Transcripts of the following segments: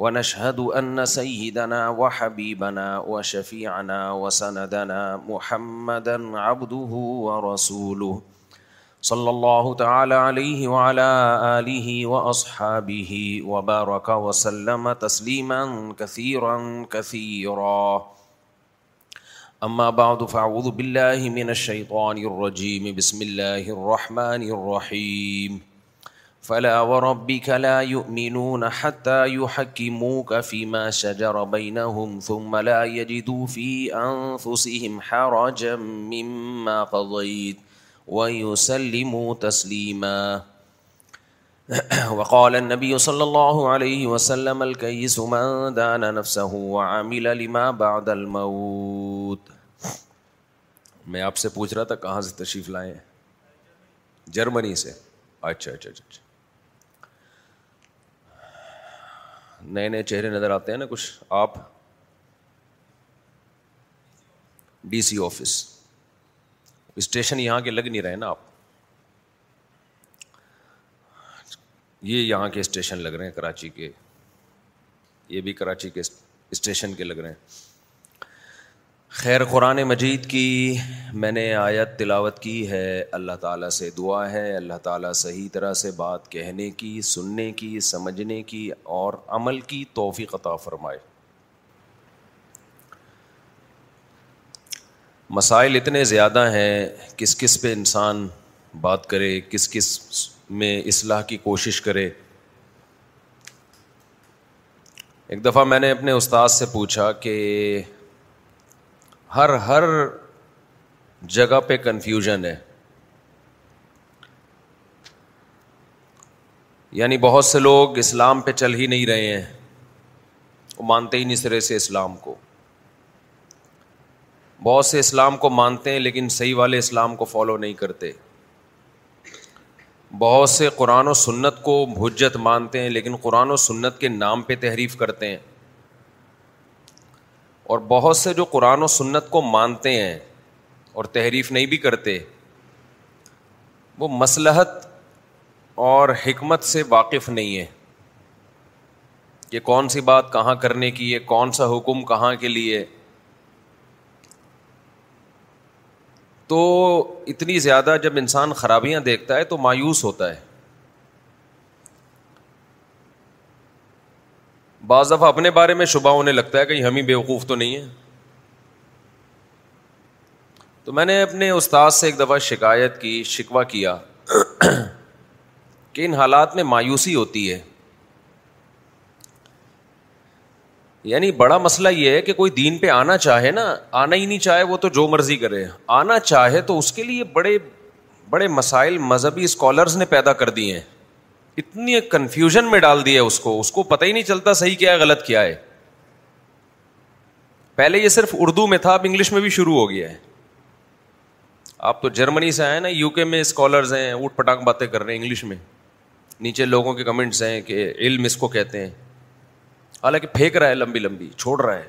ونشهد أن سيدنا وحبيبنا وشفيعنا وسندنا محمدا عبده ورسوله صلى الله تعالى عليه وعلى آله وأصحابه وبارك وسلم تسليما كثيرا كثيرا أما بعد فأعوذ بالله من الشيطان الرجيم بسم الله الرحمن الرحيم فلا وربك لا لا يؤمنون حتى يحكموك فيما شجر بينهم ثم يجدوا في أنفسهم حرجا مما قضيت ويسلموا تسليما وقال النبي صلى الله عليه وسلم الكيس من دان نفسه وعمل لما بعد الموت میں آپ سے پوچھ رہا تھا کہاں سے تشریف لائے جرمنی سے اچھا اچھا اچھا, اچھا۔ نئے نئے چہرے نظر آتے ہیں نا کچھ آپ ڈی سی آفس اسٹیشن یہاں کے لگ نہیں رہے نا آپ یہ یہاں کے اسٹیشن لگ رہے ہیں کراچی کے یہ بھی کراچی کے اسٹیشن کے لگ رہے ہیں خیر قرآن مجید کی میں نے آیت تلاوت کی ہے اللہ تعالیٰ سے دعا ہے اللہ تعالیٰ صحیح طرح سے بات کہنے کی سننے کی سمجھنے کی اور عمل کی توفیق عطا فرمائے مسائل اتنے زیادہ ہیں کس کس پہ انسان بات کرے کس کس میں اصلاح کی کوشش کرے ایک دفعہ میں نے اپنے استاد سے پوچھا کہ ہر ہر جگہ پہ کنفیوژن ہے یعنی بہت سے لوگ اسلام پہ چل ہی نہیں رہے ہیں وہ مانتے ہی نہیں سرے سے اسلام کو بہت سے اسلام کو مانتے ہیں لیکن صحیح والے اسلام کو فالو نہیں کرتے بہت سے قرآن و سنت کو بھجت مانتے ہیں لیکن قرآن و سنت کے نام پہ تحریف کرتے ہیں اور بہت سے جو قرآن و سنت کو مانتے ہیں اور تحریف نہیں بھی کرتے وہ مسلحت اور حکمت سے واقف نہیں ہے کہ کون سی بات کہاں کرنے کی ہے کون سا حکم کہاں کے لیے تو اتنی زیادہ جب انسان خرابیاں دیکھتا ہے تو مایوس ہوتا ہے بعض دفعہ اپنے بارے میں شبہ ہونے لگتا ہے کہ ہم ہی بیوقوف تو نہیں ہے تو میں نے اپنے استاد سے ایک دفعہ شکایت کی شکوہ کیا کہ ان حالات میں مایوسی ہوتی ہے یعنی بڑا مسئلہ یہ ہے کہ کوئی دین پہ آنا چاہے نا آنا ہی نہیں چاہے وہ تو جو مرضی کرے آنا چاہے تو اس کے لیے بڑے بڑے مسائل مذہبی اسکالرز نے پیدا کر دیے ہیں اتنی کنفیوژن میں ڈال دیا اس کو اس کو پتہ ہی نہیں چلتا صحیح کیا ہے غلط کیا ہے پہلے یہ صرف اردو میں تھا اب انگلش میں بھی شروع ہو گیا ہے آپ تو جرمنی سے آئے نا یو کے میں اسکالرز ہیں اوٹ پٹانک باتیں کر رہے ہیں انگلش میں نیچے لوگوں کے کمنٹس ہیں کہ علم اس کو کہتے ہیں حالانکہ پھینک رہا ہے لمبی لمبی چھوڑ رہا ہے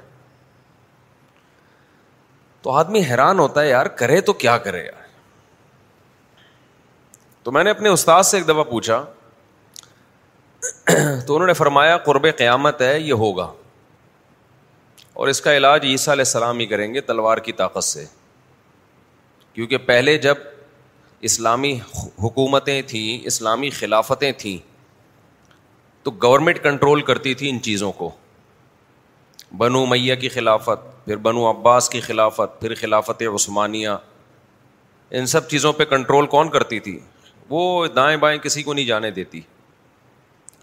تو آدمی حیران ہوتا ہے یار کرے تو کیا کرے یار تو میں نے اپنے استاد سے ایک دفعہ پوچھا تو انہوں نے فرمایا قرب قیامت ہے یہ ہوگا اور اس کا علاج عیسیٰ علیہ السلام ہی کریں گے تلوار کی طاقت سے کیونکہ پہلے جب اسلامی حکومتیں تھیں اسلامی خلافتیں تھیں تو گورنمنٹ کنٹرول کرتی تھی ان چیزوں کو بنو میاں کی خلافت پھر بنو عباس کی خلافت پھر خلافت عثمانیہ ان سب چیزوں پہ کنٹرول کون کرتی تھی وہ دائیں بائیں کسی کو نہیں جانے دیتی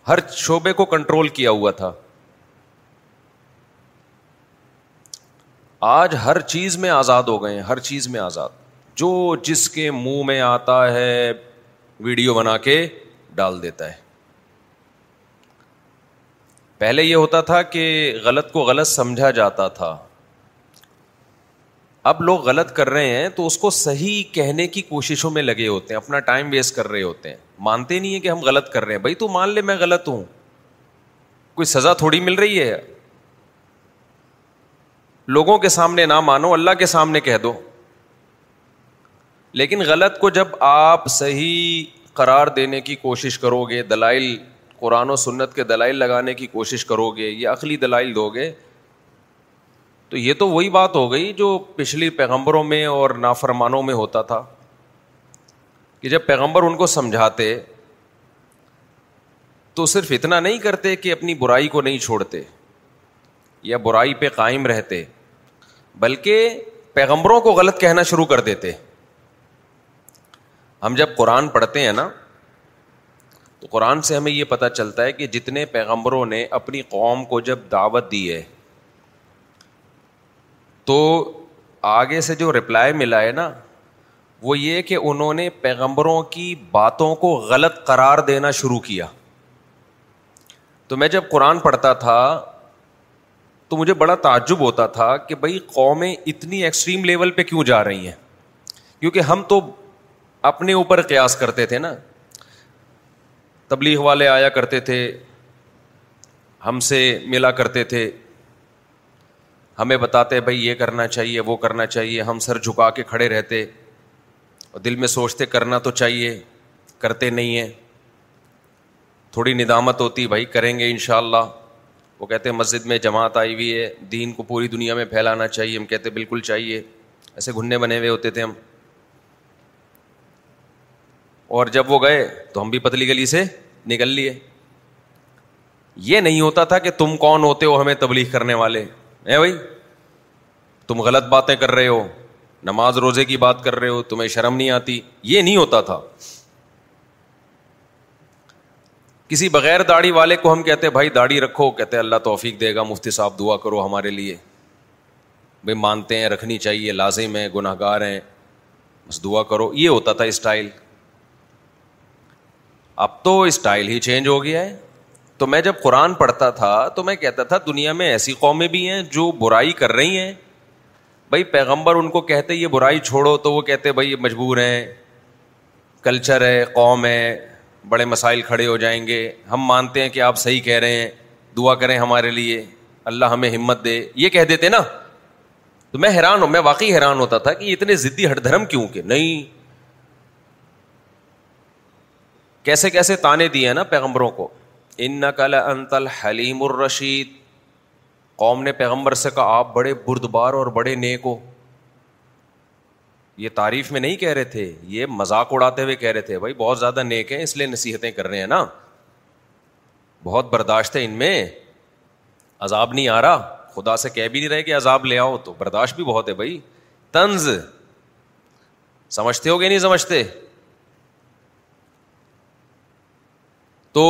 ہر شعبے کو کنٹرول کیا ہوا تھا آج ہر چیز میں آزاد ہو گئے ہیں ہر چیز میں آزاد جو جس کے منہ میں آتا ہے ویڈیو بنا کے ڈال دیتا ہے پہلے یہ ہوتا تھا کہ غلط کو غلط سمجھا جاتا تھا اب لوگ غلط کر رہے ہیں تو اس کو صحیح کہنے کی کوششوں میں لگے ہوتے ہیں اپنا ٹائم ویسٹ کر رہے ہوتے ہیں مانتے نہیں ہیں کہ ہم غلط کر رہے ہیں بھائی تو مان لے میں غلط ہوں کوئی سزا تھوڑی مل رہی ہے لوگوں کے سامنے نہ مانو اللہ کے سامنے کہہ دو لیکن غلط کو جب آپ صحیح قرار دینے کی کوشش کرو گے دلائل قرآن و سنت کے دلائل لگانے کی کوشش کرو گے یا عقلی دلائل دو گے تو یہ تو وہی بات ہو گئی جو پچھلی پیغمبروں میں اور نافرمانوں میں ہوتا تھا کہ جب پیغمبر ان کو سمجھاتے تو صرف اتنا نہیں کرتے کہ اپنی برائی کو نہیں چھوڑتے یا برائی پہ قائم رہتے بلکہ پیغمبروں کو غلط کہنا شروع کر دیتے ہم جب قرآن پڑھتے ہیں نا تو قرآن سے ہمیں یہ پتہ چلتا ہے کہ جتنے پیغمبروں نے اپنی قوم کو جب دعوت دی ہے تو آگے سے جو رپلائی ملا ہے نا وہ یہ کہ انہوں نے پیغمبروں کی باتوں کو غلط قرار دینا شروع کیا تو میں جب قرآن پڑھتا تھا تو مجھے بڑا تعجب ہوتا تھا کہ بھائی قومیں اتنی ایکسٹریم لیول پہ کیوں جا رہی ہیں کیونکہ ہم تو اپنے اوپر قیاس کرتے تھے نا تبلیغ والے آیا کرتے تھے ہم سے ملا کرتے تھے ہمیں بتاتے بھائی یہ کرنا چاہیے وہ کرنا چاہیے ہم سر جھکا کے کھڑے رہتے اور دل میں سوچتے کرنا تو چاہیے کرتے نہیں ہیں تھوڑی ندامت ہوتی بھائی کریں گے ان شاء اللہ وہ کہتے مسجد میں جماعت آئی ہوئی ہے دین کو پوری دنیا میں پھیلانا چاہیے ہم کہتے بالکل چاہیے ایسے گھننے بنے ہوئے ہوتے تھے ہم اور جب وہ گئے تو ہم بھی پتلی گلی سے نکل لیے یہ نہیں ہوتا تھا کہ تم کون ہوتے ہو ہمیں تبلیغ کرنے والے اے بھائی تم غلط باتیں کر رہے ہو نماز روزے کی بات کر رہے ہو تمہیں شرم نہیں آتی یہ نہیں ہوتا تھا کسی بغیر داڑھی والے کو ہم کہتے بھائی داڑھی رکھو کہتے اللہ توفیق دے گا مفتی صاحب دعا کرو ہمارے لیے بھائی مانتے ہیں رکھنی چاہیے لازم ہے گناہ گار ہیں بس دعا کرو یہ ہوتا تھا اسٹائل اب تو اسٹائل ہی چینج ہو گیا ہے تو میں جب قرآن پڑھتا تھا تو میں کہتا تھا دنیا میں ایسی قومیں بھی ہیں جو برائی کر رہی ہیں بھائی پیغمبر ان کو کہتے یہ برائی چھوڑو تو وہ کہتے بھائی یہ مجبور ہیں کلچر ہے قوم ہے بڑے مسائل کھڑے ہو جائیں گے ہم مانتے ہیں کہ آپ صحیح کہہ رہے ہیں دعا کریں ہمارے لیے اللہ ہمیں ہمت دے یہ کہہ دیتے نا تو میں حیران ہوں میں واقعی حیران ہوتا تھا کہ اتنے ضدی ہٹ دھرم کیوں کہ نہیں کیسے کیسے تانے دیے نا پیغمبروں کو ان نقل انتل حلیم الرشید قوم نے پیغمبر سے کہا آپ بڑے بردبار اور بڑے نیک ہو یہ تعریف میں نہیں کہہ رہے تھے یہ مذاق اڑاتے ہوئے کہہ رہے تھے بھائی بہت زیادہ نیک ہیں اس لیے نصیحتیں کر رہے ہیں نا بہت برداشت ہے ان میں عذاب نہیں آ رہا خدا سے کہہ بھی نہیں رہے کہ عذاب لے آؤ تو برداشت بھی بہت ہے بھائی طنز سمجھتے ہو کہ نہیں سمجھتے تو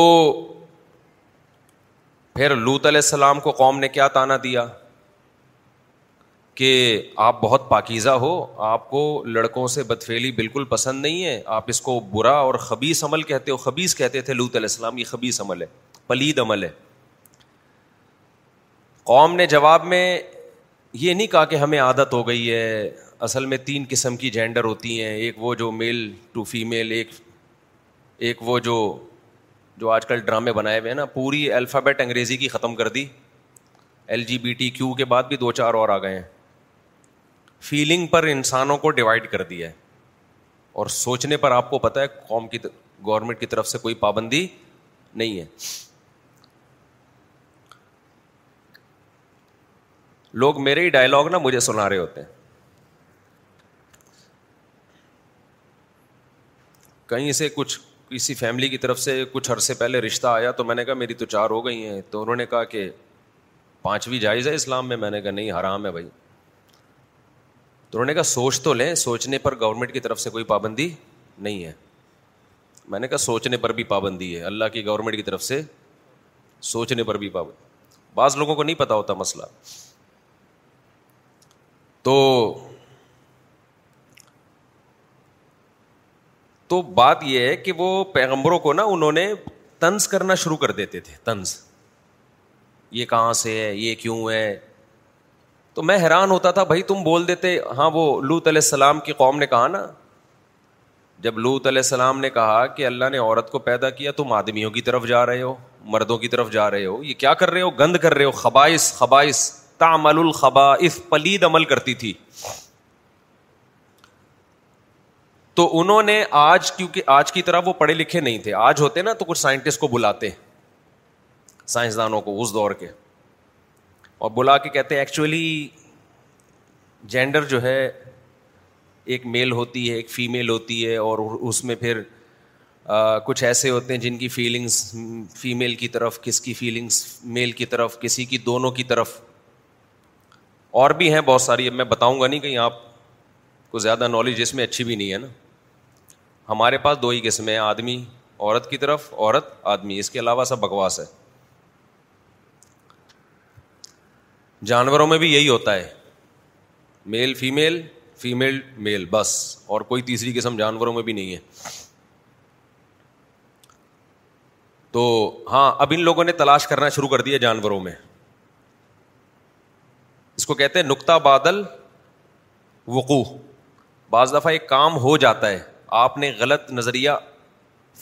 پھر لوت علیہ السلام کو قوم نے کیا تانا دیا کہ آپ بہت پاکیزہ ہو آپ کو لڑکوں سے بدفیلی بالکل پسند نہیں ہے آپ اس کو برا اور خبیص عمل کہتے ہو خبیص کہتے تھے لوت علیہ السلام یہ خبیص عمل ہے پلید عمل ہے قوم نے جواب میں یہ نہیں کہا کہ ہمیں عادت ہو گئی ہے اصل میں تین قسم کی جینڈر ہوتی ہیں ایک وہ جو میل ٹو فیمیل ایک ایک وہ جو جو آج کل ڈرامے بنائے ہوئے ہیں نا پوری الفابیٹ انگریزی کی ختم کر دی L G B T Q کے بعد بھی دو چار اور آ گئے ہیں فیلنگ پر انسانوں کو ڈیوائڈ کر دیا ہے اور سوچنے پر آپ کو پتا ہے قوم کی گورنمنٹ کی طرف سے کوئی پابندی نہیں ہے لوگ میرے ہی ڈائلگ نا مجھے سنا رہے ہوتے ہیں کہیں سے کچھ کسی فیملی کی طرف سے کچھ عرصے پہلے رشتہ آیا تو میں نے کہا میری تو چار ہو گئی ہیں تو انہوں نے کہا کہ پانچویں جائز ہے اسلام میں میں نے کہا نہیں حرام ہے بھائی تو انہوں نے کہا سوچ تو لیں سوچنے پر گورنمنٹ کی طرف سے کوئی پابندی نہیں ہے میں نے کہا سوچنے پر بھی پابندی ہے اللہ کی گورنمنٹ کی طرف سے سوچنے پر بھی پابندی بعض لوگوں کو نہیں پتا ہوتا مسئلہ تو تو بات یہ ہے کہ وہ پیغمبروں کو نا انہوں نے طنز کرنا شروع کر دیتے تھے طنز یہ کہاں سے ہے یہ کیوں ہے تو میں حیران ہوتا تھا بھائی تم بول دیتے ہاں وہ لوت علیہ السلام کی قوم نے کہا نا جب لوت علیہ السلام نے کہا کہ اللہ نے عورت کو پیدا کیا تم آدمیوں کی طرف جا رہے ہو مردوں کی طرف جا رہے ہو یہ کیا کر رہے ہو گند کر رہے ہو خباعث خباعث تامل الخبا پلید عمل کرتی تھی تو انہوں نے آج کیونکہ آج کی طرح وہ پڑھے لکھے نہیں تھے آج ہوتے نا تو کچھ سائنٹسٹ کو بلاتے سائنسدانوں کو اس دور کے اور بلا کے کہتے ہیں ایکچولی جینڈر جو ہے ایک میل ہوتی ہے ایک فیمیل ہوتی ہے اور اس میں پھر کچھ ایسے ہوتے ہیں جن کی فیلنگس فیمیل کی طرف کس کی فیلنگس میل کی طرف کسی کی دونوں کی طرف اور بھی ہیں بہت ساری اب میں بتاؤں گا نہیں کہیں آپ کو زیادہ نالج اس میں اچھی بھی نہیں ہے نا ہمارے پاس دو ہی قسمیں آدمی عورت کی طرف عورت آدمی اس کے علاوہ سب بکواس ہے جانوروں میں بھی یہی ہوتا ہے میل فیمیل فیمیل میل بس اور کوئی تیسری قسم جانوروں میں بھی نہیں ہے تو ہاں اب ان لوگوں نے تلاش کرنا شروع کر دیا جانوروں میں اس کو کہتے ہیں نقطہ بادل وقوع بعض دفعہ ایک کام ہو جاتا ہے آپ نے غلط نظریہ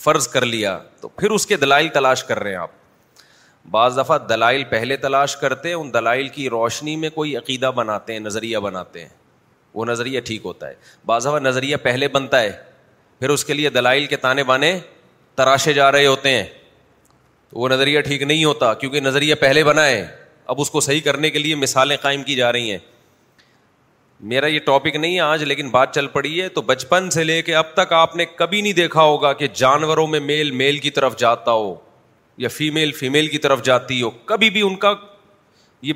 فرض کر لیا تو پھر اس کے دلائل تلاش کر رہے ہیں آپ بعض دفعہ دلائل پہلے تلاش کرتے ہیں ان دلائل کی روشنی میں کوئی عقیدہ بناتے ہیں نظریہ بناتے ہیں وہ نظریہ ٹھیک ہوتا ہے بعض دفعہ نظریہ پہلے بنتا ہے پھر اس کے لیے دلائل کے تانے بانے تراشے جا رہے ہوتے ہیں تو وہ نظریہ ٹھیک نہیں ہوتا کیونکہ نظریہ پہلے بنا ہے اب اس کو صحیح کرنے کے لیے مثالیں قائم کی جا رہی ہیں میرا یہ ٹاپک نہیں ہے آج لیکن بات چل پڑی ہے تو بچپن سے لے کے اب تک آپ نے کبھی نہیں دیکھا ہوگا کہ جانوروں میں میل میل کی طرف جاتا ہو یا فیمیل فیمیل کی طرف جاتی ہو کبھی بھی ان کا یہ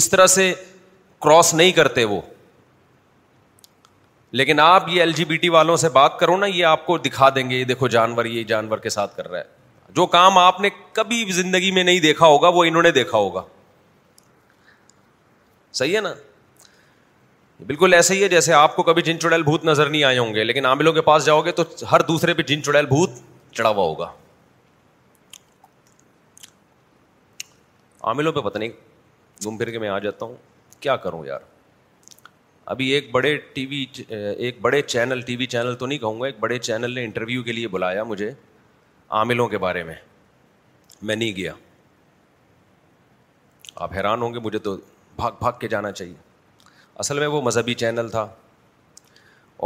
اس طرح سے کراس نہیں کرتے وہ لیکن آپ یہ ایل جی بی ٹی والوں سے بات کرو نا یہ آپ کو دکھا دیں گے یہ دیکھو جانور یہ جانور کے ساتھ کر رہا ہے جو کام آپ نے کبھی زندگی میں نہیں دیکھا ہوگا وہ انہوں نے دیکھا ہوگا صحیح ہے نا بالکل ایسے ہی ہے جیسے آپ کو کبھی جن چڑیل بھوت نظر نہیں آئے ہوں گے لیکن عاملوں کے پاس جاؤ گے تو ہر دوسرے پہ جن چڑیل بھوت چڑھا ہوا ہوگا عاملوں پہ پتہ نہیں گھوم پھر کے میں آ جاتا ہوں کیا کروں یار ابھی ایک بڑے ٹی وی ایک بڑے چینل ٹی وی چینل تو نہیں کہوں گا ایک بڑے چینل نے انٹرویو کے لیے بلایا مجھے عاملوں کے بارے میں میں نہیں گیا آپ حیران ہوں گے مجھے تو بھاگ بھاگ کے جانا چاہیے اصل میں وہ مذہبی چینل تھا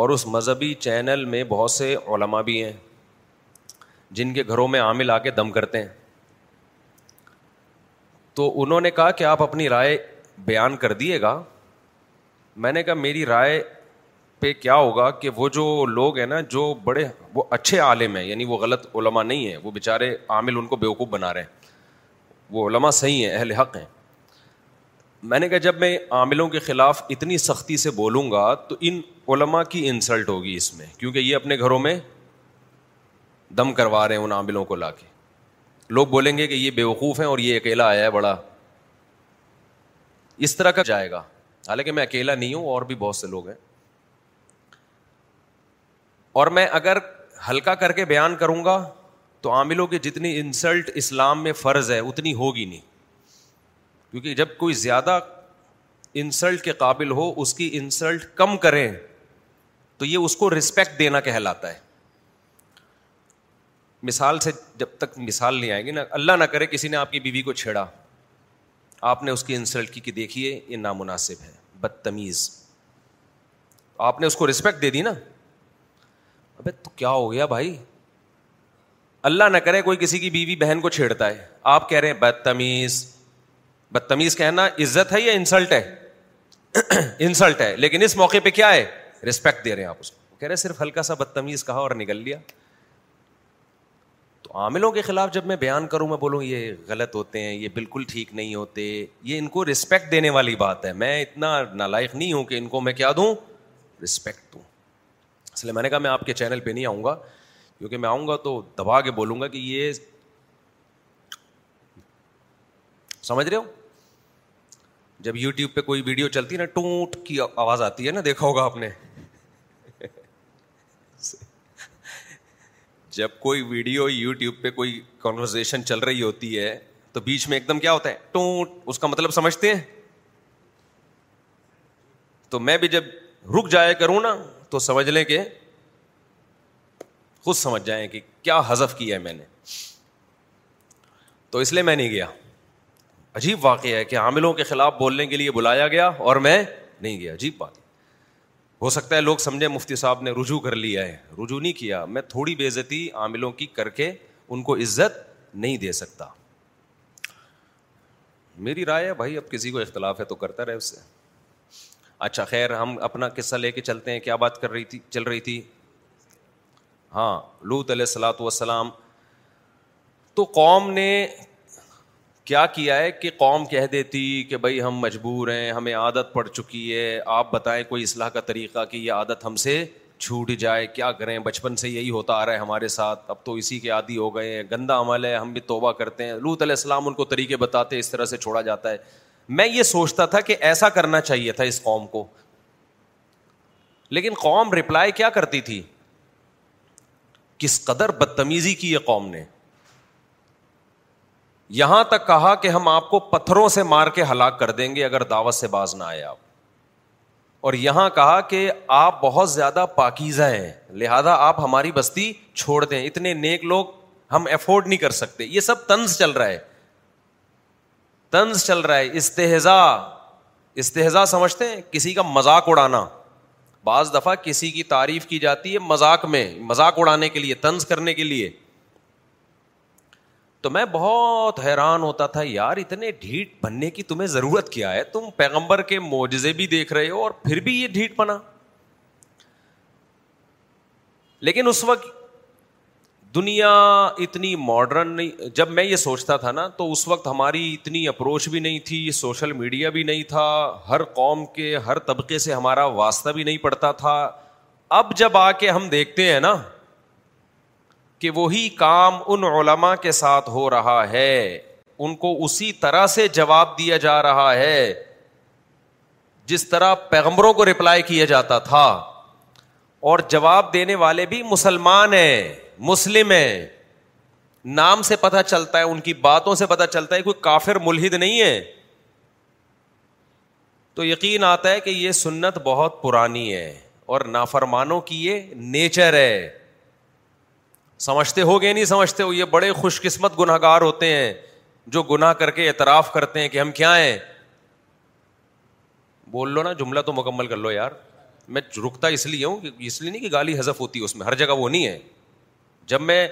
اور اس مذہبی چینل میں بہت سے علماء بھی ہیں جن کے گھروں میں عامل آ کے دم کرتے ہیں تو انہوں نے کہا کہ آپ اپنی رائے بیان کر دیے گا میں نے کہا میری رائے پہ کیا ہوگا کہ وہ جو لوگ ہیں نا جو بڑے وہ اچھے عالم ہیں یعنی وہ غلط علماء نہیں ہیں وہ بےچارے عامل ان کو بیوقوف بنا رہے ہیں وہ علماء صحیح ہیں اہل حق ہیں میں نے کہا جب میں عاملوں کے خلاف اتنی سختی سے بولوں گا تو ان علماء کی انسلٹ ہوگی اس میں کیونکہ یہ اپنے گھروں میں دم کروا رہے ہیں ان عاملوں کو لا کے لوگ بولیں گے کہ یہ بیوقوف ہیں اور یہ اکیلا آیا ہے بڑا اس طرح کا جائے گا حالانکہ میں اکیلا نہیں ہوں اور بھی بہت سے لوگ ہیں اور میں اگر ہلکا کر کے بیان کروں گا تو عاملوں کے جتنی انسلٹ اسلام میں فرض ہے اتنی ہوگی نہیں کیونکہ جب کوئی زیادہ انسلٹ کے قابل ہو اس کی انسلٹ کم کریں تو یہ اس کو رسپیکٹ دینا کہلاتا ہے مثال سے جب تک مثال نہیں آئیں گی نا اللہ نہ کرے کسی نے آپ کی بیوی کو چھیڑا آپ نے اس کی انسلٹ کی کہ دیکھیے یہ نامناسب ہے بدتمیز آپ نے اس کو رسپیکٹ دے دی نا ابے تو کیا ہو گیا بھائی اللہ نہ کرے کوئی کسی کی بیوی بہن کو چھیڑتا ہے آپ کہہ رہے ہیں بدتمیز بدتمیز کہنا عزت ہے یا انسلٹ ہے انسلٹ ہے لیکن اس موقع پہ کیا ہے رسپیکٹ دے رہے ہیں آپ اس کو کہہ رہے صرف ہلکا سا بدتمیز کہا اور نکل لیا تو عاملوں کے خلاف جب میں بیان کروں میں بولوں یہ غلط ہوتے ہیں یہ بالکل ٹھیک نہیں ہوتے یہ ان کو رسپیکٹ دینے والی بات ہے میں اتنا نالائق نہیں ہوں کہ ان کو میں کیا دوں رسپیکٹ دوں اس لیے میں نے کہا میں آپ کے چینل پہ نہیں آؤں گا کیونکہ میں آؤں گا تو دبا کے بولوں گا کہ یہ سمجھ رہے ہو جب یو ٹیوب پہ کوئی ویڈیو چلتی ہے نا ٹوٹ کی آواز آتی ہے نا دیکھا ہوگا آپ نے جب کوئی ویڈیو یو ٹیوب پہ کوئی کانورزیشن چل رہی ہوتی ہے تو بیچ میں ایک دم کیا ہوتا ہے ٹوٹ اس کا مطلب سمجھتے ہیں تو میں بھی جب رک جایا کروں نا تو سمجھ لیں کہ خود سمجھ جائیں کہ کیا حذف کیا ہے میں نے تو اس لیے میں نہیں گیا عجیب واقع ہے کہ عاملوں کے خلاف بولنے کے لیے بلایا گیا اور میں نہیں گیا عجیب بات ہو سکتا ہے لوگ سمجھے مفتی صاحب نے رجوع کر لیا ہے رجوع نہیں کیا میں تھوڑی بے عزتی عاملوں کی کر کے ان کو عزت نہیں دے سکتا میری رائے ہے بھائی اب کسی کو اختلاف ہے تو کرتا رہے اس سے اچھا خیر ہم اپنا قصہ لے کے چلتے ہیں کیا بات کر رہی تھی چل رہی تھی ہاں لوت علیہ السلاۃ وسلام تو قوم نے کیا کیا ہے کہ قوم کہہ دیتی کہ بھائی ہم مجبور ہیں ہمیں عادت پڑ چکی ہے آپ بتائیں کوئی اصلاح کا طریقہ کہ یہ عادت ہم سے چھوٹ جائے کیا کریں بچپن سے یہی ہوتا آ رہا ہے ہمارے ساتھ اب تو اسی کے عادی ہو گئے ہیں گندا عمل ہے ہم بھی توبہ کرتے ہیں لوت علیہ السلام ان کو طریقے بتاتے اس طرح سے چھوڑا جاتا ہے میں یہ سوچتا تھا کہ ایسا کرنا چاہیے تھا اس قوم کو لیکن قوم رپلائی کیا کرتی تھی کس قدر بدتمیزی کی یہ قوم نے یہاں تک کہا کہ ہم آپ کو پتھروں سے مار کے ہلاک کر دیں گے اگر دعوت سے باز نہ آئے آپ اور یہاں کہا کہ آپ بہت زیادہ پاکیزہ ہیں لہذا آپ ہماری بستی چھوڑ دیں اتنے نیک لوگ ہم افورڈ نہیں کر سکتے یہ سب طنز چل رہا ہے تنز چل رہا ہے استحزا استحضا سمجھتے ہیں کسی کا مذاق اڑانا بعض دفعہ کسی کی تعریف کی جاتی ہے مذاق میں مذاق اڑانے کے لیے طنز کرنے کے لیے تو میں بہت حیران ہوتا تھا یار اتنے ڈھیٹ بننے کی تمہیں ضرورت کیا ہے تم پیغمبر کے معجزے بھی دیکھ رہے ہو اور پھر بھی یہ ڈھیٹ بنا لیکن اس وقت دنیا اتنی ماڈرن نہیں جب میں یہ سوچتا تھا نا تو اس وقت ہماری اتنی اپروچ بھی نہیں تھی سوشل میڈیا بھی نہیں تھا ہر قوم کے ہر طبقے سے ہمارا واسطہ بھی نہیں پڑتا تھا اب جب آ کے ہم دیکھتے ہیں نا کہ وہی کام ان علماء کے ساتھ ہو رہا ہے ان کو اسی طرح سے جواب دیا جا رہا ہے جس طرح پیغمبروں کو رپلائی کیا جاتا تھا اور جواب دینے والے بھی مسلمان ہیں مسلم ہیں نام سے پتہ چلتا ہے ان کی باتوں سے پتہ چلتا ہے کوئی کافر ملحد نہیں ہے تو یقین آتا ہے کہ یہ سنت بہت پرانی ہے اور نافرمانوں کی یہ نیچر ہے سمجھتے ہو گئے نہیں سمجھتے ہو یہ بڑے خوش قسمت گناہ گار ہوتے ہیں جو گناہ کر کے اعتراف کرتے ہیں کہ ہم کیا ہیں بول لو نا جملہ تو مکمل کر لو یار میں رکتا اس لیے ہوں کہ اس لیے نہیں کہ گالی حزف ہوتی ہے اس میں ہر جگہ وہ نہیں ہے جب میں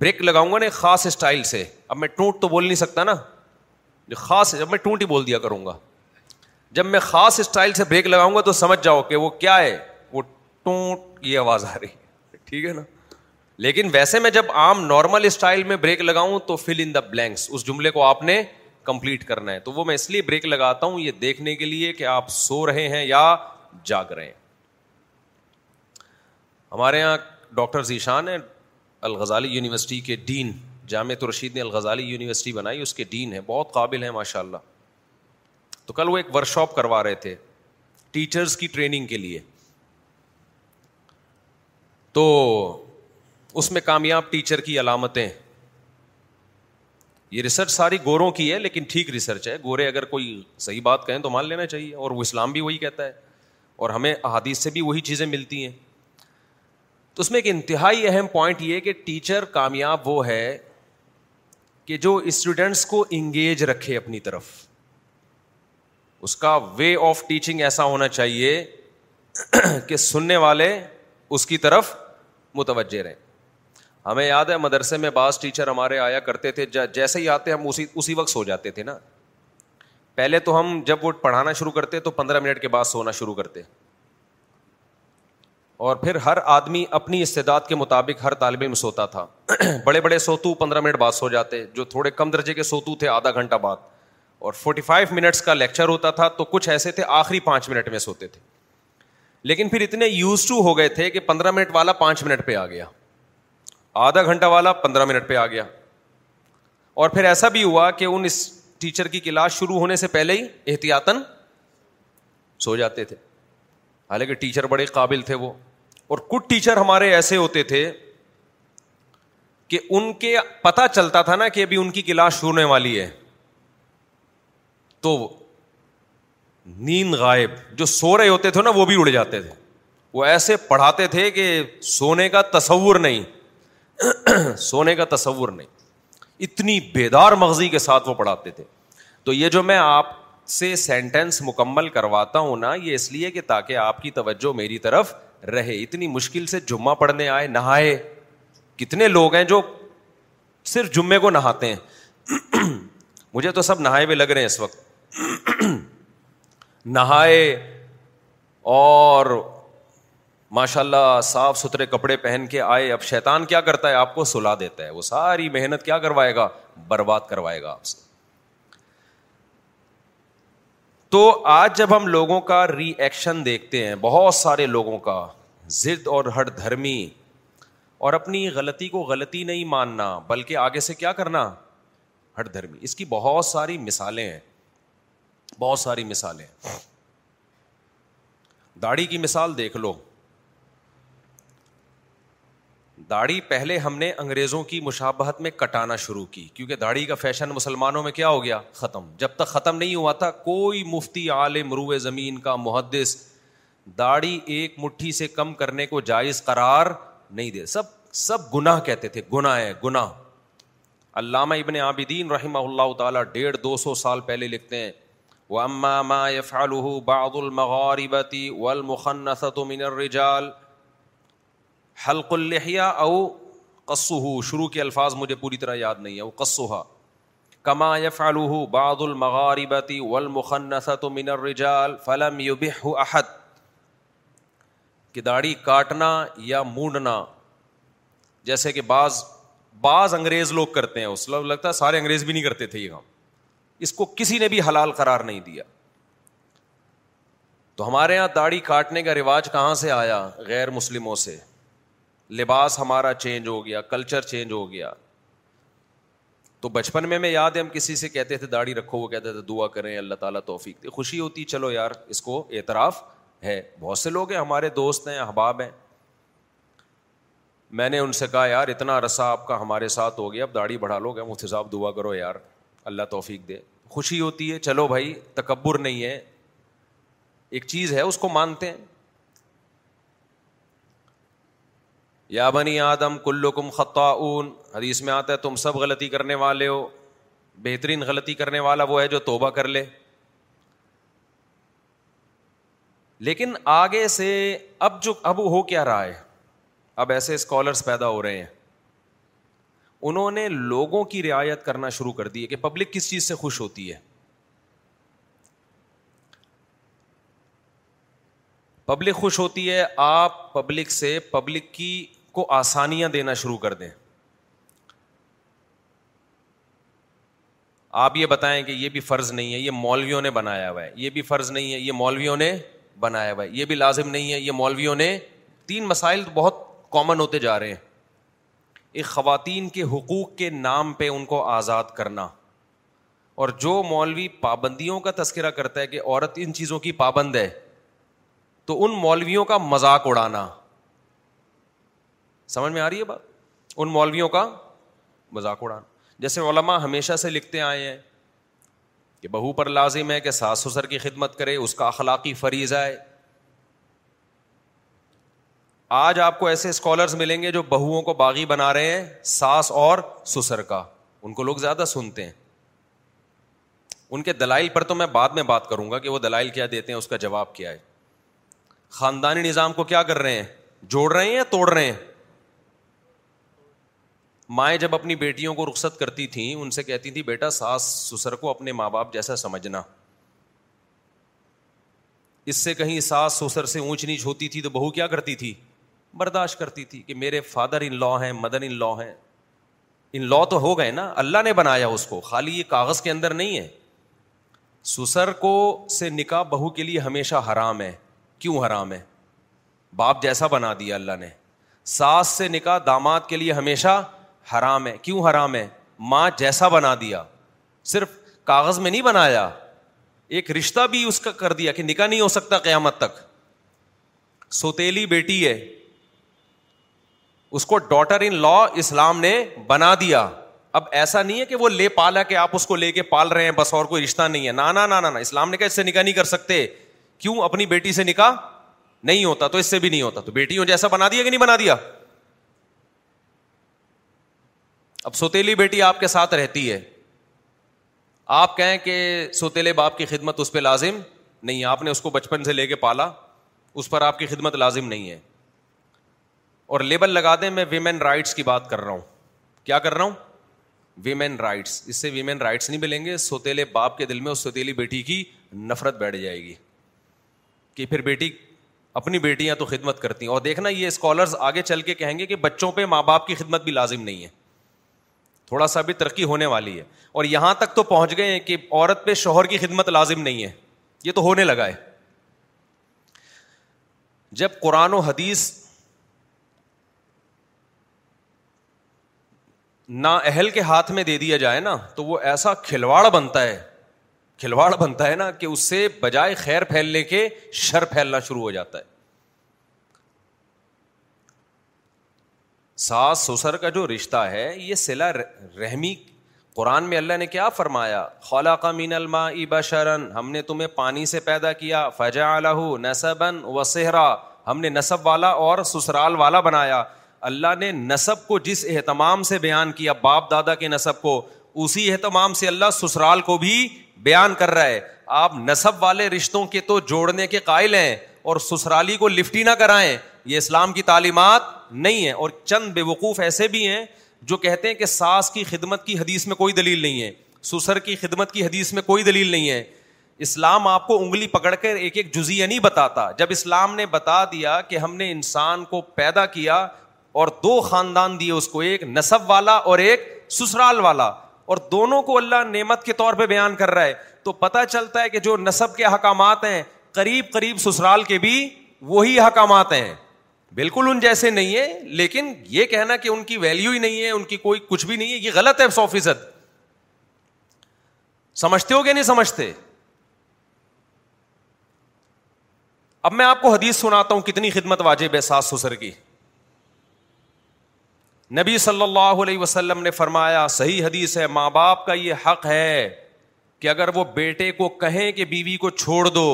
بریک لگاؤں گا نا خاص اسٹائل سے اب میں ٹوٹ تو بول نہیں سکتا نا خاص جب میں ٹوٹ ہی بول دیا کروں گا جب میں خاص اسٹائل سے بریک لگاؤں گا تو سمجھ جاؤ کہ وہ کیا ہے وہ ٹوٹ یہ آواز آ رہی ہے ٹھیک ہے نا لیکن ویسے میں جب عام نارمل اسٹائل میں بریک لگاؤں تو فل ان دا بلینکس اس جملے کو آپ نے کمپلیٹ کرنا ہے تو وہ میں اس لیے بریک لگاتا ہوں یہ دیکھنے کے لیے کہ آپ سو رہے ہیں یا جاگ رہے ہیں ہمارے یہاں ڈاکٹر ذیشان ہیں الغزالی یونیورسٹی کے ڈین جامع رشید نے الغزالی یونیورسٹی بنائی اس کے ڈین ہیں بہت قابل ہیں ماشاء اللہ تو کل وہ ایک ورک شاپ کروا رہے تھے ٹیچرس کی ٹریننگ کے لیے تو اس میں کامیاب ٹیچر کی علامتیں یہ ریسرچ ساری گوروں کی ہے لیکن ٹھیک ریسرچ ہے گورے اگر کوئی صحیح بات کہیں تو مان لینا چاہیے اور وہ اسلام بھی وہی کہتا ہے اور ہمیں احادیث سے بھی وہی چیزیں ملتی ہیں تو اس میں ایک انتہائی اہم پوائنٹ یہ کہ ٹیچر کامیاب وہ ہے کہ جو اسٹوڈنٹس کو انگیج رکھے اپنی طرف اس کا وے آف ٹیچنگ ایسا ہونا چاہیے کہ سننے والے اس کی طرف متوجہ رہیں ہمیں یاد ہے مدرسے میں بعض ٹیچر ہمارے آیا کرتے تھے جیسے ہی آتے ہم اسی اسی وقت سو جاتے تھے نا پہلے تو ہم جب وہ پڑھانا شروع کرتے تو پندرہ منٹ کے بعد سونا شروع کرتے اور پھر ہر آدمی اپنی استداد کے مطابق ہر طالب علم سوتا تھا بڑے بڑے سوتو پندرہ منٹ بعد سو جاتے جو تھوڑے کم درجے کے سوتو تھے آدھا گھنٹہ بعد اور فورٹی فائیو منٹس کا لیکچر ہوتا تھا تو کچھ ایسے تھے آخری پانچ منٹ میں سوتے تھے لیکن پھر اتنے یوز ٹو ہو گئے تھے کہ پندرہ منٹ والا پانچ منٹ پہ آ گیا آدھا گھنٹہ والا پندرہ منٹ پہ آ گیا اور پھر ایسا بھی ہوا کہ ان اس ٹیچر کی کلاس شروع ہونے سے پہلے ہی احتیاطاً سو جاتے تھے حالانکہ ٹیچر بڑے قابل تھے وہ اور کچھ ٹیچر ہمارے ایسے ہوتے تھے کہ ان کے پتا چلتا تھا نا کہ ابھی ان کی کلاس شروع ہونے والی ہے تو نیند غائب جو سو رہے ہوتے تھے نا وہ بھی اڑ جاتے تھے وہ ایسے پڑھاتے تھے کہ سونے کا تصور نہیں سونے کا تصور نہیں اتنی بیدار مغزی کے ساتھ وہ پڑھاتے تھے تو یہ جو میں آپ سے سینٹینس مکمل کرواتا ہوں نا یہ اس لیے کہ تاکہ آپ کی توجہ میری طرف رہے اتنی مشکل سے جمعہ پڑھنے آئے نہائے کتنے لوگ ہیں جو صرف جمعے کو نہاتے ہیں مجھے تو سب نہائے ہوئے لگ رہے ہیں اس وقت نہائے اور ماشاء اللہ صاف ستھرے کپڑے پہن کے آئے اب شیتان کیا کرتا ہے آپ کو سلا دیتا ہے وہ ساری محنت کیا کروائے گا برباد کروائے گا آپ سے تو آج جب ہم لوگوں کا ری ایکشن دیکھتے ہیں بہت سارے لوگوں کا ضد اور ہر دھرمی اور اپنی غلطی کو غلطی نہیں ماننا بلکہ آگے سے کیا کرنا ہر دھرمی اس کی بہت ساری مثالیں ہیں بہت ساری مثالیں داڑھی کی مثال دیکھ لو داڑھی پہلے ہم نے انگریزوں کی مشابہت میں کٹانا شروع کی کیونکہ داڑھی کا فیشن مسلمانوں میں کیا ہو گیا ختم جب تک ختم نہیں ہوا تھا کوئی مفتی عالم مرو زمین کا محدث داڑھی ایک مٹھی سے کم کرنے کو جائز قرار نہیں دے سب سب گناہ کہتے تھے گناہ ہے گناہ علامہ ابن عابدین رحمہ اللہ تعالیٰ ڈیڑھ دو سو سال پہلے لکھتے ہیں وہ اما ما فل من الرجال حلق الحیہ او قس شروع کے الفاظ مجھے پوری طرح یاد نہیں ہے او قصوہ کما یف فالوہ باد المغاربتی من الرجال فلم کہ داڑھی کاٹنا یا مونڈنا جیسے کہ بعض بعض انگریز لوگ کرتے ہیں اس لوگ لگتا ہے سارے انگریز بھی نہیں کرتے تھے یہ کام اس کو کسی نے بھی حلال قرار نہیں دیا تو ہمارے یہاں داڑھی کاٹنے کا رواج کہاں سے آیا غیر مسلموں سے لباس ہمارا چینج ہو گیا کلچر چینج ہو گیا تو بچپن میں میں یاد ہے ہم کسی سے کہتے تھے داڑھی رکھو وہ کہتے تھے دعا کریں اللہ تعالیٰ توفیق دے خوشی ہوتی چلو یار اس کو اعتراف ہے بہت سے لوگ ہیں ہمارے دوست ہیں احباب ہیں میں نے ان سے کہا یار اتنا رسا آپ کا ہمارے ساتھ ہو گیا اب داڑھی بڑھا لو گے مفتی صاحب دعا کرو یار اللہ توفیق دے خوشی ہوتی ہے چلو بھائی تکبر نہیں ہے ایک چیز ہے اس کو مانتے ہیں یا بنی آدم کلو کم خطاون حدیث میں آتا ہے تم سب غلطی کرنے والے ہو بہترین غلطی کرنے والا وہ ہے جو توبہ کر لے لیکن آگے سے اب جو اب ہو کیا رہا ہے اب ایسے اسکالرس پیدا ہو رہے ہیں انہوں نے لوگوں کی رعایت کرنا شروع کر دی ہے کہ پبلک کس چیز سے خوش ہوتی ہے پبلک خوش ہوتی ہے آپ پبلک سے پبلک کی کو آسانیاں دینا شروع کر دیں آپ یہ بتائیں کہ یہ بھی فرض نہیں ہے یہ مولویوں نے بنایا ہوا ہے یہ بھی فرض نہیں ہے یہ مولویوں نے بنایا ہوا ہے یہ بھی لازم نہیں ہے یہ مولویوں نے تین مسائل بہت کامن ہوتے جا رہے ہیں ایک خواتین کے حقوق کے نام پہ ان کو آزاد کرنا اور جو مولوی پابندیوں کا تذکرہ کرتا ہے کہ عورت ان چیزوں کی پابند ہے تو ان مولویوں کا مذاق اڑانا سمجھ میں آ رہی ہے بات ان مولویوں کا مذاق اڑانا جیسے علما ہمیشہ سے لکھتے آئے ہیں کہ بہو پر لازم ہے کہ ساس سسر کی خدمت کرے اس کا اخلاقی فریض آئے آج آپ کو ایسے اسکالرس ملیں گے جو بہوؤں کو باغی بنا رہے ہیں ساس اور سسر کا ان کو لوگ زیادہ سنتے ہیں ان کے دلائل پر تو میں بعد میں بات کروں گا کہ وہ دلائل کیا دیتے ہیں اس کا جواب کیا ہے خاندانی نظام کو کیا کر رہے ہیں جوڑ رہے ہیں یا توڑ رہے ہیں مائیں جب اپنی بیٹیوں کو رخصت کرتی تھیں ان سے کہتی تھیں بیٹا ساس سسر کو اپنے ماں باپ جیسا سمجھنا اس سے کہیں ساس سسر سے اونچ نیچ ہوتی تھی تو بہو کیا کرتی تھی برداشت کرتی تھی کہ میرے فادر ان لا ہیں مدر ان لا ہیں ان لا تو ہو گئے نا اللہ نے بنایا اس کو خالی یہ کاغذ کے اندر نہیں ہے سسر کو سے نکاح بہو کے لیے ہمیشہ حرام ہے کیوں حرام ہے باپ جیسا بنا دیا اللہ نے ساس سے نکاح داماد کے لیے ہمیشہ حرام ہے کیوں حرام ہے ماں جیسا بنا دیا صرف کاغذ میں نہیں بنایا ایک رشتہ بھی اس کا کر دیا کہ نکاح نہیں ہو سکتا قیامت تک سوتیلی بیٹی ہے اس کو ڈاٹر ان لا اسلام نے بنا دیا اب ایسا نہیں ہے کہ وہ لے پالا کہ آپ اس کو لے کے پال رہے ہیں بس اور کوئی رشتہ نہیں ہے نانا نا اسلام نے کہا اس سے نکاح نہیں کر سکتے کیوں اپنی بیٹی سے نکاح نہیں ہوتا تو اس سے بھی نہیں ہوتا تو بیٹی ہو جیسا بنا دیا کہ نہیں بنا دیا اب سوتیلی بیٹی آپ کے ساتھ رہتی ہے آپ کہیں کہ سوتےلے باپ کی خدمت اس پہ لازم نہیں آپ نے اس کو بچپن سے لے کے پالا اس پر آپ کی خدمت لازم نہیں ہے اور لیبل لگا دیں میں ویمین رائٹس کی بات کر رہا ہوں کیا کر رہا ہوں ویمین رائٹس اس سے ویمین رائٹس نہیں ملیں گے سوتےلے باپ کے دل میں اس سوتیلی بیٹی کی نفرت بیٹھ جائے گی کہ پھر بیٹی اپنی بیٹیاں تو خدمت کرتی ہیں اور دیکھنا یہ اسکالرس آگے چل کے کہیں گے کہ بچوں پہ ماں باپ کی خدمت بھی لازم نہیں ہے تھوڑا سا بھی ترقی ہونے والی ہے اور یہاں تک تو پہنچ گئے ہیں کہ عورت پہ شوہر کی خدمت لازم نہیں ہے یہ تو ہونے لگا ہے جب قرآن و حدیث نا اہل کے ہاتھ میں دے دیا جائے نا تو وہ ایسا کھلواڑ بنتا ہے کھلواڑ بنتا ہے نا کہ اس سے بجائے خیر پھیلنے کے شر پھیلنا شروع ہو جاتا ہے ساس سسر کا جو رشتہ ہے یہ سلا رحمی قرآن میں اللہ نے کیا فرمایا خولا کا مین الما ابا شرن ہم نے تمہیں پانی سے پیدا کیا فجا عل نصب سہرا ہم نے نصب والا اور سسرال والا بنایا اللہ نے نصب کو جس اہتمام سے بیان کیا باپ دادا کے نصب کو اسی اہتمام سے اللہ سسرال کو بھی بیان کر رہا ہے آپ نصب والے رشتوں کے تو جوڑنے کے قائل ہیں اور سسرالی کو لفٹی نہ کرائیں یہ اسلام کی تعلیمات نہیں ہے اور چند بے وقوف ایسے بھی ہیں جو کہتے ہیں کہ ساس کی خدمت کی حدیث میں کوئی دلیل نہیں ہے سسر کی خدمت کی حدیث میں کوئی دلیل نہیں ہے اسلام آپ کو انگلی پکڑ کر ایک ایک جزیہ نہیں بتاتا جب اسلام نے بتا دیا کہ ہم نے انسان کو پیدا کیا اور دو خاندان دیے اس کو ایک نصب والا اور ایک سسرال والا اور دونوں کو اللہ نعمت کے طور پہ بیان کر رہا ہے تو پتہ چلتا ہے کہ جو نصب کے احکامات ہیں قریب قریب سسرال کے بھی وہی احکامات ہیں بالکل ان جیسے نہیں ہے لیکن یہ کہنا کہ ان کی ویلو ہی نہیں ہے ان کی کوئی کچھ بھی نہیں ہے یہ غلط ہے سو فیصد سمجھتے ہو کہ نہیں سمجھتے اب میں آپ کو حدیث سناتا ہوں کتنی خدمت واجب ہے ساس سسر کی نبی صلی اللہ علیہ وسلم نے فرمایا صحیح حدیث ہے ماں باپ کا یہ حق ہے کہ اگر وہ بیٹے کو کہیں کہ بیوی کو چھوڑ دو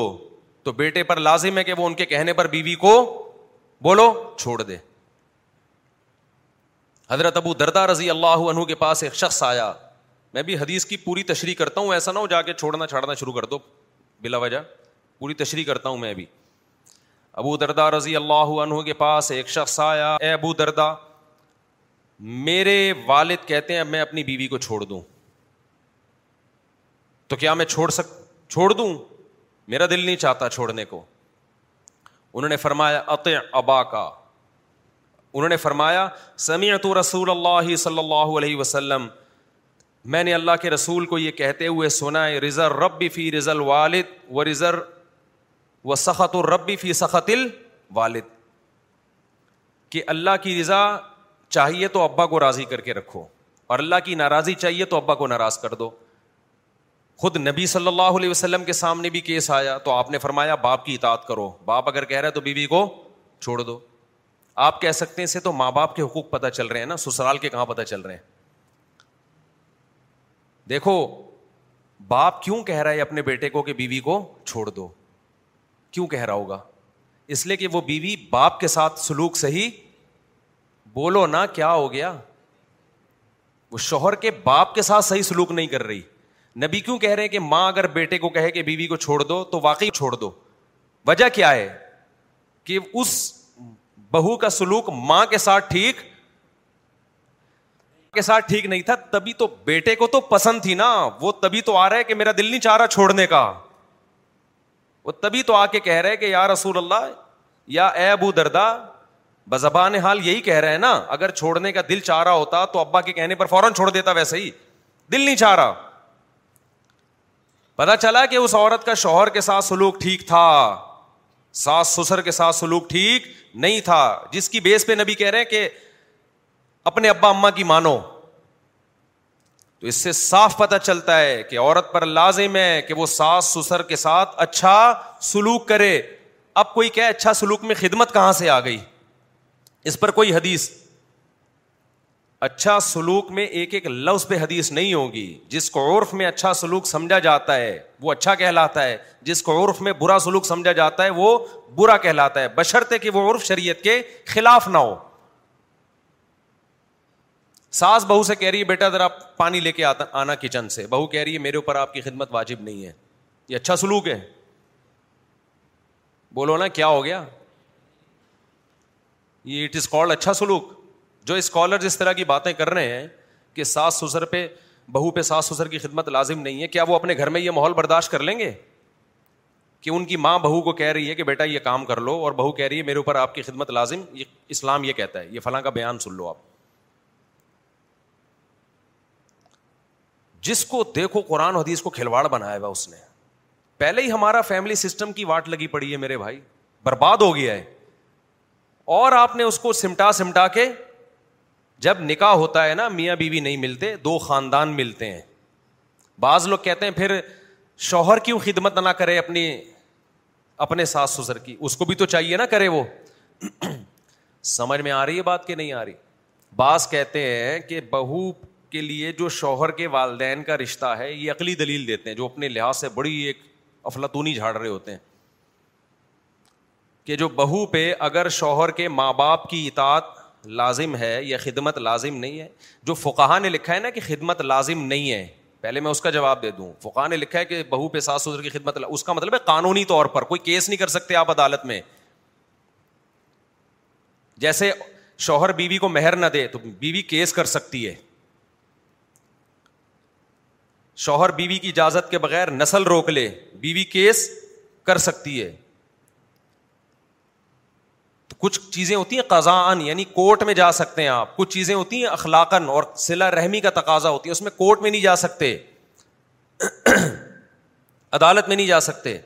تو بیٹے پر لازم ہے کہ وہ ان کے کہنے پر بیوی کو بولو چھوڑ دے حضرت ابو دردا رضی اللہ عنہ کے پاس ایک شخص آیا میں بھی حدیث کی پوری تشریح کرتا ہوں ایسا نہ ہو جا کے چھوڑنا چھاڑنا شروع کر دو بلا وجہ پوری تشریح کرتا ہوں میں بھی ابو دردا رضی اللہ عنہ کے پاس ایک شخص آیا اے ابو دردا میرے والد کہتے ہیں میں اپنی بیوی کو چھوڑ دوں تو کیا میں چھوڑ سک چھوڑ دوں میرا دل نہیں چاہتا چھوڑنے کو انہوں نے فرمایا عط ابا کا انہوں نے فرمایا سمیعت رسول اللہ صلی اللہ علیہ وسلم میں نے اللہ کے رسول کو یہ کہتے ہوئے سنا ہے رضر رب فی رض الوالد و رضر و سخت الرب فی سخت الوالد کہ اللہ کی رضا چاہیے تو ابا کو راضی کر کے رکھو اور اللہ کی ناراضی چاہیے تو ابا کو ناراض کر دو خود نبی صلی اللہ علیہ وسلم کے سامنے بھی کیس آیا تو آپ نے فرمایا باپ کی اطاعت کرو باپ اگر کہہ رہا ہے تو بیوی بی کو چھوڑ دو آپ کہہ سکتے ہیں اسے تو ماں باپ کے حقوق پتہ چل رہے ہیں نا سسرال کے کہاں پتہ چل رہے ہیں دیکھو باپ کیوں کہہ رہا ہے اپنے بیٹے کو کہ بیوی کو چھوڑ دو کیوں کہہ رہا ہوگا اس لیے کہ وہ بیوی باپ کے ساتھ سلوک صحیح بولو نا کیا ہو گیا وہ شوہر کے باپ کے ساتھ صحیح سلوک نہیں کر رہی نبی کیوں کہہ رہے ہیں کہ ماں اگر بیٹے کو کہے کہ بیوی کو چھوڑ دو تو واقعی چھوڑ دو وجہ کیا ہے کہ اس بہو کا سلوک ماں کے ساتھ ٹھیک کے ساتھ ٹھیک نہیں تھا تبھی تو بیٹے کو تو پسند تھی نا وہ تبھی تو آ رہا ہے کہ میرا دل نہیں چاہ رہا چھوڑنے کا وہ تبھی تو آ کے کہہ رہے کہ یا رسول اللہ یا اے ابو دردا بزبان حال یہی کہہ رہے ہیں نا اگر چھوڑنے کا دل چاہ رہا ہوتا تو ابا کے کہنے پر فوراً چھوڑ دیتا ویسے ہی دل نہیں چاہ رہا پتا چلا کہ اس عورت کا شوہر کے ساتھ سلوک ٹھیک تھا ساس سسر کے ساتھ سلوک ٹھیک نہیں تھا جس کی بیس پہ نبی کہہ رہے ہیں کہ اپنے ابا اما کی مانو تو اس سے صاف پتا چلتا ہے کہ عورت پر لازم ہے کہ وہ ساس سسر کے ساتھ اچھا سلوک کرے اب کوئی کہے اچھا سلوک میں خدمت کہاں سے آ گئی اس پر کوئی حدیث اچھا سلوک میں ایک ایک لفظ پہ حدیث نہیں ہوگی جس کو عرف میں اچھا سلوک سمجھا جاتا ہے وہ اچھا کہلاتا ہے جس کو عرف میں برا سلوک سمجھا جاتا ہے وہ برا کہلاتا ہے بشرطے کہ وہ عرف شریعت کے خلاف نہ ہو ساس بہو سے کہہ رہی ہے بیٹا ذرا پانی لے کے آنا کچن سے بہو کہہ رہی ہے میرے اوپر آپ کی خدمت واجب نہیں ہے یہ اچھا سلوک ہے بولو نا کیا ہو گیا یہ اٹ از کالڈ اچھا سلوک جو اسکالر اس طرح کی باتیں کر رہے ہیں کہ ساس سسر پہ بہو پہ ساس سسر کی خدمت لازم نہیں ہے کیا وہ اپنے گھر میں یہ ماحول برداشت کر لیں گے کہ ان کی ماں بہو کو کہہ رہی ہے کہ بیٹا یہ کام کر لو اور بہو کہہ رہی ہے میرے اوپر آپ کی خدمت لازم یہ اسلام یہ کہتا ہے یہ فلاں کا بیان سن لو آپ جس کو دیکھو قرآن حدیث کو کھلواڑ بنایا ہوا اس نے پہلے ہی ہمارا فیملی سسٹم کی واٹ لگی پڑی ہے میرے بھائی برباد ہو گیا ہے اور آپ نے اس کو سمٹا سمٹا کے جب نکاح ہوتا ہے نا میاں بیوی نہیں ملتے دو خاندان ملتے ہیں بعض لوگ کہتے ہیں پھر شوہر کیوں خدمت نہ کرے اپنی اپنے ساس سسر کی اس کو بھی تو چاہیے نا کرے وہ سمجھ میں آ رہی ہے بات کہ نہیں آ رہی بعض کہتے ہیں کہ بہو کے لیے جو شوہر کے والدین کا رشتہ ہے یہ اقلی دلیل دیتے ہیں جو اپنے لحاظ سے بڑی ایک افلاطونی جھاڑ رہے ہوتے ہیں کہ جو بہو پہ اگر شوہر کے ماں باپ کی اطاعت لازم ہے یا خدمت لازم نہیں ہے جو فقہ نے لکھا ہے نا کہ خدمت لازم نہیں ہے پہلے میں اس کا جواب دے دوں فقہ نے لکھا ہے کہ بہو پہ ساس سسر کی خدمت اس کا مطلب ہے قانونی طور پر کوئی کیس نہیں کر سکتے آپ عدالت میں جیسے شوہر بیوی بی کو مہر نہ دے تو بیوی بی کیس کر سکتی ہے شوہر بیوی بی کی اجازت کے بغیر نسل روک لے بیوی کیس کر سکتی ہے کچھ چیزیں ہوتی ہیں قزان یعنی کورٹ میں جا سکتے ہیں آپ کچھ چیزیں ہوتی ہیں اخلاقن اور سلا رحمی کا تقاضا ہوتی ہے اس میں کورٹ میں نہیں جا سکتے عدالت میں نہیں جا سکتے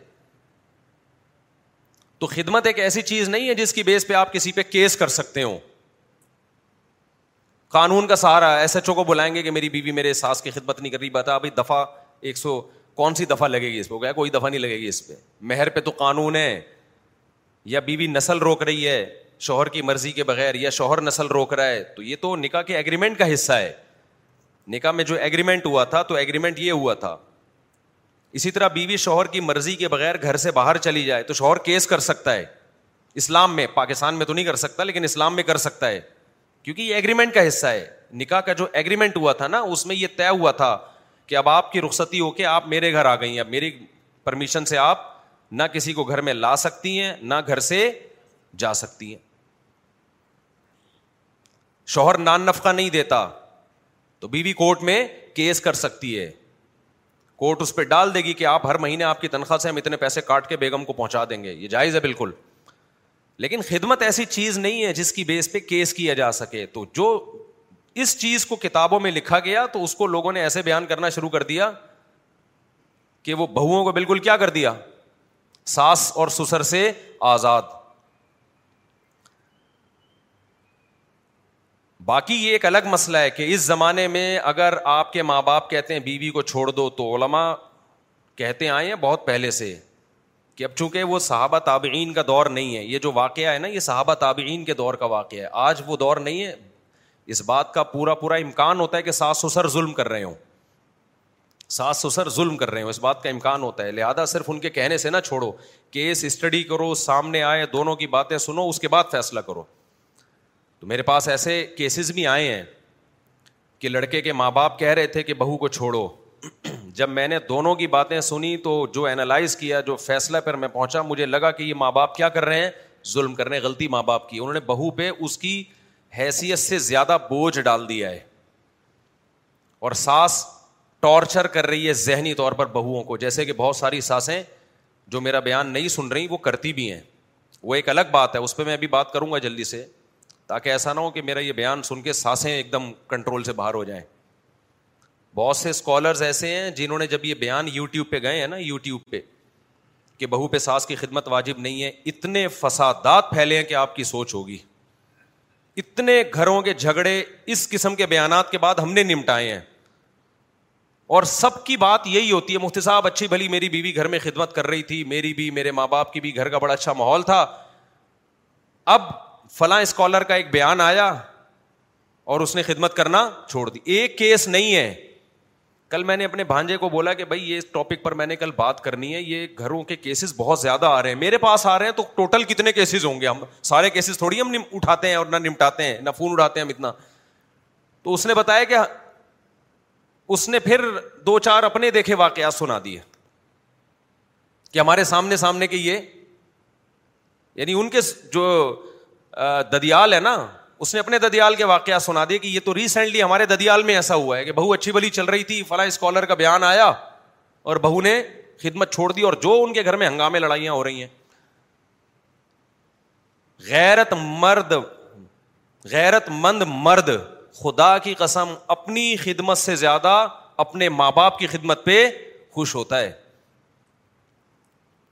تو خدمت ایک ایسی چیز نہیں ہے جس کی بیس پہ آپ کسی پہ کیس کر سکتے ہو قانون کا سہارا ایس ایچ او کو بلائیں گے کہ میری بیوی میرے ساس کی خدمت نہیں کر رہی بتا ابھی دفعہ ایک سو کون سی دفعہ لگے گی اس پہ کوئی دفعہ نہیں لگے گی اس پہ مہر پہ تو قانون ہے یا بیوی بی نسل روک رہی ہے شوہر کی مرضی کے بغیر یا شوہر نسل روک رہا ہے تو یہ تو نکاح کے ایگریمنٹ کا حصہ ہے نکاح میں جو ایگریمنٹ ہوا تھا تو ایگریمنٹ یہ ہوا تھا اسی طرح بیوی بی شوہر کی مرضی کے بغیر گھر سے باہر چلی جائے تو شوہر کیس کر سکتا ہے اسلام میں پاکستان میں تو نہیں کر سکتا لیکن اسلام میں کر سکتا ہے کیونکہ یہ ایگریمنٹ کا حصہ ہے نکاح کا جو ایگریمنٹ ہوا تھا نا اس میں یہ طے ہوا تھا کہ اب آپ کی رخصتی ہو کے آپ میرے گھر آ گئی ہیں اب میری پرمیشن سے آپ نہ کسی کو گھر میں لا سکتی ہیں نہ گھر سے جا سکتی ہیں شوہر نان نفقہ نہیں دیتا تو بیوی بی کوٹ میں کیس کر سکتی ہے کورٹ اس پہ ڈال دے گی کہ آپ ہر مہینے آپ کی تنخواہ سے ہم اتنے پیسے کاٹ کے بیگم کو پہنچا دیں گے یہ جائز ہے بالکل لیکن خدمت ایسی چیز نہیں ہے جس کی بیس پہ کیس کیا جا سکے تو جو اس چیز کو کتابوں میں لکھا گیا تو اس کو لوگوں نے ایسے بیان کرنا شروع کر دیا کہ وہ بہوؤں کو بالکل کیا کر دیا ساس اور سسر سے آزاد باقی یہ ایک الگ مسئلہ ہے کہ اس زمانے میں اگر آپ کے ماں باپ کہتے ہیں بیوی بی کو چھوڑ دو تو علما کہتے آئے ہیں بہت پہلے سے کہ اب چونکہ وہ صحابہ تابعین کا دور نہیں ہے یہ جو واقعہ ہے نا یہ صحابہ تابعین کے دور کا واقعہ ہے آج وہ دور نہیں ہے اس بات کا پورا پورا امکان ہوتا ہے کہ ساس سسر ظلم کر رہے ہوں ساس سسر ظلم کر رہے ہیں اس بات کا امکان ہوتا ہے لہٰذا صرف ان کے کہنے سے نہ چھوڑو کیس اسٹڈی کرو سامنے آئے دونوں کی باتیں سنو اس کے بعد فیصلہ کرو تو میرے پاس ایسے کیسز بھی آئے ہیں کہ لڑکے کے ماں باپ کہہ رہے تھے کہ بہو کو چھوڑو جب میں نے دونوں کی باتیں سنی تو جو اینالائز کیا جو فیصلہ پر میں پہنچا مجھے لگا کہ یہ ماں باپ کیا کر رہے ہیں ظلم کر رہے ہیں غلطی ماں باپ کی انہوں نے بہو پہ اس کی حیثیت سے زیادہ بوجھ ڈال دیا ہے اور ساس ٹارچر کر رہی ہے ذہنی طور پر بہوؤں کو جیسے کہ بہت ساری ساسیں جو میرا بیان نہیں سن رہی وہ کرتی بھی ہیں وہ ایک الگ بات ہے اس پہ میں ابھی بات کروں گا جلدی سے تاکہ ایسا نہ ہو کہ میرا یہ بیان سن کے سانسیں ایک دم کنٹرول سے باہر ہو جائیں بہت سے اسکالرز ایسے ہیں جنہوں نے جب یہ بیان یوٹیوب پہ گئے ہیں نا یوٹیوب پہ کہ بہو پہ ساس کی خدمت واجب نہیں ہے اتنے فسادات پھیلے ہیں کہ آپ کی سوچ ہوگی اتنے گھروں کے جھگڑے اس قسم کے بیانات کے بعد ہم نے نمٹائے ہیں اور سب کی بات یہی ہوتی ہے مفتی صاحب اچھی بھلی میری بیوی گھر میں خدمت کر رہی تھی میری بھی میرے ماں باپ کی بھی گھر کا بڑا اچھا ماحول تھا اب فلاں اسکالر کا ایک بیان آیا اور اس نے خدمت کرنا چھوڑ دی ایک کیس نہیں ہے کل میں نے اپنے بھانجے کو بولا کہ بھائی یہ ٹاپک پر میں نے کل بات کرنی ہے یہ گھروں کے کیسز بہت زیادہ آ رہے ہیں میرے پاس آ رہے ہیں تو ٹوٹل کتنے کیسز ہوں گے ہم سارے کیسز تھوڑی ہم اٹھاتے ہیں اور نہ نمٹاتے ہیں نہ فون اٹھاتے ہیں ہم اتنا تو اس نے بتایا کہ اس نے پھر دو چار اپنے دیکھے واقعات سنا دیے کہ ہمارے سامنے سامنے کے یہ یعنی ان کے جو ددیال ہے نا اس نے اپنے ددیال کے واقعات سنا دیے کہ یہ تو ریسنٹلی ہمارے ددیال میں ایسا ہوا ہے کہ بہو اچھی بلی چل رہی تھی فلاں اسکالر کا بیان آیا اور بہو نے خدمت چھوڑ دی اور جو ان کے گھر میں ہنگامے لڑائیاں ہو رہی ہیں غیرت مرد غیرت مند مرد خدا کی قسم اپنی خدمت سے زیادہ اپنے ماں باپ کی خدمت پہ خوش ہوتا ہے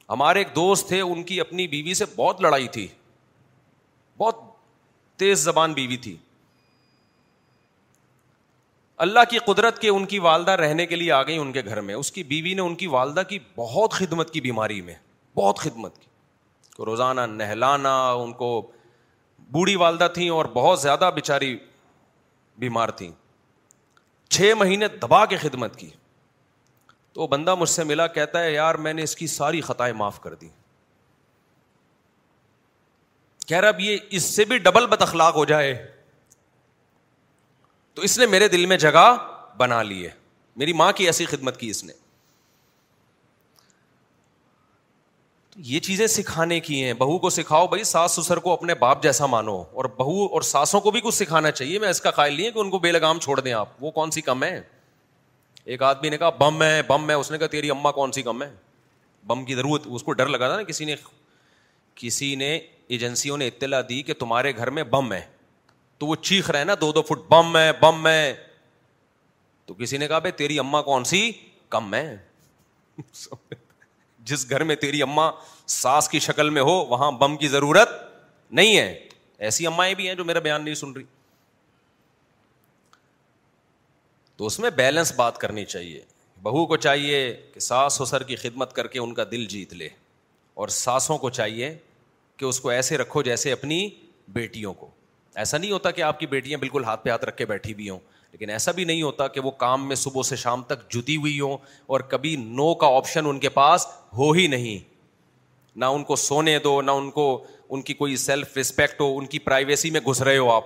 ہمارے ایک دوست تھے ان کی اپنی بیوی سے بہت لڑائی تھی بہت تیز زبان بیوی تھی اللہ کی قدرت کے ان کی والدہ رہنے کے لیے آ گئی ان کے گھر میں اس کی بیوی نے ان کی والدہ کی بہت خدمت کی بیماری میں بہت خدمت کی روزانہ نہلانا ان کو بوڑھی والدہ تھیں اور بہت زیادہ بیچاری بیمار تھیں چھ مہینے دبا کے خدمت کی تو وہ بندہ مجھ سے ملا کہتا ہے یار میں نے اس کی ساری خطائیں معاف کر دی کہہ رہا اب یہ اس سے بھی ڈبل بتخلاق ہو جائے تو اس نے میرے دل میں جگہ بنا لی ہے میری ماں کی ایسی خدمت کی اس نے یہ چیزیں سکھانے کی ہیں بہو کو سکھاؤ بھائی ساس سسر کو اپنے باپ جیسا مانو اور بہو اور ساسوں کو بھی کچھ سکھانا چاہیے میں اس کا خیال ہے کہ ان کو بے لگام چھوڑ دیں آپ وہ کون سی کم ہے ایک آدمی نے کہا بم ہے بم کی ضرورت اس کو ڈر لگا تھا نا کسی نے کسی نے ایجنسیوں نے اطلاع دی کہ تمہارے گھر میں بم ہے تو وہ چیخ رہے نا دو دو فٹ بم ہے بم ہے تو کسی نے کہا بھائی تیری اما کون سی کم ہے جس گھر میں تیری اماں ساس کی شکل میں ہو وہاں بم کی ضرورت نہیں ہے ایسی امائیں بھی ہیں جو میرا بیان نہیں سن رہی تو اس میں بیلنس بات کرنی چاہیے بہو کو چاہیے کہ ساس و سر کی خدمت کر کے ان کا دل جیت لے اور ساسوں کو چاہیے کہ اس کو ایسے رکھو جیسے اپنی بیٹیوں کو ایسا نہیں ہوتا کہ آپ کی بیٹیاں بالکل ہاتھ پہ ہاتھ رکھ کے بیٹھی بھی ہوں لیکن ایسا بھی نہیں ہوتا کہ وہ کام میں صبح سے شام تک جتی ہوئی ہو اور کبھی نو کا آپشن ان کے پاس ہو ہی نہیں نہ ان کو سونے دو نہ ان کو ان کی کوئی سیلف رسپیکٹ ہو ان کی پرائیویسی میں گھس رہے ہو آپ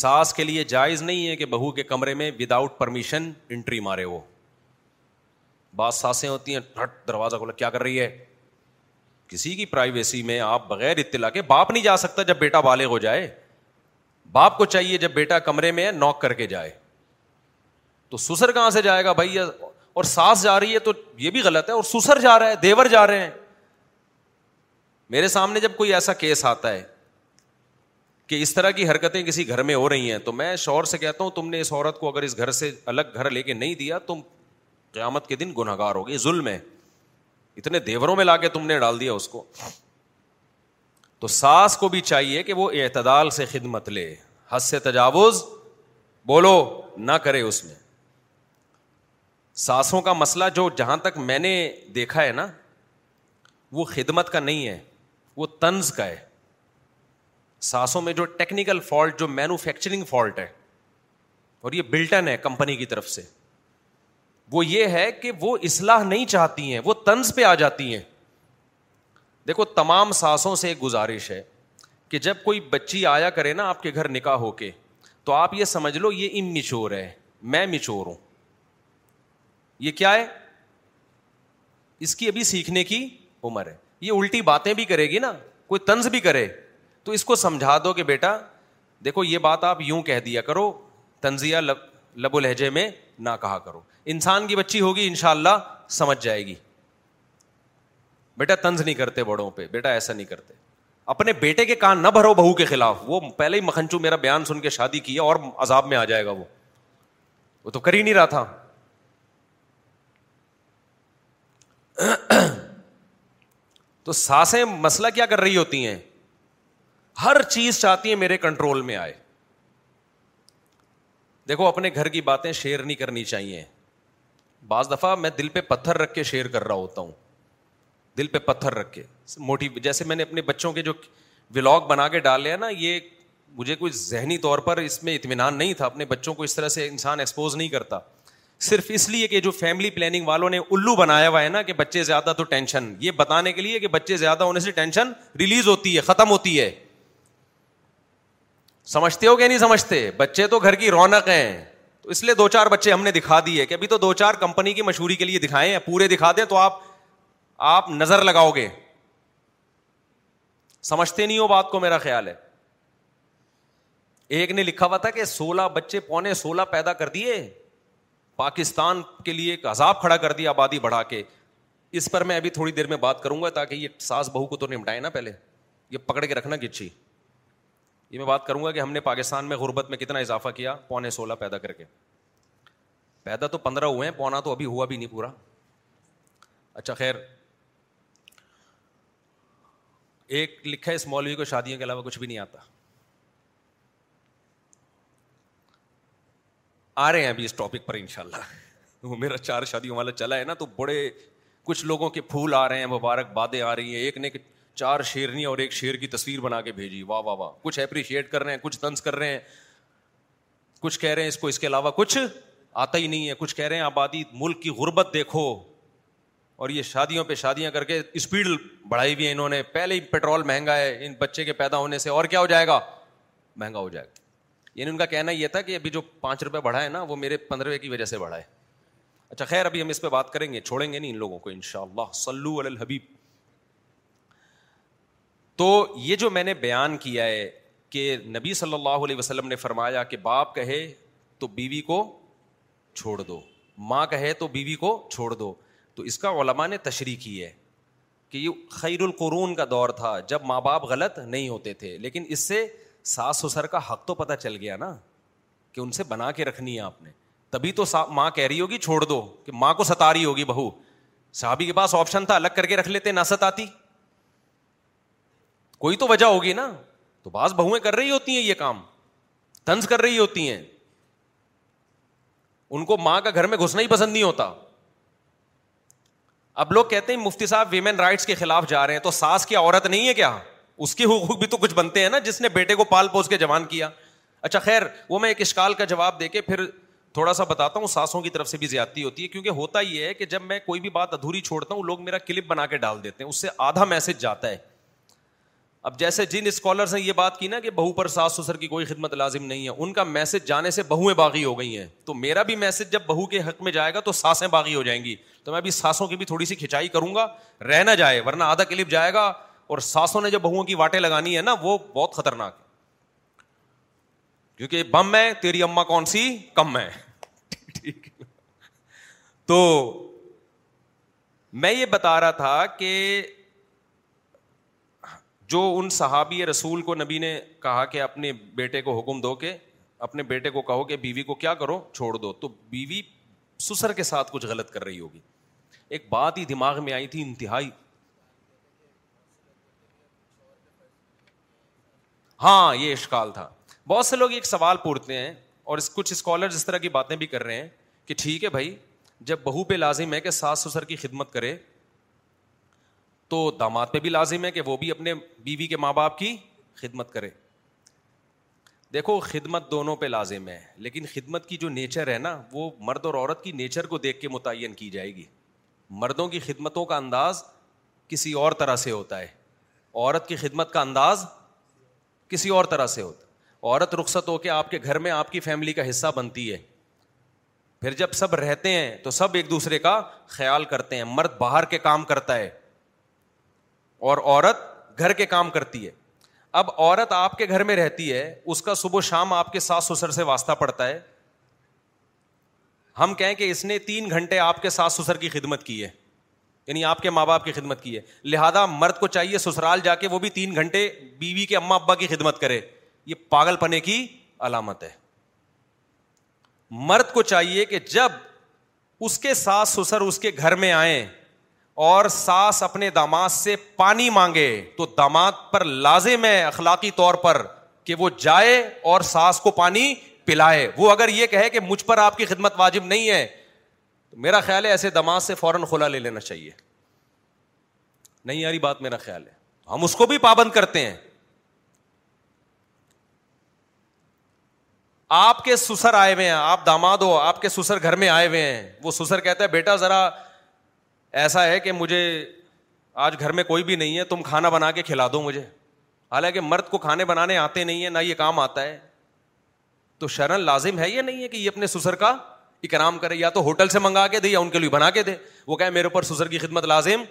ساس کے لیے جائز نہیں ہے کہ بہو کے کمرے میں وداؤٹ پرمیشن انٹری مارے ہو بات ساسیں ہوتی ہیں ٹھٹ دروازہ کھولا کیا کر رہی ہے کسی کی پرائیویسی میں آپ بغیر اطلاع کے باپ نہیں جا سکتا جب بیٹا بالغ ہو جائے باپ کو چاہیے جب بیٹا کمرے میں ہے نوک کر کے جائے تو سسر کہاں سے جائے گا بھائی اور جا رہی ہے تو یہ بھی غلط ہے اور سسر جا رہا ہے دیور جا رہے ہیں میرے سامنے جب کوئی ایسا کیس آتا ہے کہ اس طرح کی حرکتیں کسی گھر میں ہو رہی ہیں تو میں شور سے کہتا ہوں تم نے اس عورت کو اگر اس گھر سے الگ گھر لے کے نہیں دیا تم قیامت کے دن گنہگار ہوگی ظلم ہے اتنے دیوروں میں لا کے تم نے ڈال دیا اس کو تو ساس کو بھی چاہیے کہ وہ اعتدال سے خدمت لے حد سے تجاوز بولو نہ کرے اس میں ساسوں کا مسئلہ جو جہاں تک میں نے دیکھا ہے نا وہ خدمت کا نہیں ہے وہ طنز کا ہے ساسوں میں جو ٹیکنیکل فالٹ جو مینوفیکچرنگ فالٹ ہے اور یہ بلٹن ہے کمپنی کی طرف سے وہ یہ ہے کہ وہ اصلاح نہیں چاہتی ہیں وہ طنز پہ آ جاتی ہیں دیکھو تمام ساسوں سے ایک گزارش ہے کہ جب کوئی بچی آیا کرے نا آپ کے گھر نکاح ہو کے تو آپ یہ سمجھ لو یہ ان مچور ہے میں مچور ہوں یہ کیا ہے اس کی ابھی سیکھنے کی عمر ہے یہ الٹی باتیں بھی کرے گی نا کوئی طنز بھی کرے تو اس کو سمجھا دو کہ بیٹا دیکھو یہ بات آپ یوں کہہ دیا کرو تنزیہ لب و لہجے میں نہ کہا کرو انسان کی بچی ہوگی ان شاء اللہ سمجھ جائے گی بیٹا تنز نہیں کرتے بڑوں پہ بیٹا ایسا نہیں کرتے اپنے بیٹے کے کان نہ بھرو بہو کے خلاف وہ پہلے ہی مکھنچو میرا بیان سن کے شادی کی اور عذاب میں آ جائے گا وہ وہ تو کر ہی نہیں رہا تھا تو ساسیں مسئلہ کیا کر رہی ہوتی ہیں ہر چیز چاہتی ہیں میرے کنٹرول میں آئے دیکھو اپنے گھر کی باتیں شیئر نہیں کرنی چاہیے بعض دفعہ میں دل پہ پتھر رکھ کے شیئر کر رہا ہوتا ہوں دل پہ پتھر رکھ کے موٹی جیسے میں نے اپنے بچوں کے جو ولاگ بنا کے ڈال لیا نا یہ مجھے کوئی ذہنی طور پر اس میں اطمینان نہیں تھا اپنے بچوں کو اس طرح سے انسان ایکسپوز نہیں کرتا صرف اس لیے کہ جو فیملی پلاننگ والوں نے الو بنایا ہوا ہے نا کہ بچے زیادہ تو ٹینشن یہ بتانے کے لیے کہ بچے زیادہ ہونے سے ٹینشن ریلیز ہوتی ہے ختم ہوتی ہے سمجھتے ہو کہ نہیں سمجھتے بچے تو گھر کی رونق ہیں تو اس لیے دو چار بچے ہم نے دکھا دیے کہ ابھی تو دو چار کمپنی کی مشہوری کے لیے دکھائے ہیں پورے دکھا دیں تو آپ آپ نظر لگاؤ گے سمجھتے نہیں ہو بات کو میرا خیال ہے ایک نے لکھا ہوا تھا کہ سولہ بچے پونے سولہ پیدا کر دیے پاکستان کے لیے ایک عذاب کھڑا کر دیا آبادی بڑھا کے اس پر میں ابھی تھوڑی دیر میں بات کروں گا تاکہ یہ ساس بہو کو تو نمٹائے نا پہلے یہ پکڑ کے رکھنا گچی یہ میں بات کروں گا کہ ہم نے پاکستان میں غربت میں کتنا اضافہ کیا پونے سولہ پیدا کر کے پیدا تو پندرہ ہوئے ہیں پونا تو ابھی ہوا بھی نہیں پورا اچھا خیر ایک لکھا ہے اس مولوی کو شادیوں کے علاوہ کچھ بھی نہیں آتا آ رہے ہیں ابھی اس ٹاپک پر وہ میرا چار شادیوں والا چلا ہے نا تو بڑے کچھ لوگوں کے پھول آ رہے ہیں مبارک بادیں آ رہی ہیں ایک نے چار شیرنی اور ایک شیر کی تصویر بنا کے بھیجی واہ واہ واہ کچھ اپریشیٹ کر رہے ہیں کچھ تنس کر رہے ہیں کچھ کہہ رہے ہیں اس کو اس کے علاوہ کچھ آتا ہی نہیں ہے کچھ کہہ رہے ہیں آبادی ملک کی غربت دیکھو اور یہ شادیوں پہ شادیاں کر کے اسپیڈ بڑھائی ہوئی ہے انہوں نے پہلے ہی پیٹرول مہنگا ہے ان بچے کے پیدا ہونے سے اور کیا ہو جائے گا مہنگا ہو جائے گا یعنی ان کا کہنا یہ تھا کہ ابھی جو پانچ روپے بڑھا ہے نا وہ میرے پندرہ کی وجہ سے بڑھا ہے اچھا خیر ابھی ہم اس پہ بات کریں گے چھوڑیں گے نہیں ان لوگوں کو ان شاء اللہ سلو الحبیب تو یہ جو میں نے بیان کیا ہے کہ نبی صلی اللہ علیہ وسلم نے فرمایا کہ باپ کہے تو بیوی کو چھوڑ دو ماں کہے تو بیوی کو چھوڑ دو تو اس کا علماء نے تشریح کی ہے کہ یہ خیر القرون کا دور تھا جب ماں باپ غلط نہیں ہوتے تھے لیکن اس سے ساس سسر کا حق تو پتہ چل گیا نا کہ ان سے بنا کے رکھنی ہے آپ نے تبھی تو ماں کہہ رہی ہوگی چھوڑ دو کہ ماں کو ستا رہی ہوگی بہو صحابی کے پاس آپشن تھا الگ کر کے رکھ لیتے نہ ستا کوئی تو وجہ ہوگی نا تو بعض بہویں کر رہی ہوتی ہیں یہ کام تنز کر رہی ہوتی ہیں ان کو ماں کا گھر میں گھسنا ہی پسند نہیں ہوتا اب لوگ کہتے ہیں مفتی صاحب ویمن رائٹس کے خلاف جا رہے ہیں تو ساس کی عورت نہیں ہے کیا اس کے حقوق بھی تو کچھ بنتے ہیں نا جس نے بیٹے کو پال پوس کے جوان کیا اچھا خیر وہ میں ایک اشکال کا جواب دے کے پھر تھوڑا سا بتاتا ہوں ساسوں کی طرف سے بھی زیادتی ہوتی ہے کیونکہ ہوتا یہ ہے کہ جب میں کوئی بھی بات ادھوری چھوڑتا ہوں لوگ میرا کلپ بنا کے ڈال دیتے ہیں اس سے آدھا میسج جاتا ہے اب جیسے جن اسکالرس نے یہ بات کی نا کہ بہو پر ساس سسر کی کوئی خدمت لازم نہیں ہے ان کا میسج جانے سے بہویں باغی ہو گئی ہیں تو میرا بھی میسج جب بہو کے حق میں جائے گا تو ساسیں باغی ہو جائیں گی تو میں بھی ساسوں کی تھوڑی سی کھنچائی کروں گا رہ نہ جائے ورنہ آدھا کلپ جائے گا اور ساسوں نے جب بہوؤں کی واٹیں لگانی ہے نا وہ بہت خطرناک کیونکہ بم ہے تیری اما کون سی کم ہے ٹھیک تو میں یہ بتا رہا تھا کہ جو ان صحابی رسول کو نبی نے کہا کہ اپنے بیٹے کو حکم دو کہ اپنے بیٹے کو کہو کہ بیوی کو کیا کرو چھوڑ دو تو بیوی سسر کے ساتھ کچھ غلط کر رہی ہوگی ایک بات ہی دماغ میں آئی تھی انتہائی ہاں یہ اشکال تھا بہت سے لوگ ایک سوال پورتے ہیں اور اس کچھ اسکالر اس طرح کی باتیں بھی کر رہے ہیں کہ ٹھیک ہے بھائی جب بہو پہ لازم ہے کہ ساس سسر کی خدمت کرے تو داماد پہ بھی لازم ہے کہ وہ بھی اپنے بیوی کے ماں باپ کی خدمت کرے دیکھو خدمت دونوں پہ لازم ہے لیکن خدمت کی جو نیچر ہے نا وہ مرد اور عورت کی نیچر کو دیکھ کے متعین کی جائے گی مردوں کی خدمتوں کا انداز کسی اور طرح سے ہوتا ہے عورت کی خدمت کا انداز کسی اور طرح سے ہوتا ہے عورت رخصت ہو کے آپ کے گھر میں آپ کی فیملی کا حصہ بنتی ہے پھر جب سب رہتے ہیں تو سب ایک دوسرے کا خیال کرتے ہیں مرد باہر کے کام کرتا ہے اور عورت گھر کے کام کرتی ہے اب عورت آپ کے گھر میں رہتی ہے اس کا صبح شام آپ کے ساس سسر سے واسطہ پڑتا ہے ہم کہیں کہ اس نے تین گھنٹے آپ کے ساس سسر کی خدمت کی ہے یعنی آپ کے ماں باپ کی خدمت کی ہے لہذا مرد کو چاہیے سسرال جا کے وہ بھی تین گھنٹے بیوی کے اما ابا کی خدمت کرے یہ پاگل پنے کی علامت ہے مرد کو چاہیے کہ جب اس کے ساس سسر اس کے گھر میں آئیں اور ساس اپنے داماد سے پانی مانگے تو داماد پر لازم ہے اخلاقی طور پر کہ وہ جائے اور ساس کو پانی پلائے وہ اگر یہ کہے کہ مجھ پر آپ کی خدمت واجب نہیں ہے تو میرا خیال ہے ایسے داماد سے فوراً کھلا لے لینا چاہیے نہیں یاری بات میرا خیال ہے ہم اس کو بھی پابند کرتے ہیں آپ کے سسر آئے ہوئے ہیں آپ داماد ہو آپ کے سسر گھر میں آئے ہوئے ہیں وہ سسر کہتا ہے بیٹا ذرا ایسا ہے کہ مجھے آج گھر میں کوئی بھی نہیں ہے تم کھانا بنا کے کھلا دو مجھے حالانکہ مرد کو کھانے بنانے آتے نہیں ہیں نہ یہ کام آتا ہے تو شرن لازم ہے یا نہیں ہے کہ یہ اپنے سسر کا اکرام کرے یا تو ہوٹل سے منگا کے دے یا ان کے لیے بنا کے دے وہ کہے میرے اوپر سسر کی خدمت لازم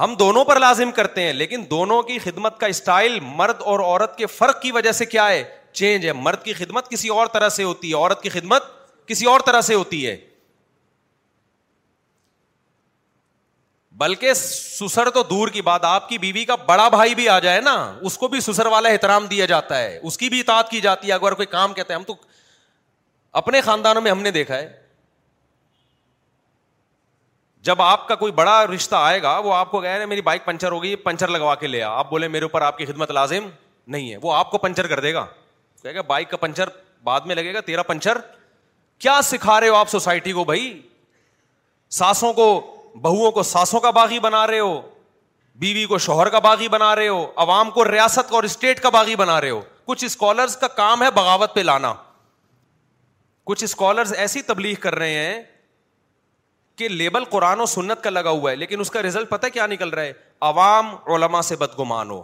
ہم دونوں پر لازم کرتے ہیں لیکن دونوں کی خدمت کا اسٹائل مرد اور عورت کے فرق کی وجہ سے کیا ہے چینج ہے مرد کی خدمت کسی اور طرح سے ہوتی ہے عورت کی خدمت کسی اور طرح سے ہوتی ہے بلکہ سسر تو دور کی بات آپ کی بیوی کا بڑا بھائی بھی آ جائے نا اس کو بھی سسر والا احترام دیا جاتا ہے اس کی بھی اطاعت کی جاتی ہے اگر کوئی کام کہتا ہے ہم تو اپنے خاندانوں میں ہم نے دیکھا ہے جب آپ کا کوئی بڑا رشتہ آئے گا وہ آپ کو کہہ رہے میری بائک پنچر ہو گئی پنچر لگوا کے لیا آپ بولے میرے اوپر آپ کی خدمت لازم نہیں ہے وہ آپ کو پنچر کر دے گا بائک کا پنچر بعد میں لگے گا تیرا پنچر کیا سکھا رہے ہو آپ سوسائٹی کو بھائی ساسوں کو بہوؤں کو ساسوں کا باغی بنا رہے ہو بیوی کو شوہر کا باغی بنا رہے ہو عوام کو ریاست اور اسٹیٹ کا باغی بنا رہے ہو کچھ اسکالرس کا کام ہے بغاوت پہ لانا کچھ اسکالرز ایسی تبلیغ کر رہے ہیں کہ لیبل قرآن و سنت کا لگا ہوا ہے لیکن اس کا ریزلٹ پتہ کیا نکل رہا ہے عوام علما سے بدگمان ہو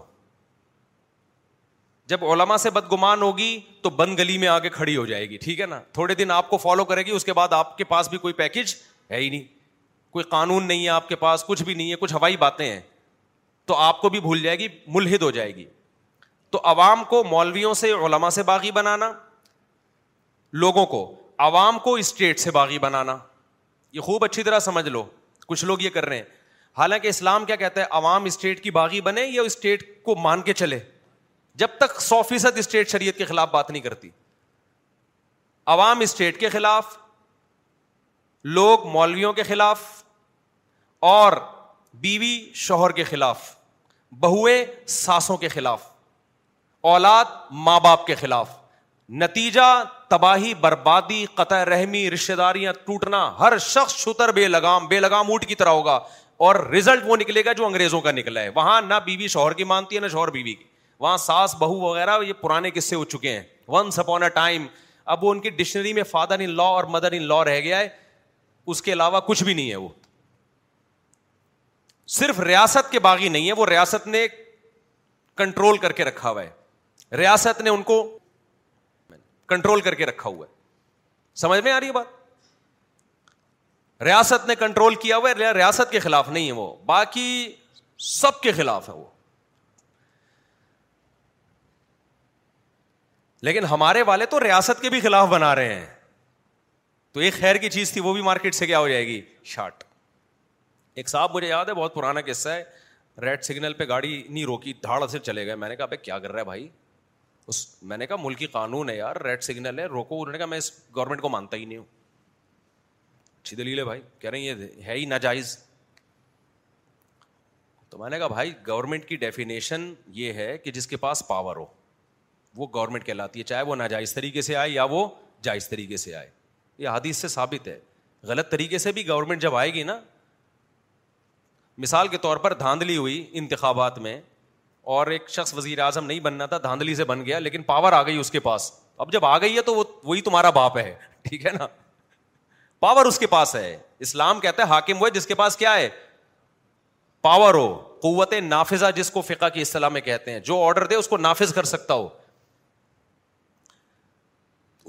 جب علما سے بدگمان ہوگی تو بند گلی میں آگے کھڑی ہو جائے گی ٹھیک ہے نا تھوڑے دن آپ کو فالو کرے گی اس کے بعد آپ کے پاس بھی کوئی پیکج ہے ہی نہیں کوئی قانون نہیں ہے آپ کے پاس کچھ بھی نہیں ہے کچھ ہوائی باتیں ہیں تو آپ کو بھی بھول جائے گی ملحد ہو جائے گی تو عوام کو مولویوں سے علماء سے باغی بنانا لوگوں کو عوام کو اسٹیٹ سے باغی بنانا یہ خوب اچھی طرح سمجھ لو کچھ لوگ یہ کر رہے ہیں حالانکہ اسلام کیا کہتا ہے عوام اسٹیٹ کی باغی بنے یا اسٹیٹ کو مان کے چلے جب تک سو فیصد اسٹیٹ شریعت کے خلاف بات نہیں کرتی عوام اسٹیٹ کے خلاف لوگ مولویوں کے خلاف اور بیوی شوہر کے خلاف بہویں ساسوں کے خلاف اولاد ماں باپ کے خلاف نتیجہ تباہی بربادی قطع رحمی رشتے داریاں ٹوٹنا ہر شخص شتر بے لگام بے لگام اونٹ کی طرح ہوگا اور ریزلٹ وہ نکلے گا جو انگریزوں کا نکلا ہے وہاں نہ بیوی شوہر کی مانتی ہے نہ شوہر بیوی کی وہاں ساس بہو وغیرہ یہ پرانے قصے ہو چکے ہیں ونس اپون اے ٹائم اب وہ ان کی ڈکشنری میں فادر ان لا اور مدر ان لا رہ گیا ہے اس کے علاوہ کچھ بھی نہیں ہے وہ صرف ریاست کے باغی نہیں ہے وہ ریاست نے کنٹرول کر کے رکھا ہوا ہے ریاست نے ان کو کنٹرول کر کے رکھا ہوا ہے سمجھ میں آ رہی ہے بات ریاست نے کنٹرول کیا ہوا ہے ریاست کے خلاف نہیں ہے وہ باقی سب کے خلاف ہے وہ لیکن ہمارے والے تو ریاست کے بھی خلاف بنا رہے ہیں تو ایک خیر کی چیز تھی وہ بھی مارکیٹ سے کیا ہو جائے گی شارٹ ایک صاحب مجھے یاد ہے بہت پرانا قصہ ہے ریڈ سگنل پہ گاڑی نہیں روکی دھاڑ سے چلے گئے میں نے کہا بھائی کیا کر رہا ہے بھائی اس میں نے کہا ملکی قانون ہے یار ریڈ سگنل ہے روکو انہوں نے کہا میں اس گورنمنٹ کو مانتا ہی نہیں ہوں اچھی دلیل ہے بھائی کہہ رہے ہیں یہ ہے ہی ناجائز تو میں نے کہا بھائی گورنمنٹ کی ڈیفینیشن یہ ہے کہ جس کے پاس پاور ہو وہ گورنمنٹ کہلاتی ہے چاہے وہ ناجائز طریقے سے آئے یا وہ جائز طریقے سے آئے یہ حدیث سے ثابت ہے غلط طریقے سے بھی گورنمنٹ جب آئے گی نا مثال کے طور پر دھاندلی ہوئی انتخابات میں اور ایک شخص وزیر اعظم نہیں بننا تھا دھاندلی سے بن گیا لیکن پاور آ گئی اس کے پاس اب جب آ گئی ہے تو وہ وہی تمہارا باپ ہے ٹھیک ہے نا پاور اس کے پاس ہے اسلام کہتا ہے حاکم ہوئے جس کے پاس کیا ہے پاور ہو قوت نافذہ جس کو فقہ کی اصطلاح میں کہتے ہیں جو آرڈر دے اس کو نافذ کر سکتا ہو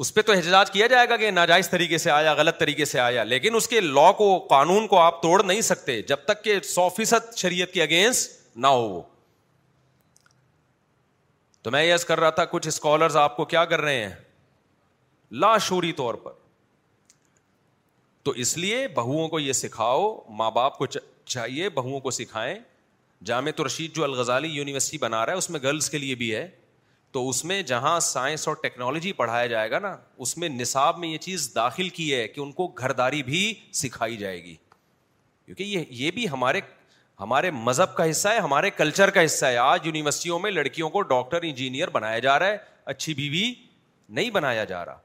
اس پہ تو احتجاج کیا جائے گا کہ ناجائز طریقے سے آیا غلط طریقے سے آیا لیکن اس کے لا کو قانون کو آپ توڑ نہیں سکتے جب تک کہ سو فیصد شریعت کے اگینسٹ نہ ہو وہ تو میں یس کر رہا تھا کچھ اسکالرز آپ کو کیا کر رہے ہیں لاشوری طور پر تو اس لیے بہوؤں کو یہ سکھاؤ ماں باپ کو چاہیے بہوؤں کو سکھائیں جامع رشید جو الغزالی یونیورسٹی بنا رہا ہے اس میں گرلس کے لیے بھی ہے تو اس میں جہاں سائنس اور ٹیکنالوجی پڑھایا جائے گا نا اس میں نصاب میں یہ چیز داخل کی ہے کہ ان کو گھرداری بھی سکھائی جائے گی کیونکہ یہ یہ بھی ہمارے ہمارے مذہب کا حصہ ہے ہمارے کلچر کا حصہ ہے آج یونیورسٹیوں میں لڑکیوں کو ڈاکٹر انجینئر بنایا جا رہا ہے اچھی بیوی نہیں بنایا جا رہا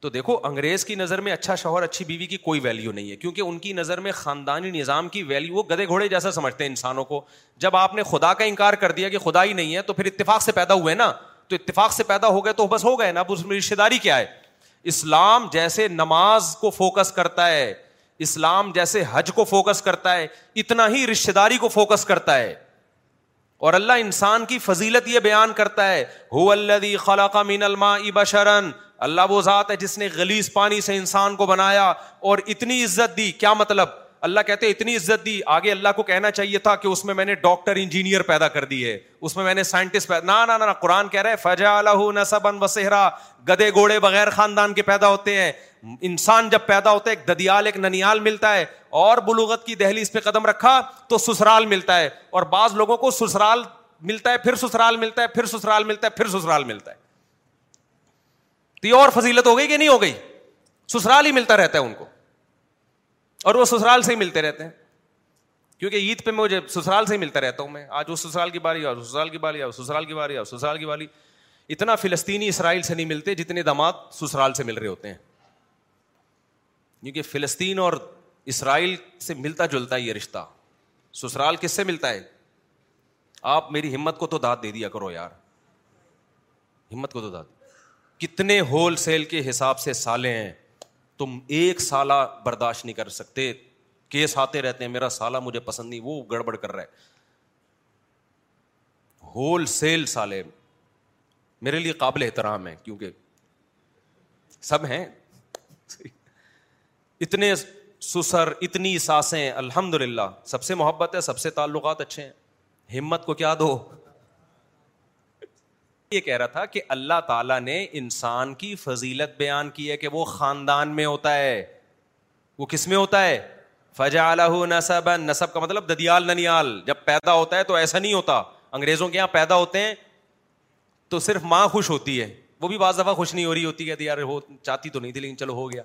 تو دیکھو انگریز کی نظر میں اچھا شوہر اچھی بیوی کی کوئی ویلیو نہیں ہے کیونکہ ان کی نظر میں خاندانی نظام کی ویلیو وہ گدے گھوڑے جیسا سمجھتے ہیں انسانوں کو جب آپ نے خدا کا انکار کر دیا کہ خدا ہی نہیں ہے تو پھر اتفاق سے پیدا ہوئے نا تو اتفاق سے پیدا ہو گئے تو بس ہو گئے نا اب اس میں رشتے داری کیا ہے اسلام جیسے نماز کو فوکس کرتا ہے اسلام جیسے حج کو فوکس کرتا ہے اتنا ہی رشتے داری کو فوکس کرتا ہے اور اللہ انسان کی فضیلت یہ بیان کرتا ہے ہو اللہ اللہ وہ ذات ہے جس نے غلیز پانی سے انسان کو بنایا اور اتنی عزت دی کیا مطلب اللہ کہتے ہیں اتنی عزت دی آگے اللہ کو کہنا چاہیے تھا کہ اس میں میں نے ڈاکٹر انجینئر پیدا کر دی ہے اس میں میں نے سائنٹسٹ پیدا نہ نہ قرآن کہہ رہے فجا الح نصب وسحرا گدے گھوڑے بغیر خاندان کے پیدا ہوتے ہیں انسان جب پیدا ہوتا ہے ایک ددیال ایک ننیال ملتا ہے اور بلوغت کی دہلی اس پہ قدم رکھا تو سسرال ملتا ہے اور بعض لوگوں کو سسرال ملتا ہے پھر سسرال ملتا ہے پھر سسرال ملتا ہے پھر سسرال ملتا ہے تو یہ اور فضیلت ہو گئی کہ نہیں ہو گئی سسرال ہی ملتا رہتا ہے ان کو اور وہ سسرال سے ہی ملتے رہتے ہیں کیونکہ عید پہ مجھے سسرال سے ہی ملتا رہتا ہوں میں آج وہ سسرال کی باری آؤ سسرال کی باری آؤ سسرال کی باری سسرال کی باری اتنا فلسطینی اسرائیل سے نہیں ملتے جتنے دمات سسرال سے مل رہے ہوتے ہیں کیونکہ فلسطین اور اسرائیل سے ملتا جلتا یہ رشتہ سسرال کس سے ملتا ہے آپ میری ہمت کو تو داد دے دیا کرو یار ہمت کو تو داد کتنے ہول سیل کے حساب سے سالے ہیں تم ایک سالہ برداشت نہیں کر سکتے کیس آتے رہتے ہیں میرا سالہ مجھے پسند نہیں وہ گڑبڑ کر رہا ہے ہول سیل سالے میرے لیے قابل احترام ہے کیونکہ سب ہیں اتنے سسر اتنی ساسیں الحمد للہ سب سے محبت ہے سب سے تعلقات اچھے ہیں ہمت کو کیا دو یہ کہہ رہا تھا کہ اللہ تعالیٰ نے انسان کی فضیلت بیان کی ہے کہ وہ خاندان میں ہوتا ہے وہ کس میں ہوتا ہے فجا نصب نصب کا مطلب ددیال ننیال جب پیدا ہوتا ہے تو ایسا نہیں ہوتا انگریزوں کے یہاں پیدا ہوتے ہیں تو صرف ماں خوش ہوتی ہے وہ بھی بعض دفعہ خوش نہیں ہو رہی ہوتی یار ہو چاہتی تو نہیں تھی لیکن چلو ہو گیا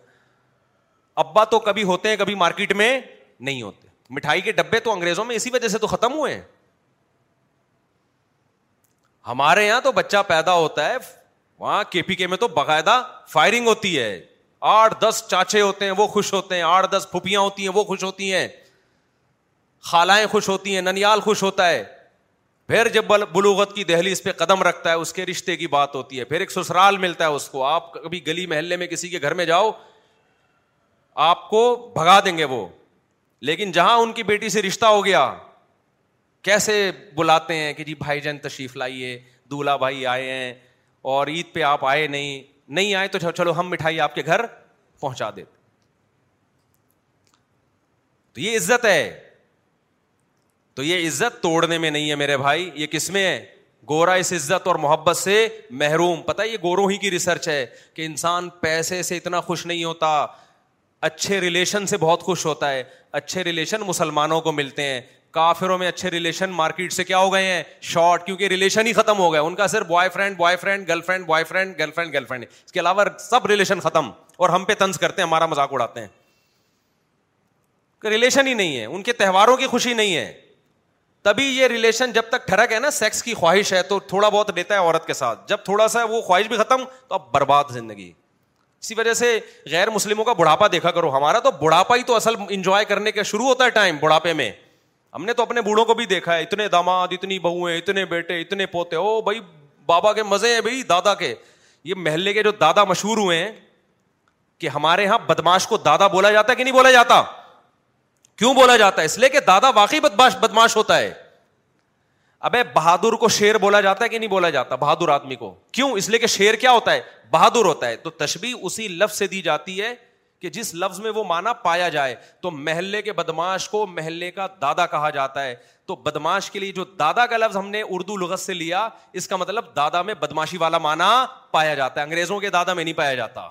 ابا تو کبھی ہوتے ہیں کبھی مارکیٹ میں نہیں ہوتے مٹھائی کے ڈبے تو انگریزوں میں اسی وجہ سے تو ختم ہوئے ہیں ہمارے یہاں تو بچہ پیدا ہوتا ہے وہاں کے پی کے میں تو باقاعدہ فائرنگ ہوتی ہے آٹھ دس چاچے ہوتے ہیں وہ خوش ہوتے ہیں آٹھ دس پھپیاں ہوتی ہیں وہ خوش ہوتی ہیں خالائیں خوش ہوتی ہیں ننیال خوش ہوتا ہے پھر جب بلوغت کی دہلی اس پہ قدم رکھتا ہے اس کے رشتے کی بات ہوتی ہے پھر ایک سسرال ملتا ہے اس کو آپ کبھی گلی محلے میں کسی کے گھر میں جاؤ آپ کو بھگا دیں گے وہ لیکن جہاں ان کی بیٹی سے رشتہ ہو گیا کیسے بلاتے ہیں کہ جی بھائی جان تشریف لائیے دولہا بھائی آئے ہیں اور عید پہ آپ آئے نہیں نہیں آئے تو چلو ہم مٹھائی آپ کے گھر پہنچا دیتے تو یہ عزت ہے تو یہ عزت توڑنے میں نہیں ہے میرے بھائی یہ کس میں ہے گورا اس عزت اور محبت سے محروم پتا یہ گوروں ہی کی ریسرچ ہے کہ انسان پیسے سے اتنا خوش نہیں ہوتا اچھے ریلیشن سے بہت خوش ہوتا ہے اچھے ریلیشن مسلمانوں کو ملتے ہیں کافروں میں اچھے ریلیشن مارکیٹ سے کیا ہو گئے ہیں شارٹ کیونکہ ریلیشن ہی ختم ہو گئے ان کا صرف boyfriend boyfriend girlfriend boyfriend girlfriend girlfriend اس کے علاوہ سب ریلیشن ختم اور ہم پہ تنز کرتے ہیں ہمارا مذاق اڑاتے ہیں ریلیشن ہی نہیں ہے ان کے تہواروں کی خوشی نہیں ہے تبھی یہ ریلیشن جب تک ٹھڑک ہے نا سیکس کی خواہش ہے تو تھوڑا بہت لیتا ہے عورت کے ساتھ جب تھوڑا سا وہ خواہش بھی ختم تو اب برباد زندگی اسی وجہ سے غیر مسلموں کا بڑھاپا دیکھا کرو ہمارا تو بڑھاپا ہی تو اصل انجوائے کرنے کا شروع ہوتا ہے ٹائم بڑھاپے میں ہم نے تو اپنے بوڑھوں کو بھی دیکھا ہے اتنے داماد اتنی بہویں اتنے بیٹے اتنے پوتے او بھائی بابا کے مزے ہیں بھائی دادا کے یہ محلے کے جو دادا مشہور ہوئے ہیں کہ ہمارے یہاں بدماش کو دادا بولا جاتا ہے کہ نہیں بولا جاتا کیوں بولا جاتا ہے اس لیے کہ دادا واقعی بدماش بدماش ہوتا ہے ابے بہادر کو شیر بولا جاتا ہے کہ نہیں بولا جاتا بہادر آدمی کو کیوں اس لیے کہ شیر کیا ہوتا ہے بہادر ہوتا ہے تو تشبیح اسی لفظ سے دی جاتی ہے کہ جس لفظ میں وہ مانا پایا جائے تو محلے کے بدماش کو محلے کا دادا کہا جاتا ہے تو بدماش کے لیے جو دادا کا لفظ ہم نے اردو لغت سے لیا اس کا مطلب دادا میں بدماشی والا مانا پایا جاتا ہے انگریزوں کے دادا میں نہیں پایا جاتا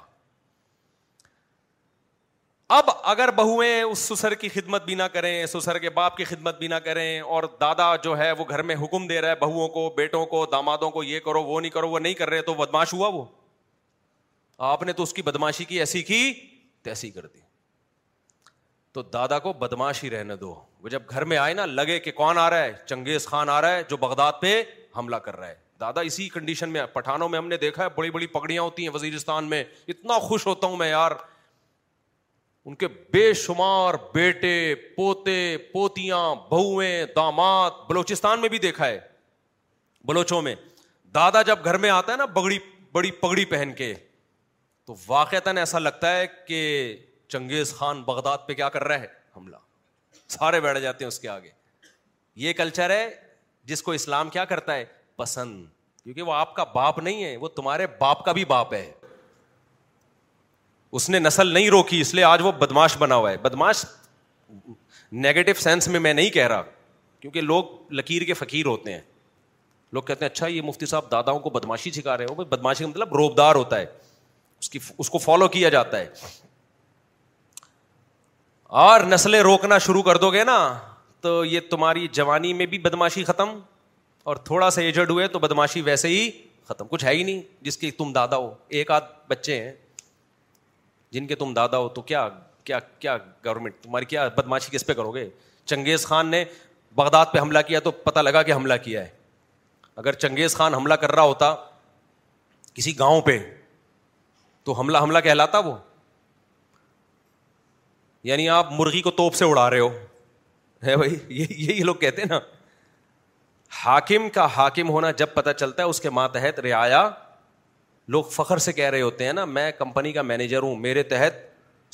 اب اگر بہویں اس سسر کی خدمت بھی نہ کریں سسر کے باپ کی خدمت بھی نہ کریں اور دادا جو ہے وہ گھر میں حکم دے رہا ہے بہوؤں کو بیٹوں کو دامادوں کو یہ کرو وہ نہیں کرو وہ نہیں کر رہے تو بدماش ہوا وہ آپ نے تو اس کی بدماشی کی ایسی کی تیسی کر دی تو دادا کو بدماش ہی رہنے دو وہ جب گھر میں آئے نا لگے کہ کون آ رہا ہے چنگیز خان آ رہا ہے جو بغداد پہ حملہ کر رہا ہے دادا اسی کنڈیشن میں پٹھانوں میں ہم نے دیکھا ہے بڑی بڑی پگڑیاں ہوتی ہیں وزیرستان میں اتنا خوش ہوتا ہوں میں یار ان کے بے شمار بیٹے پوتے پوتیاں بہویں داماد بلوچستان میں بھی دیکھا ہے بلوچوں میں دادا جب گھر میں آتا ہے نا بگڑی بڑی پگڑی پہن کے تو واقع ایسا لگتا ہے کہ چنگیز خان بغداد پہ کیا کر رہا ہے حملہ سارے بیٹھ جاتے ہیں اس کے آگے یہ کلچر ہے جس کو اسلام کیا کرتا ہے پسند کیونکہ وہ آپ کا باپ نہیں ہے وہ تمہارے باپ کا بھی باپ ہے اس نے نسل نہیں روکی اس لیے آج وہ بدماش بنا ہوا ہے بدماش نگیٹو سینس میں میں نہیں کہہ رہا کیونکہ لوگ لکیر کے فقیر ہوتے ہیں لوگ کہتے ہیں اچھا یہ مفتی صاحب داداؤں کو بدماشی سکھا رہے ہو بدماشی کا مطلب روبدار ہوتا ہے اس کی اس کو فالو کیا جاتا ہے اور نسلیں روکنا شروع کر دو گے نا تو یہ تمہاری جوانی میں بھی بدماشی ختم اور تھوڑا سا ایجڈ ہوئے تو بدماشی ویسے ہی ختم کچھ ہے ہی نہیں جس کے تم دادا ہو ایک آدھ بچے ہیں جن کے تم دادا ہو تو کیا کیا کیا گورنمنٹ تمہاری کیا بدماشی کس پہ کرو گے چنگیز خان نے بغداد پہ حملہ کیا تو پتہ لگا کہ حملہ کیا ہے اگر چنگیز خان حملہ کر رہا ہوتا کسی گاؤں پہ تو حملہ حملہ کہلاتا وہ یعنی آپ مرغی کو توپ سے اڑا رہے ہو ہے بھائی یہی لوگ کہتے ہیں نا ہاکم کا ہاکم ہونا جب پتا چلتا ہے اس کے ماتحت رعایا لوگ فخر سے کہہ رہے ہوتے ہیں نا میں کمپنی کا مینیجر ہوں میرے تحت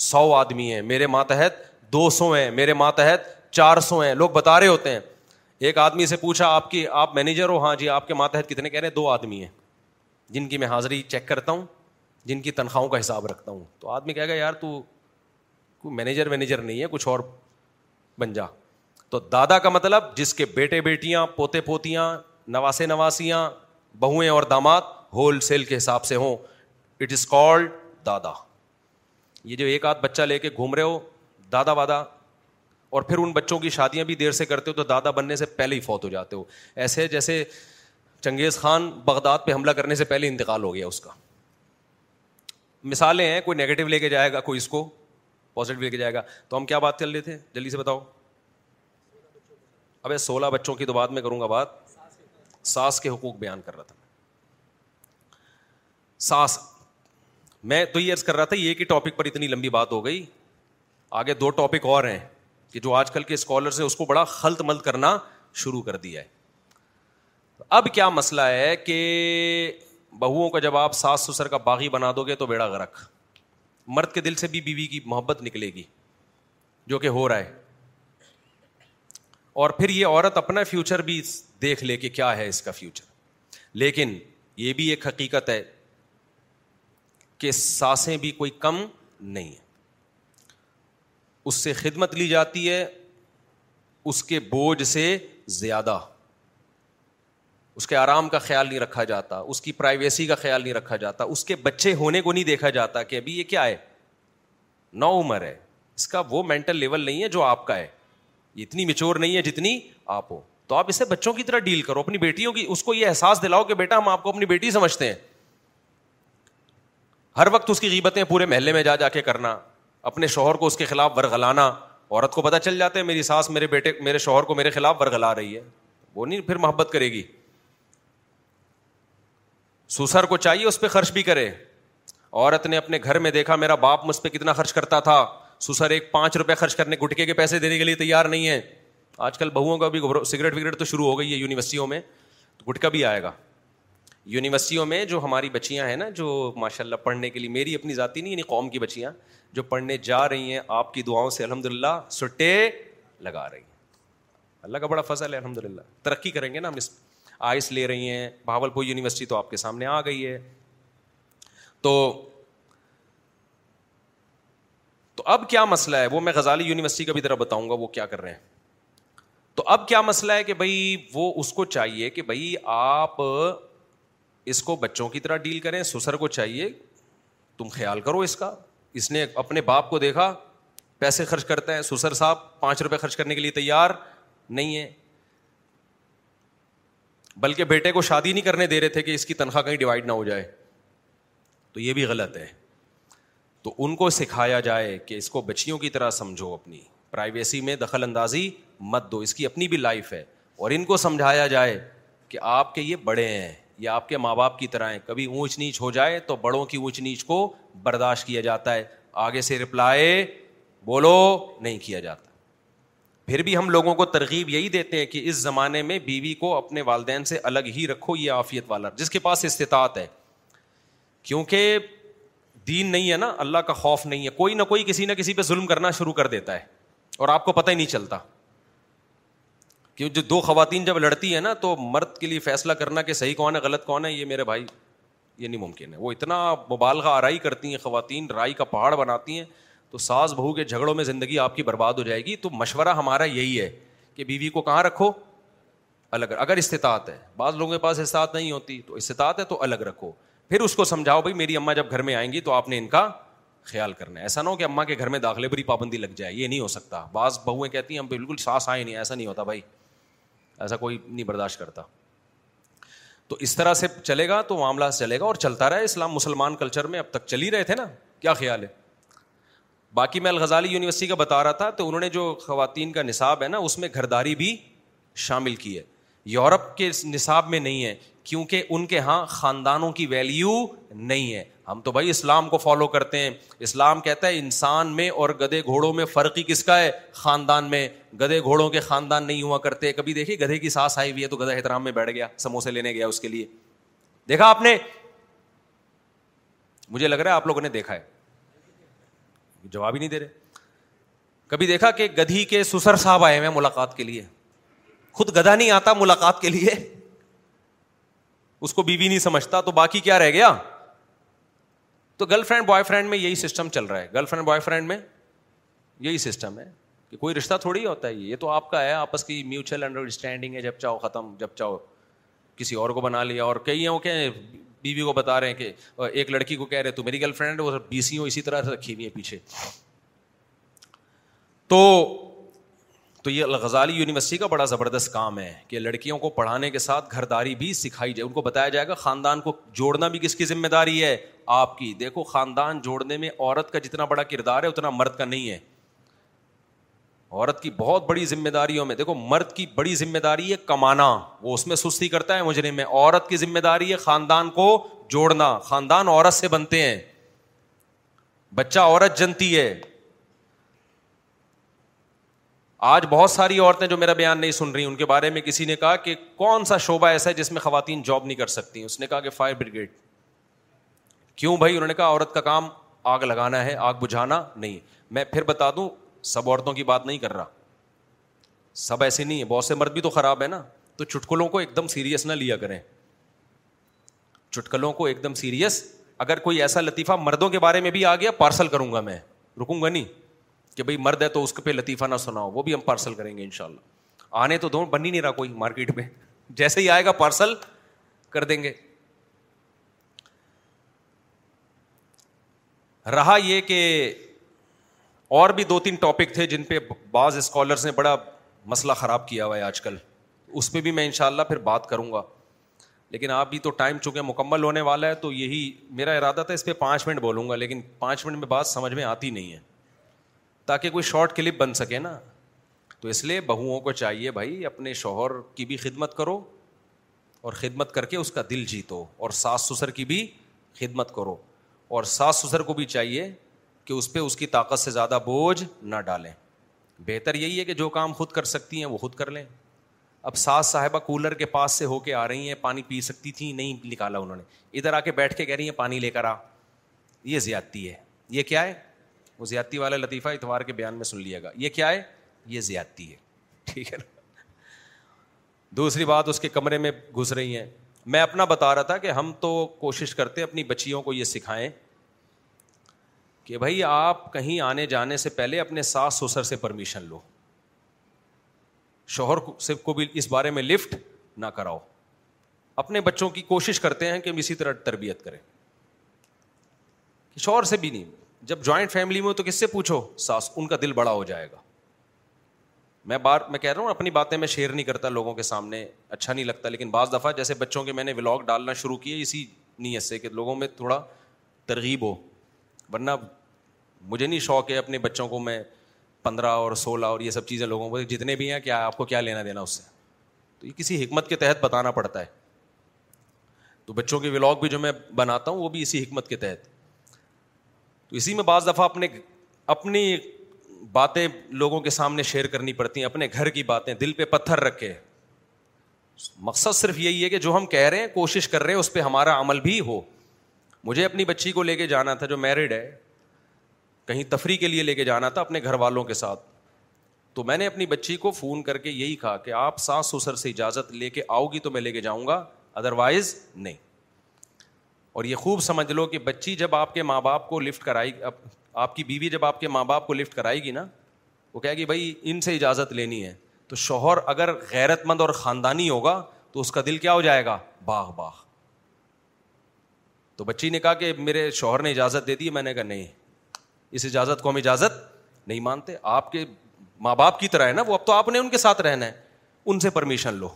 سو آدمی ہیں میرے ماتحت دو سو ہیں میرے ماتحت چار سو ہیں لوگ بتا رہے ہوتے ہیں ایک آدمی سے پوچھا آپ کی آپ مینیجر ہو ہاں جی آپ کے ماتحت کتنے کہہ رہے ہیں دو آدمی ہیں جن کی میں حاضری چیک کرتا ہوں جن کی تنخواہوں کا حساب رکھتا ہوں تو آدمی کہہ گیا یار تو کوئی مینیجر وینیجر نہیں ہے کچھ اور بن جا تو دادا کا مطلب جس کے بیٹے بیٹیاں پوتے پوتیاں نواسے نواسیاں بہویں اور داماد ہول سیل کے حساب سے ہوں اٹ از کالڈ دادا یہ جو ایک آدھ بچہ لے کے گھوم رہے ہو دادا وادا اور پھر ان بچوں کی شادیاں بھی دیر سے کرتے ہو تو دادا بننے سے پہلے ہی فوت ہو جاتے ہو ایسے جیسے چنگیز خان بغداد پہ حملہ کرنے سے پہلے انتقال ہو گیا اس کا مثالیں ہیں کوئی نیگیٹو لے کے جائے گا کوئی اس کو پوزیٹو لے کے جائے گا تو ہم کیا بات کر رہے تھے جلدی سے بتاؤ سولہ بچوں کی تو بات میں کروں گا بات ساس کے حقوق بیان کر رہا تھا ساس میں تو یہ عرض کر رہا تھا یہ کہ ٹاپک پر اتنی لمبی بات ہو گئی آگے دو ٹاپک اور ہیں کہ جو آج کل کے اسکالرس کو بڑا خلط ملت کرنا شروع کر دیا ہے اب کیا مسئلہ ہے کہ بہوؤں کا جب آپ ساس سسر کا باغی بنا دو گے تو بیڑا گرک مرد کے دل سے بھی بیوی کی محبت نکلے گی جو کہ ہو رہا ہے اور پھر یہ عورت اپنا فیوچر بھی دیکھ لے کہ کیا ہے اس کا فیوچر لیکن یہ بھی ایک حقیقت ہے کہ سانسیں بھی کوئی کم نہیں ہیں اس سے خدمت لی جاتی ہے اس کے بوجھ سے زیادہ اس کے آرام کا خیال نہیں رکھا جاتا اس کی پرائیویسی کا خیال نہیں رکھا جاتا اس کے بچے ہونے کو نہیں دیکھا جاتا کہ ابھی یہ کیا ہے نو عمر ہے اس کا وہ مینٹل لیول نہیں ہے جو آپ کا ہے یہ اتنی مچور نہیں ہے جتنی آپ ہو تو آپ اسے بچوں کی طرح ڈیل کرو اپنی بیٹیوں کی اس کو یہ احساس دلاؤ کہ بیٹا ہم آپ کو اپنی بیٹی سمجھتے ہیں ہر وقت اس کی قیمتیں پورے محلے میں جا جا کے کرنا اپنے شوہر کو اس کے خلاف ورگلانا عورت کو پتہ چل جاتا ہے میری ساس میرے بیٹے میرے شوہر کو میرے خلاف ورگلا رہی ہے وہ نہیں پھر محبت کرے گی سسر کو چاہیے اس پہ خرچ بھی کرے عورت نے اپنے گھر میں دیکھا میرا باپ مجھ پہ کتنا خرچ کرتا تھا سسر ایک پانچ روپے خرچ کرنے گٹکے کے پیسے دینے کے لیے تیار نہیں ہے آج کل بہوؤں کا بھی سگریٹ وگریٹ تو شروع ہو گئی ہے یونیورسٹیوں میں گٹکا بھی آئے گا یونیورسٹیوں میں جو ہماری بچیاں ہیں نا جو ماشاء اللہ پڑھنے کے لیے میری اپنی ذاتی نہیں یعنی قوم کی بچیاں جو پڑھنے جا رہی ہیں آپ کی دعاؤں سے الحمد للہ سٹے لگا رہی ہیں اللہ کا بڑا فضل ہے الحمد للہ ترقی کریں گے نا ہم اس آئس لے رہی ہیں بھاول پور یونیورسٹی تو آپ کے سامنے آ گئی ہے تو تو اب کیا مسئلہ ہے وہ میں غزالی یونیورسٹی کا بھی طرح بتاؤں گا وہ کیا کر رہے ہیں تو اب کیا مسئلہ ہے کہ بھائی وہ اس کو چاہیے کہ بھائی آپ اس کو بچوں کی طرح ڈیل کریں سسر کو چاہیے تم خیال کرو اس کا اس نے اپنے باپ کو دیکھا پیسے خرچ کرتا ہے سسر صاحب پانچ روپے خرچ کرنے کے لیے تیار نہیں ہے بلکہ بیٹے کو شادی نہیں کرنے دے رہے تھے کہ اس کی تنخواہ کہیں ڈیوائڈ نہ ہو جائے تو یہ بھی غلط ہے تو ان کو سکھایا جائے کہ اس کو بچیوں کی طرح سمجھو اپنی پرائیویسی میں دخل اندازی مت دو اس کی اپنی بھی لائف ہے اور ان کو سمجھایا جائے کہ آپ کے یہ بڑے ہیں یا آپ کے ماں باپ کی طرح ہیں کبھی اونچ نیچ ہو جائے تو بڑوں کی اونچ نیچ کو برداشت کیا جاتا ہے آگے سے رپلائے بولو نہیں کیا جاتا پھر بھی ہم لوگوں کو ترغیب یہی دیتے ہیں کہ اس زمانے میں بیوی کو اپنے والدین سے الگ ہی رکھو یہ آفیت والا جس کے پاس استطاعت ہے کیونکہ دین نہیں ہے نا اللہ کا خوف نہیں ہے کوئی نہ کوئی کسی نہ کسی پہ ظلم کرنا شروع کر دیتا ہے اور آپ کو پتہ ہی نہیں چلتا کیوں جو دو خواتین جب لڑتی ہیں نا تو مرد کے لیے فیصلہ کرنا کہ صحیح کون ہے غلط کون ہے یہ میرے بھائی یہ نہیں ممکن ہے وہ اتنا مبالغہ آرائی کرتی ہیں خواتین رائی کا پہاڑ بناتی ہیں تو ساس بہو کے جھگڑوں میں زندگی آپ کی برباد ہو جائے گی تو مشورہ ہمارا یہی ہے کہ بیوی کو کہاں رکھو الگ اگر استطاعت ہے بعض لوگوں کے پاس استطاعت نہیں ہوتی تو استطاعت ہے تو الگ رکھو پھر اس کو سمجھاؤ بھائی میری اماں جب گھر میں آئیں گی تو آپ نے ان کا خیال کرنا ہے ایسا نہ ہو کہ اماں کے گھر میں داخلے پر ہی پابندی لگ جائے یہ نہیں ہو سکتا بعض بہویں کہتی ہیں ہم بالکل ساس آئے نہیں ایسا نہیں ہوتا بھائی ایسا کوئی نہیں برداشت کرتا تو اس طرح سے چلے گا تو معاملہ چلے گا اور چلتا رہا اسلام مسلمان کلچر میں اب تک چل ہی رہے تھے نا کیا خیال ہے باقی میں الغزالی یونیورسٹی کا بتا رہا تھا تو انہوں نے جو خواتین کا نصاب ہے نا اس میں گھرداری بھی شامل کی ہے یورپ کے نصاب میں نہیں ہے کیونکہ ان کے یہاں خاندانوں کی ویلیو نہیں ہے ہم تو بھائی اسلام کو فالو کرتے ہیں اسلام کہتا ہے انسان میں اور گدے گھوڑوں میں فرق ہی کس کا ہے خاندان میں گدھے گھوڑوں کے خاندان نہیں ہوا کرتے کبھی دیکھیے گدھے کی سانس آئی ہوئی ہے تو گدھا احترام میں بیٹھ گیا سموسے لینے گیا اس کے لیے دیکھا آپ نے مجھے لگ رہا ہے آپ لوگوں نے دیکھا ہے جواب ہی نہیں دے رہے کبھی دیکھا کہ گدھی کے سسر صاحب آئے ملاقات کے لیے خود گدھا نہیں آتا ملاقات کے لیے اس کو بیوی نہیں سمجھتا تو باقی کیا رہ گیا تو گرل فرینڈ بوائے فرینڈ میں یہی سسٹم چل رہا ہے گرل فرینڈ بوائے فرینڈ میں یہی سسٹم ہے کہ کوئی رشتہ تھوڑی ہوتا ہے یہ تو آپ کا ہے آپس کی میوچل انڈرسٹینڈنگ ہے جب چاہو ختم جب چاہو کسی اور کو بنا لیا اور کئی کہ بی کو بتا رہے ہیں کہ ایک لڑکی کو کہہ رہے تو میری گرل فرینڈ وہ بی اسی طرح سے رکھی ہوئی ہے پیچھے تو یہ غزالی یونیورسٹی کا بڑا زبردست کام ہے کہ لڑکیوں کو پڑھانے کے ساتھ گھرداری بھی سکھائی جائے ان کو بتایا جائے گا خاندان کو جوڑنا بھی کس کی ذمہ داری ہے آپ کی دیکھو خاندان جوڑنے میں عورت کا جتنا بڑا کردار ہے اتنا مرد کا نہیں ہے عورت کی بہت بڑی ذمہ داریوں میں دیکھو مرد کی بڑی ذمہ داری ہے کمانا وہ اس میں سستی کرتا ہے مجھے عورت کی ذمہ داری ہے خاندان کو جوڑنا خاندان عورت سے بنتے ہیں بچہ عورت جنتی ہے آج بہت ساری عورتیں جو میرا بیان نہیں سن رہی ان کے بارے میں کسی نے کہا کہ کون سا شعبہ ایسا ہے جس میں خواتین جاب نہیں کر سکتی اس نے کہا کہ فائر بریگیڈ کیوں بھائی انہوں نے کہا عورت کا کام آگ لگانا ہے آگ بجھانا نہیں میں پھر بتا دوں سب عورتوں کی بات نہیں کر رہا سب ایسے نہیں ہے بہت سے مرد بھی تو خراب ہے نا تو چٹکلوں کو ایک دم سیریس نہ لیا کریں چٹکلوں کو ایک دم سیریس اگر کوئی ایسا لطیفہ مردوں کے بارے میں بھی آ گیا پارسل کروں گا گا میں رکوں نہیں کہ بھائی مرد ہے تو اس پہ لطیفہ نہ سناؤ وہ بھی ہم پارسل کریں گے ان شاء اللہ آنے تو دو بن ہی نہیں رہا کوئی مارکیٹ میں جیسے ہی آئے گا پارسل کر دیں گے رہا یہ کہ اور بھی دو تین ٹاپک تھے جن پہ بعض اسکالرس نے بڑا مسئلہ خراب کیا ہوا ہے آج کل اس پہ بھی میں ان شاء اللہ پھر بات کروں گا لیکن آپ بھی تو ٹائم چونکہ مکمل ہونے والا ہے تو یہی میرا ارادہ تھا اس پہ پانچ منٹ بولوں گا لیکن پانچ منٹ میں بات سمجھ میں آتی نہیں ہے تاکہ کوئی شارٹ کلپ بن سکے نا تو اس لیے بہوؤں کو چاہیے بھائی اپنے شوہر کی بھی خدمت کرو اور خدمت کر کے اس کا دل جیتو اور ساس سسر کی بھی خدمت کرو اور ساس سسر کو بھی چاہیے کہ اس پہ اس کی طاقت سے زیادہ بوجھ نہ ڈالیں بہتر یہی ہے کہ جو کام خود کر سکتی ہیں وہ خود کر لیں اب ساس صاحبہ کولر کے پاس سے ہو کے آ رہی ہیں پانی پی سکتی تھیں نہیں نکالا انہوں نے ادھر آ کے بیٹھ کے کہہ رہی ہیں پانی لے کر آ یہ زیادتی ہے یہ کیا ہے وہ زیادتی والا لطیفہ اتوار کے بیان میں سن لیا گا یہ کیا ہے یہ زیادتی ہے ٹھیک ہے نا دوسری بات اس کے کمرے میں گھس رہی ہیں میں اپنا بتا رہا تھا کہ ہم تو کوشش کرتے اپنی بچیوں کو یہ سکھائیں کہ بھائی آپ کہیں آنے جانے سے پہلے اپنے ساس سسر سے پرمیشن لو شوہر سے کو بھی اس بارے میں لفٹ نہ کراؤ اپنے بچوں کی کوشش کرتے ہیں کہ ہم اسی طرح تربیت کریں شوہر سے بھی نہیں جب جوائنٹ فیملی میں ہو تو کس سے پوچھو ساس ان کا دل بڑا ہو جائے گا میں بار میں کہہ رہا ہوں اپنی باتیں میں شیئر نہیں کرتا لوگوں کے سامنے اچھا نہیں لگتا لیکن بعض دفعہ جیسے بچوں کے میں نے ولاگ ڈالنا شروع کیے اسی نیت سے کہ لوگوں میں تھوڑا ترغیب ہو ورنہ مجھے نہیں شوق ہے اپنے بچوں کو میں پندرہ اور سولہ اور یہ سب چیزیں لوگوں کو جتنے بھی ہیں کیا آپ کو کیا لینا دینا اس سے تو یہ کسی حکمت کے تحت بتانا پڑتا ہے تو بچوں کے ولاگ بھی جو میں بناتا ہوں وہ بھی اسی حکمت کے تحت تو اسی میں بعض دفعہ اپنے اپنی باتیں لوگوں کے سامنے شیئر کرنی پڑتی ہیں اپنے گھر کی باتیں دل پہ پتھر رکھے مقصد صرف یہی ہے کہ جو ہم کہہ رہے ہیں کوشش کر رہے ہیں اس پہ ہمارا عمل بھی ہو مجھے اپنی بچی کو لے کے جانا تھا جو میرڈ ہے کہیں تفریح کے لیے لے کے جانا تھا اپنے گھر والوں کے ساتھ تو میں نے اپنی بچی کو فون کر کے یہی کہا کہ آپ ساس سسر سے اجازت لے کے آؤ گی تو میں لے کے جاؤں گا ادروائز نہیں اور یہ خوب سمجھ لو کہ بچی جب آپ کے ماں باپ کو لفٹ کرائی آپ کی بیوی جب آپ کے ماں باپ کو لفٹ کرائے گی نا وہ کہے گی بھائی ان سے اجازت لینی ہے تو شوہر اگر غیرت مند اور خاندانی ہوگا تو اس کا دل کیا ہو جائے گا باغ باغ تو بچی نے کہا کہ میرے شوہر نے اجازت دے دی میں نے کہا نہیں اس اجازت کو ہم اجازت نہیں مانتے آپ کے ماں باپ کی طرح ہے نا وہ اب تو آپ نے ان کے ساتھ رہنا ہے ان سے پرمیشن لو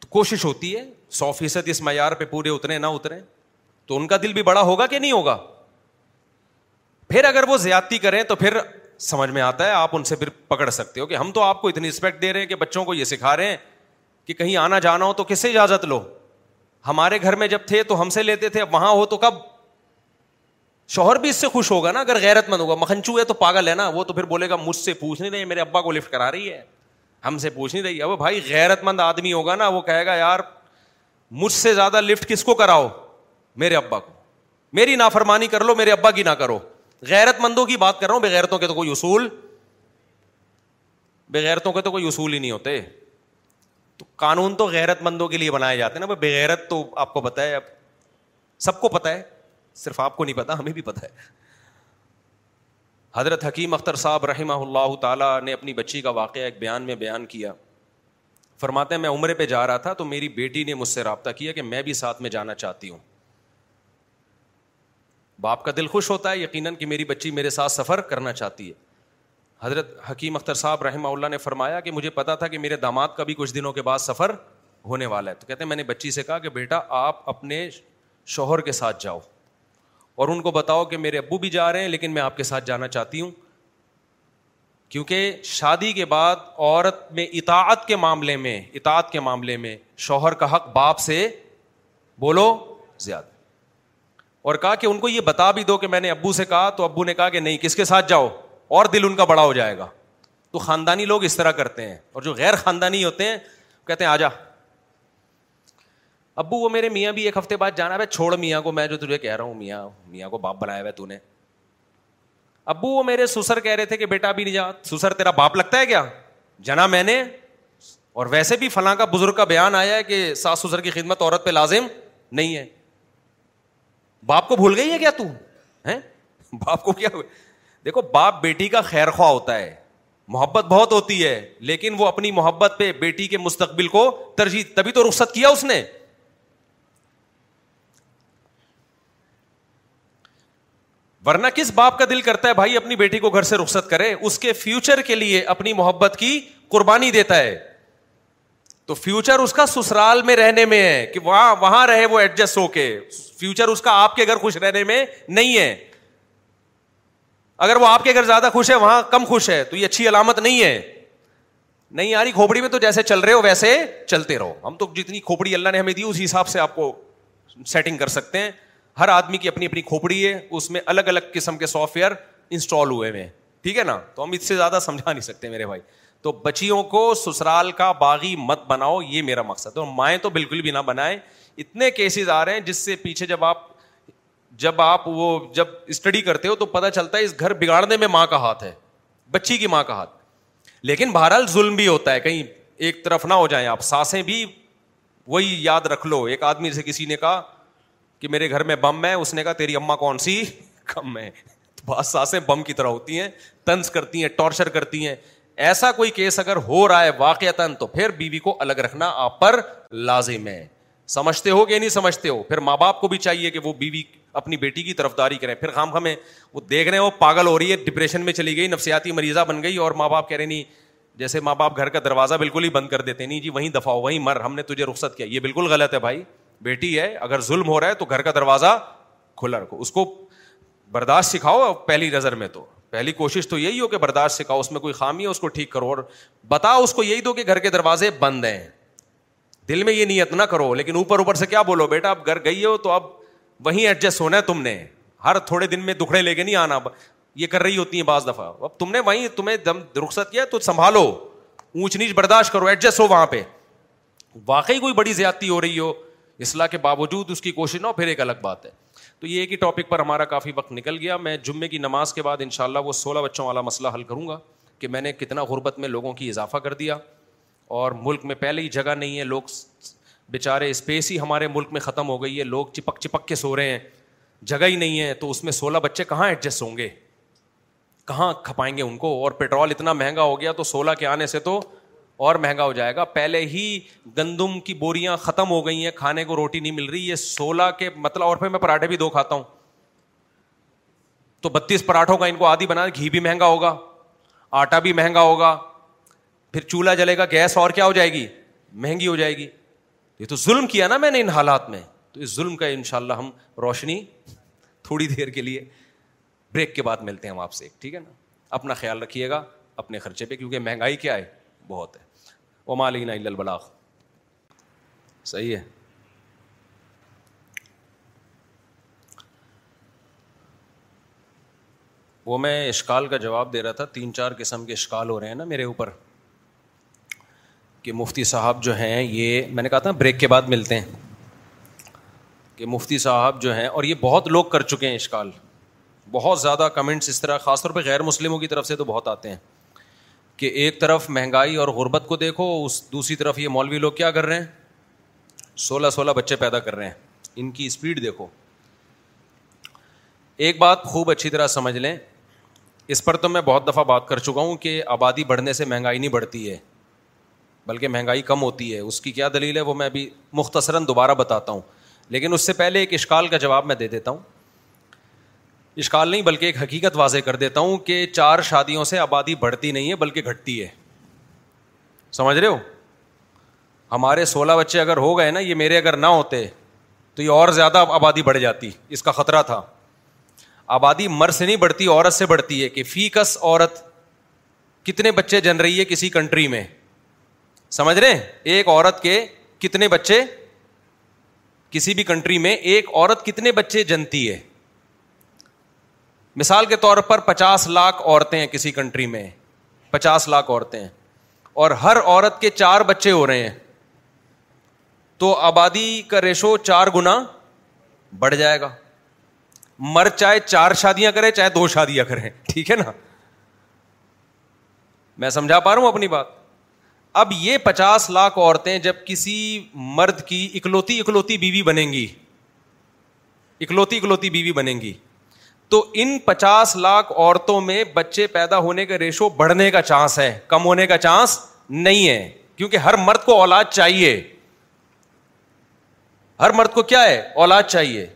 تو کوشش ہوتی ہے سو فیصد اس معیار پہ پورے اترے نہ اترے تو ان کا دل بھی بڑا ہوگا کہ نہیں ہوگا پھر اگر وہ زیادتی کریں تو پھر سمجھ میں آتا ہے آپ ان سے پھر پکڑ سکتے ہو کہ ہم تو آپ کو اتنی رسپیکٹ دے رہے ہیں کہ بچوں کو یہ سکھا رہے ہیں کہ کہیں آنا جانا ہو تو کس سے اجازت لو ہمارے گھر میں جب تھے تو ہم سے لیتے تھے اب وہاں ہو تو کب شوہر بھی اس سے خوش ہوگا نا اگر غیرت مند ہوگا مکھنچو ہے تو پاگل ہے نا وہ تو پھر بولے گا مجھ سے پوچھ نہیں رہی میرے ابا کو لفٹ کرا رہی ہے ہم سے پوچھ نہیں رہی اب بھائی غیرت مند آدمی ہوگا نا وہ کہے گا یار مجھ سے زیادہ لفٹ کس کو کراؤ میرے ابا کو میری نافرمانی کر لو میرے ابا کی نہ کرو غیرت مندوں کی بات کر رہا ہوں بغیرتوں کے تو کوئی اصول بغیرتوں کے تو کوئی اصول ہی نہیں ہوتے تو قانون تو غیرت مندوں کے لیے بنائے جاتے ہیں نا بغیرت تو آپ کو پتا ہے اب سب کو پتا ہے صرف آپ کو نہیں پتا ہمیں بھی پتا ہے حضرت حکیم اختر صاحب رحمہ اللہ تعالیٰ نے اپنی بچی کا واقعہ ایک بیان میں بیان کیا فرماتے ہیں میں عمرے پہ جا رہا تھا تو میری بیٹی نے مجھ سے رابطہ کیا کہ میں بھی ساتھ میں جانا چاہتی ہوں باپ کا دل خوش ہوتا ہے یقیناً کہ میری بچی میرے ساتھ سفر کرنا چاہتی ہے حضرت حکیم اختر صاحب رحمہ اللہ نے فرمایا کہ مجھے پتا تھا کہ میرے داماد کا بھی کچھ دنوں کے بعد سفر ہونے والا ہے تو کہتے ہیں میں نے بچی سے کہا کہ بیٹا آپ اپنے شوہر کے ساتھ جاؤ اور ان کو بتاؤ کہ میرے ابو بھی جا رہے ہیں لیکن میں آپ کے ساتھ جانا چاہتی ہوں کیونکہ شادی کے بعد عورت میں اطاعت کے معاملے میں اطاعت کے معاملے میں شوہر کا حق باپ سے بولو زیادہ اور کہا کہ ان کو یہ بتا بھی دو کہ میں نے ابو سے کہا تو ابو نے کہا کہ نہیں کس کے ساتھ جاؤ اور دل ان کا بڑا ہو جائے گا تو خاندانی لوگ اس طرح کرتے ہیں اور جو غیر خاندانی ہوتے ہیں کہتے ہیں آ جا ابو وہ میرے میاں بھی ایک ہفتے بعد جانا ہے چھوڑ میاں کو میں جو تجھے کہہ رہا ہوں میاں میاں کو باپ بنایا ہوا ہے ابو وہ میرے سسر کہہ رہے تھے کہ بیٹا ابھی نہیں جا سسر تیرا باپ لگتا ہے کیا جنا میں نے اور ویسے بھی فلاں کا بزرگ کا بیان آیا ہے کہ ساس سسر کی خدمت عورت پہ لازم نہیں ہے باپ کو بھول گئی ہے کیا تو باپ کو کیا دیکھو باپ بیٹی کا خیر خواہ ہوتا ہے محبت بہت ہوتی ہے لیکن وہ اپنی محبت پہ بیٹی کے مستقبل کو ترجیح تبھی تو رخصت کیا اس نے ورنہ کس باپ کا دل کرتا ہے بھائی اپنی بیٹی کو گھر سے رخصت کرے اس کے فیوچر کے لیے اپنی محبت کی قربانی دیتا ہے تو فیوچر اس کا سسرال میں رہنے میں ہے کہ وہاں وہاں رہے وہ ایڈجسٹ ہو کے فیوچر اس کا آپ کے گھر خوش رہنے میں نہیں ہے اگر وہ آپ کے گھر زیادہ خوش ہے وہاں کم خوش ہے تو یہ اچھی علامت نہیں ہے نہیں یاری کھوپڑی میں تو جیسے چل رہے ہو ویسے چلتے رہو ہم تو جتنی کھوپڑی اللہ نے ہمیں دی اس حساب سے آپ کو سیٹنگ کر سکتے ہیں ہر آدمی کی اپنی اپنی کھوپڑی ہے اس میں الگ الگ قسم کے سافٹ ویئر انسٹال ہوئے ہوئے ہیں ٹھیک ہے نا تو ہم اس سے زیادہ سمجھا نہیں سکتے میرے بھائی تو بچیوں کو سسرال کا باغی مت بناؤ یہ میرا مقصد ہے اور مائیں تو بالکل بھی نہ بنائیں اتنے کیسز آ رہے ہیں جس سے پیچھے جب آپ جب آپ وہ جب اسٹڈی کرتے ہو تو پتہ چلتا ہے اس گھر بگاڑنے میں ماں کا ہاتھ ہے بچی کی ماں کا ہاتھ لیکن بہرحال ظلم بھی ہوتا ہے کہیں ایک طرف نہ ہو جائیں آپ سانسیں بھی وہی یاد رکھ لو ایک آدمی سے کسی نے کہا کہ میرے گھر میں بم ہے اس نے کہا تیری اما کون سی کم ہے بعض ساسیں بم کی طرح ہوتی ہیں تنز کرتی ہیں ٹارچر کرتی ہیں ایسا کوئی کیس اگر ہو رہا ہے واقع تو پھر بیوی بی کو الگ رکھنا آپ پر لازم ہے سمجھتے ہو کہ نہیں سمجھتے ہو پھر ماں باپ کو بھی چاہیے کہ وہ بیوی بی اپنی بیٹی کی طرف داری کریں پھر خام ہمیں وہ دیکھ رہے ہیں وہ پاگل ہو رہی ہے ڈپریشن میں چلی گئی نفسیاتی مریضہ بن گئی اور ماں باپ کہہ رہے نہیں جیسے ماں باپ گھر کا دروازہ بالکل ہی بند کر دیتے نہیں جی وہیں دفاع وہیں مر ہم نے تجھے رخصت کیا یہ بالکل غلط ہے بھائی بیٹی ہے اگر ظلم ہو رہا ہے تو گھر کا دروازہ کھلا رکھو اس کو برداشت سکھاؤ پہلی نظر میں تو پہلی کوشش تو یہی ہو کہ برداشت سکھاؤ اس میں کوئی خامی ہے اس کو ٹھیک کرو اور بتاؤ اس کو یہی دو کہ گھر کے دروازے بند ہیں دل میں یہ نیت نہ کرو لیکن اوپر اوپر سے کیا بولو بیٹا اب گھر گئی ہو تو اب وہیں ایڈجسٹ ہونا ہے تم نے ہر تھوڑے دن میں دکھڑے لے کے نہیں آنا یہ کر رہی ہوتی ہیں بعض دفعہ اب تم نے وہیں تمہیں دم رخصت کیا تو سنبھالو اونچ نیچ برداشت کرو ایڈجسٹ ہو وہاں پہ واقعی کوئی بڑی زیادتی ہو رہی ہو اصلاح کے باوجود اس کی کوشش نہ ہو پھر ایک الگ بات ہے تو یہ ایک ہی ٹاپک پر ہمارا کافی وقت نکل گیا میں جمعے کی نماز کے بعد ان شاء اللہ وہ سولہ بچوں والا مسئلہ حل کروں گا کہ میں نے کتنا غربت میں لوگوں کی اضافہ کر دیا اور ملک میں پہلے ہی جگہ نہیں ہے لوگ بےچارے اسپیس ہی ہمارے ملک میں ختم ہو گئی ہے لوگ چپک چپک کے سو رہے ہیں جگہ ہی نہیں ہے تو اس میں سولہ بچے کہاں ایڈجسٹ ہوں گے کہاں کھپائیں گے ان کو اور پیٹرول اتنا مہنگا ہو گیا تو سولہ کے آنے سے تو اور مہنگا ہو جائے گا پہلے ہی گندم کی بوریاں ختم ہو گئی ہیں کھانے کو روٹی نہیں مل رہی یہ سولہ کے مطلب اور پھر میں پراٹھے بھی دو کھاتا ہوں تو بتیس پراٹھوں کا ان کو آدھی بنا گھی بھی مہنگا ہوگا آٹا بھی مہنگا ہوگا پھر چولہا جلے گا گیس اور کیا ہو جائے گی مہنگی ہو جائے گی یہ تو ظلم کیا نا میں نے ان حالات میں تو اس ظلم کا ان شاء اللہ ہم روشنی تھوڑی دیر کے لیے بریک کے بعد ملتے ہیں ہم آپ سے ٹھیک ہے نا اپنا خیال رکھیے گا اپنے خرچے پہ کیونکہ مہنگائی کیا ہے بہت ہے الا البلاغ صحیح ہے وہ میں اشکال کا جواب دے رہا تھا تین چار قسم کے اشکال ہو رہے ہیں نا میرے اوپر کہ مفتی صاحب جو ہیں یہ میں نے کہا تھا بریک کے بعد ملتے ہیں کہ مفتی صاحب جو ہیں اور یہ بہت لوگ کر چکے ہیں اشکال بہت زیادہ کمنٹس اس طرح خاص طور پہ غیر مسلموں کی طرف سے تو بہت آتے ہیں کہ ایک طرف مہنگائی اور غربت کو دیکھو اس دوسری طرف یہ مولوی لوگ کیا کر رہے ہیں سولہ سولہ بچے پیدا کر رہے ہیں ان کی اسپیڈ دیکھو ایک بات خوب اچھی طرح سمجھ لیں اس پر تو میں بہت دفعہ بات کر چکا ہوں کہ آبادی بڑھنے سے مہنگائی نہیں بڑھتی ہے بلکہ مہنگائی کم ہوتی ہے اس کی کیا دلیل ہے وہ میں ابھی مختصراً دوبارہ بتاتا ہوں لیکن اس سے پہلے ایک اشکال کا جواب میں دے دیتا ہوں اشکال نہیں بلکہ ایک حقیقت واضح کر دیتا ہوں کہ چار شادیوں سے آبادی بڑھتی نہیں ہے بلکہ گھٹتی ہے سمجھ رہے ہو ہمارے سولہ بچے اگر ہو گئے نا یہ میرے اگر نہ ہوتے تو یہ اور زیادہ آبادی بڑھ جاتی اس کا خطرہ تھا آبادی مر سے نہیں بڑھتی عورت سے بڑھتی ہے کہ فی کس عورت کتنے بچے جن رہی ہے کسی کنٹری میں سمجھ رہے ایک عورت کے کتنے بچے کسی بھی کنٹری میں ایک عورت کتنے بچے جنتی ہے مثال کے طور پر پچاس لاکھ عورتیں ہیں کسی کنٹری میں پچاس لاکھ عورتیں ہیں اور ہر عورت کے چار بچے ہو رہے ہیں تو آبادی کا ریشو چار گنا بڑھ جائے گا مرد چاہے چار شادیاں کرے چاہے دو شادیاں کریں ٹھیک ہے نا میں سمجھا پا رہا ہوں اپنی بات اب یہ پچاس لاکھ عورتیں جب کسی مرد کی اکلوتی اکلوتی بیوی بنیں گی اکلوتی اکلوتی بیوی بنیں گی تو ان پچاس لاکھ عورتوں میں بچے پیدا ہونے کا ریشو بڑھنے کا چانس ہے کم ہونے کا چانس نہیں ہے کیونکہ ہر مرد کو اولاد چاہیے ہر مرد کو کیا ہے اولاد چاہیے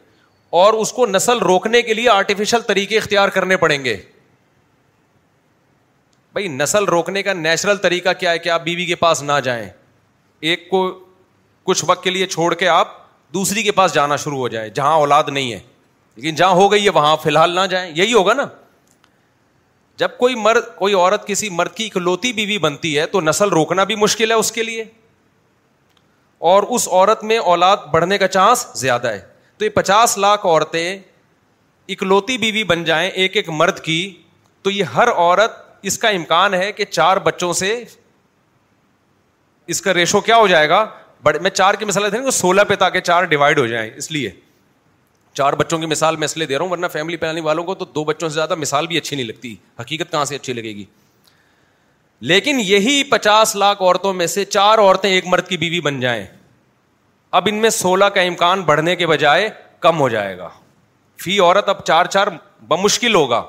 اور اس کو نسل روکنے کے لیے آرٹیفیشل طریقے اختیار کرنے پڑیں گے بھائی نسل روکنے کا نیچرل طریقہ کیا ہے کہ آپ بیوی کے پاس نہ جائیں ایک کو کچھ وقت کے لیے چھوڑ کے آپ دوسری کے پاس جانا شروع ہو جائیں جہاں اولاد نہیں ہے لیکن جہاں ہو گئی ہے وہاں فی الحال نہ جائیں یہی ہوگا نا جب کوئی مرد کوئی عورت کسی مرد کی اکلوتی بیوی بنتی ہے تو نسل روکنا بھی مشکل ہے اس کے لیے اور اس عورت میں اولاد بڑھنے کا چانس زیادہ ہے تو یہ پچاس لاکھ عورتیں اکلوتی بیوی بن جائیں ایک ایک مرد کی تو یہ ہر عورت اس کا امکان ہے کہ چار بچوں سے اس کا ریشو کیا ہو جائے گا بڑے میں چار کی مسئلہ تھے گے سولہ پہ تاکہ چار ڈیوائڈ ہو جائیں اس لیے چار بچوں کی مثال میں اس لیے دے رہا ہوں ورنہ فیملی پلاننگ والوں کو تو دو بچوں سے زیادہ مثال بھی اچھی نہیں لگتی حقیقت کہاں سے اچھی لگے گی لیکن یہی پچاس لاکھ عورتوں میں سے چار عورتیں ایک مرد کی بیوی بن جائیں اب ان میں سولہ کا امکان بڑھنے کے بجائے کم ہو جائے گا فی عورت اب چار چار بمشکل ہوگا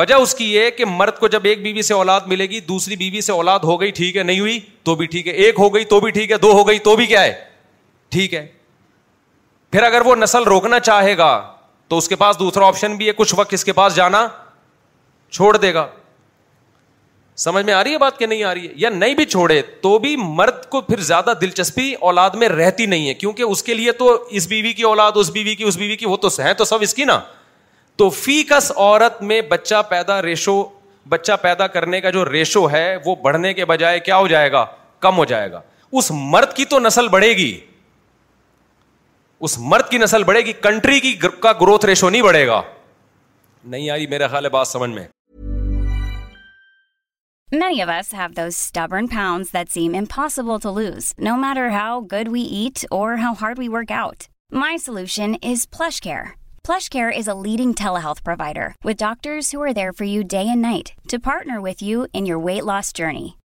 وجہ اس کی یہ کہ مرد کو جب ایک بیوی سے اولاد ملے گی دوسری بیوی سے اولاد ہو گئی ٹھیک ہے نہیں ہوئی تو بھی ٹھیک ہے ایک ہو گئی تو بھی ٹھیک ہے دو ہو گئی تو بھی کیا ہے ٹھیک ہے پھر اگر وہ نسل روکنا چاہے گا تو اس کے پاس دوسرا آپشن بھی ہے کچھ وقت اس کے پاس جانا چھوڑ دے گا سمجھ میں آ رہی ہے بات کہ نہیں آ رہی ہے یا نہیں بھی چھوڑے تو بھی مرد کو پھر زیادہ دلچسپی اولاد میں رہتی نہیں ہے کیونکہ اس کے لیے تو اس بیوی کی اولاد اس بیوی کی اس بیوی کی وہ تو ہے تو سب اس کی نا تو فی کس عورت میں بچہ پیدا ریشو بچہ پیدا کرنے کا جو ریشو ہے وہ بڑھنے کے بجائے کیا ہو جائے گا کم ہو جائے گا اس مرد کی تو نسل بڑھے گی اس مرد کی نسل بڑھے گی کنٹری کی گر, کا گروتھ ریشو نہیں بڑھے گا نہیں آئی میرا خیال ہے بات سمجھ میں many of us have this stubborn pound that seem impossible to lose no matter how good we eat اور how hard we work out my solution is Flush Care Flush Care is a leading telehealth provider with doctors who are there for you day and night to partner with you in your weight loss journey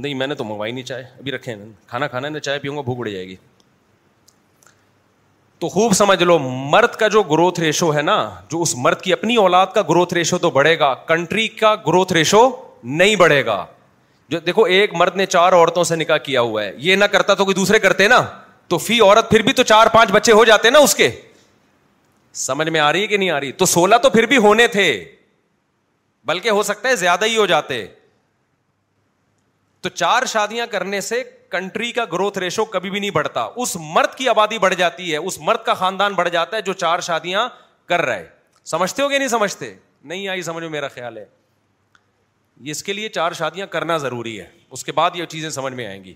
نہیں میں نے تو منگوائی نہیں چائے ابھی رکھے ہیں کھانا کھانا چائے پیوں گا بھوک جائے گی تو خوب سمجھ لو مرد کا جو گروتھ ریشو ہے نا جو اس مرد کی اپنی اولاد کا گروتھ ریشو تو بڑھے گا کنٹری کا گروتھ ریشو نہیں بڑھے گا جو دیکھو ایک مرد نے چار عورتوں سے نکاح کیا ہوا ہے یہ نہ کرتا تو کوئی دوسرے کرتے نا تو فی عورت پھر بھی تو چار پانچ بچے ہو جاتے نا اس کے سمجھ میں آ رہی ہے کہ نہیں آ رہی تو سولہ تو پھر بھی ہونے تھے بلکہ ہو سکتا ہے زیادہ ہی ہو جاتے تو چار شادیاں کرنے سے کنٹری کا گروتھ ریشو کبھی بھی نہیں بڑھتا اس مرد کی آبادی بڑھ جاتی ہے اس مرد کا خاندان بڑھ جاتا ہے جو چار شادیاں کر رہا ہے سمجھتے ہو گیا نہیں سمجھتے نہیں آئی سمجھو میرا خیال ہے اس کے لیے چار شادیاں کرنا ضروری ہے اس کے بعد یہ چیزیں سمجھ میں آئیں گی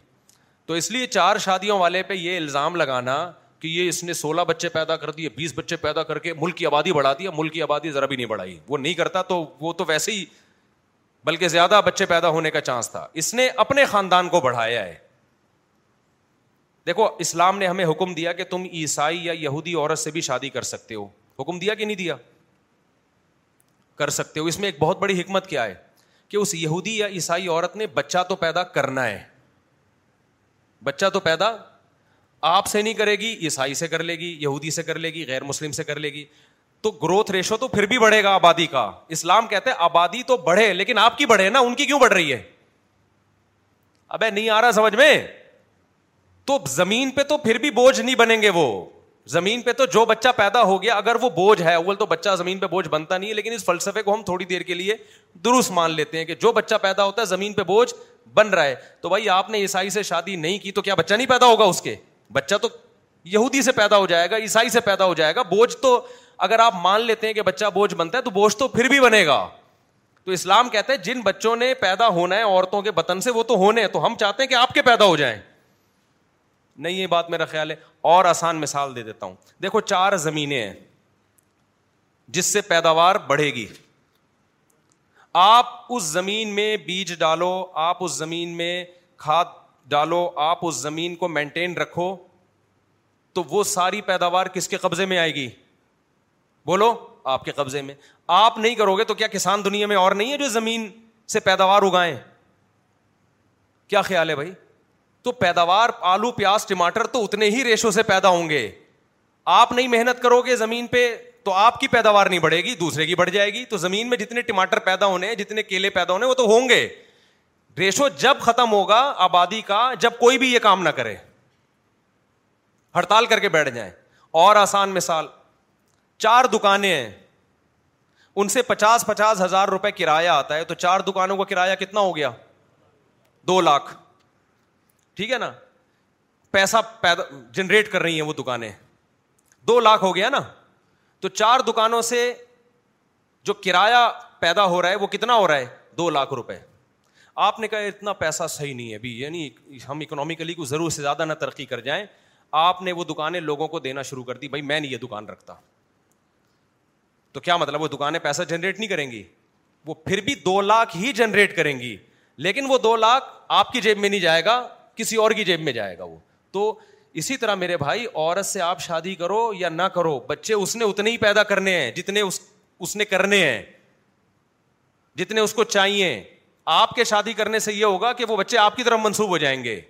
تو اس لیے چار شادیوں والے پہ یہ الزام لگانا کہ یہ اس نے سولہ بچے پیدا کر دیے بیس بچے پیدا کر کے ملک کی آبادی بڑھا دی ملک کی آبادی ذرا بھی نہیں بڑھائی وہ نہیں کرتا تو وہ تو ویسے ہی بلکہ زیادہ بچے پیدا ہونے کا چانس تھا اس نے اپنے خاندان کو بڑھایا ہے دیکھو اسلام نے ہمیں حکم دیا کہ تم عیسائی یا یہودی عورت سے بھی شادی کر سکتے ہو حکم دیا کہ نہیں دیا کر سکتے ہو اس میں ایک بہت بڑی حکمت کیا ہے کہ اس یہودی یا عیسائی عورت نے بچہ تو پیدا کرنا ہے بچہ تو پیدا آپ سے نہیں کرے گی عیسائی سے کر لے گی یہودی سے کر لے گی غیر مسلم سے کر لے گی تو گروتھ ریشو تو پھر بھی بڑھے گا آبادی کا اسلام کہتے ہیں آبادی تو بڑھے لیکن آپ کی بڑھے نا ان کی کیوں بڑھ رہی ہے نہیں آ رہا سمجھ میں تو زمین زمین پہ پہ تو تو پھر بھی بوجھ نہیں بنیں گے وہ جو بچہ پیدا ہو گیا اگر وہ بوجھ ہے اول تو بچہ زمین پہ بوجھ بنتا نہیں ہے لیکن اس فلسفے کو ہم تھوڑی دیر کے لیے درست مان لیتے ہیں کہ جو بچہ پیدا ہوتا ہے زمین پہ بوجھ بن رہا ہے تو بھائی آپ نے عیسائی سے شادی نہیں کی تو کیا بچہ نہیں پیدا ہوگا اس کے بچہ تو یہودی سے پیدا ہو جائے گا عیسائی سے پیدا ہو جائے گا بوجھ تو اگر آپ مان لیتے ہیں کہ بچہ بوجھ بنتا ہے تو بوجھ تو پھر بھی بنے گا تو اسلام کہتا ہے جن بچوں نے پیدا ہونا ہے عورتوں کے بتن سے وہ تو ہونے ہیں تو ہم چاہتے ہیں کہ آپ کے پیدا ہو جائیں نہیں یہ بات میرا خیال ہے اور آسان مثال دے دیتا ہوں دیکھو چار زمینیں ہیں جس سے پیداوار بڑھے گی آپ اس زمین میں بیج ڈالو آپ اس زمین میں کھاد ڈالو آپ اس زمین کو مینٹین رکھو تو وہ ساری پیداوار کس کے قبضے میں آئے گی بولو آپ کے قبضے میں آپ نہیں کرو گے تو کیا کسان دنیا میں اور نہیں ہے جو زمین سے پیداوار اگائے کیا خیال ہے بھائی تو پیداوار آلو پیاز ٹماٹر تو اتنے ہی ریشو سے پیدا ہوں گے آپ نہیں محنت کرو گے زمین پہ تو آپ کی پیداوار نہیں بڑھے گی دوسرے کی بڑھ جائے گی تو زمین میں جتنے ٹماٹر پیدا ہونے جتنے کیلے پیدا ہونے وہ تو ہوں گے ریشو جب ختم ہوگا آبادی کا جب کوئی بھی یہ کام نہ کرے ہڑتال کر کے بیٹھ جائیں اور آسان مثال چار دکانیں ہیں ان سے پچاس پچاس ہزار روپے کرایہ آتا ہے تو چار دکانوں کا کرایہ کتنا ہو گیا دو لاکھ ٹھیک ہے نا پیسہ پیدا جنریٹ کر رہی ہیں وہ دکانیں دو لاکھ ہو گیا نا تو چار دکانوں سے جو کرایہ پیدا ہو رہا ہے وہ کتنا ہو رہا ہے دو لاکھ روپے آپ نے کہا اتنا پیسہ صحیح نہیں ہے ابھی یعنی ہم اکنامیکلی کو ضرور سے زیادہ نہ ترقی کر جائیں آپ نے وہ دکانیں لوگوں کو دینا شروع کر دی بھائی میں نہیں یہ دکان رکھتا تو کیا مطلب وہ دکانیں پیسہ جنریٹ نہیں کریں گی وہ پھر بھی دو لاکھ ہی جنریٹ کریں گی لیکن وہ دو لاکھ آپ کی جیب میں نہیں جائے گا کسی اور کی جیب میں جائے گا وہ تو اسی طرح میرے بھائی عورت سے آپ شادی کرو یا نہ کرو بچے اس نے اتنے ہی پیدا کرنے ہیں جتنے اس نے کرنے ہیں جتنے اس کو چاہیے آپ کے شادی کرنے سے یہ ہوگا کہ وہ بچے آپ کی طرف منسوب ہو جائیں گے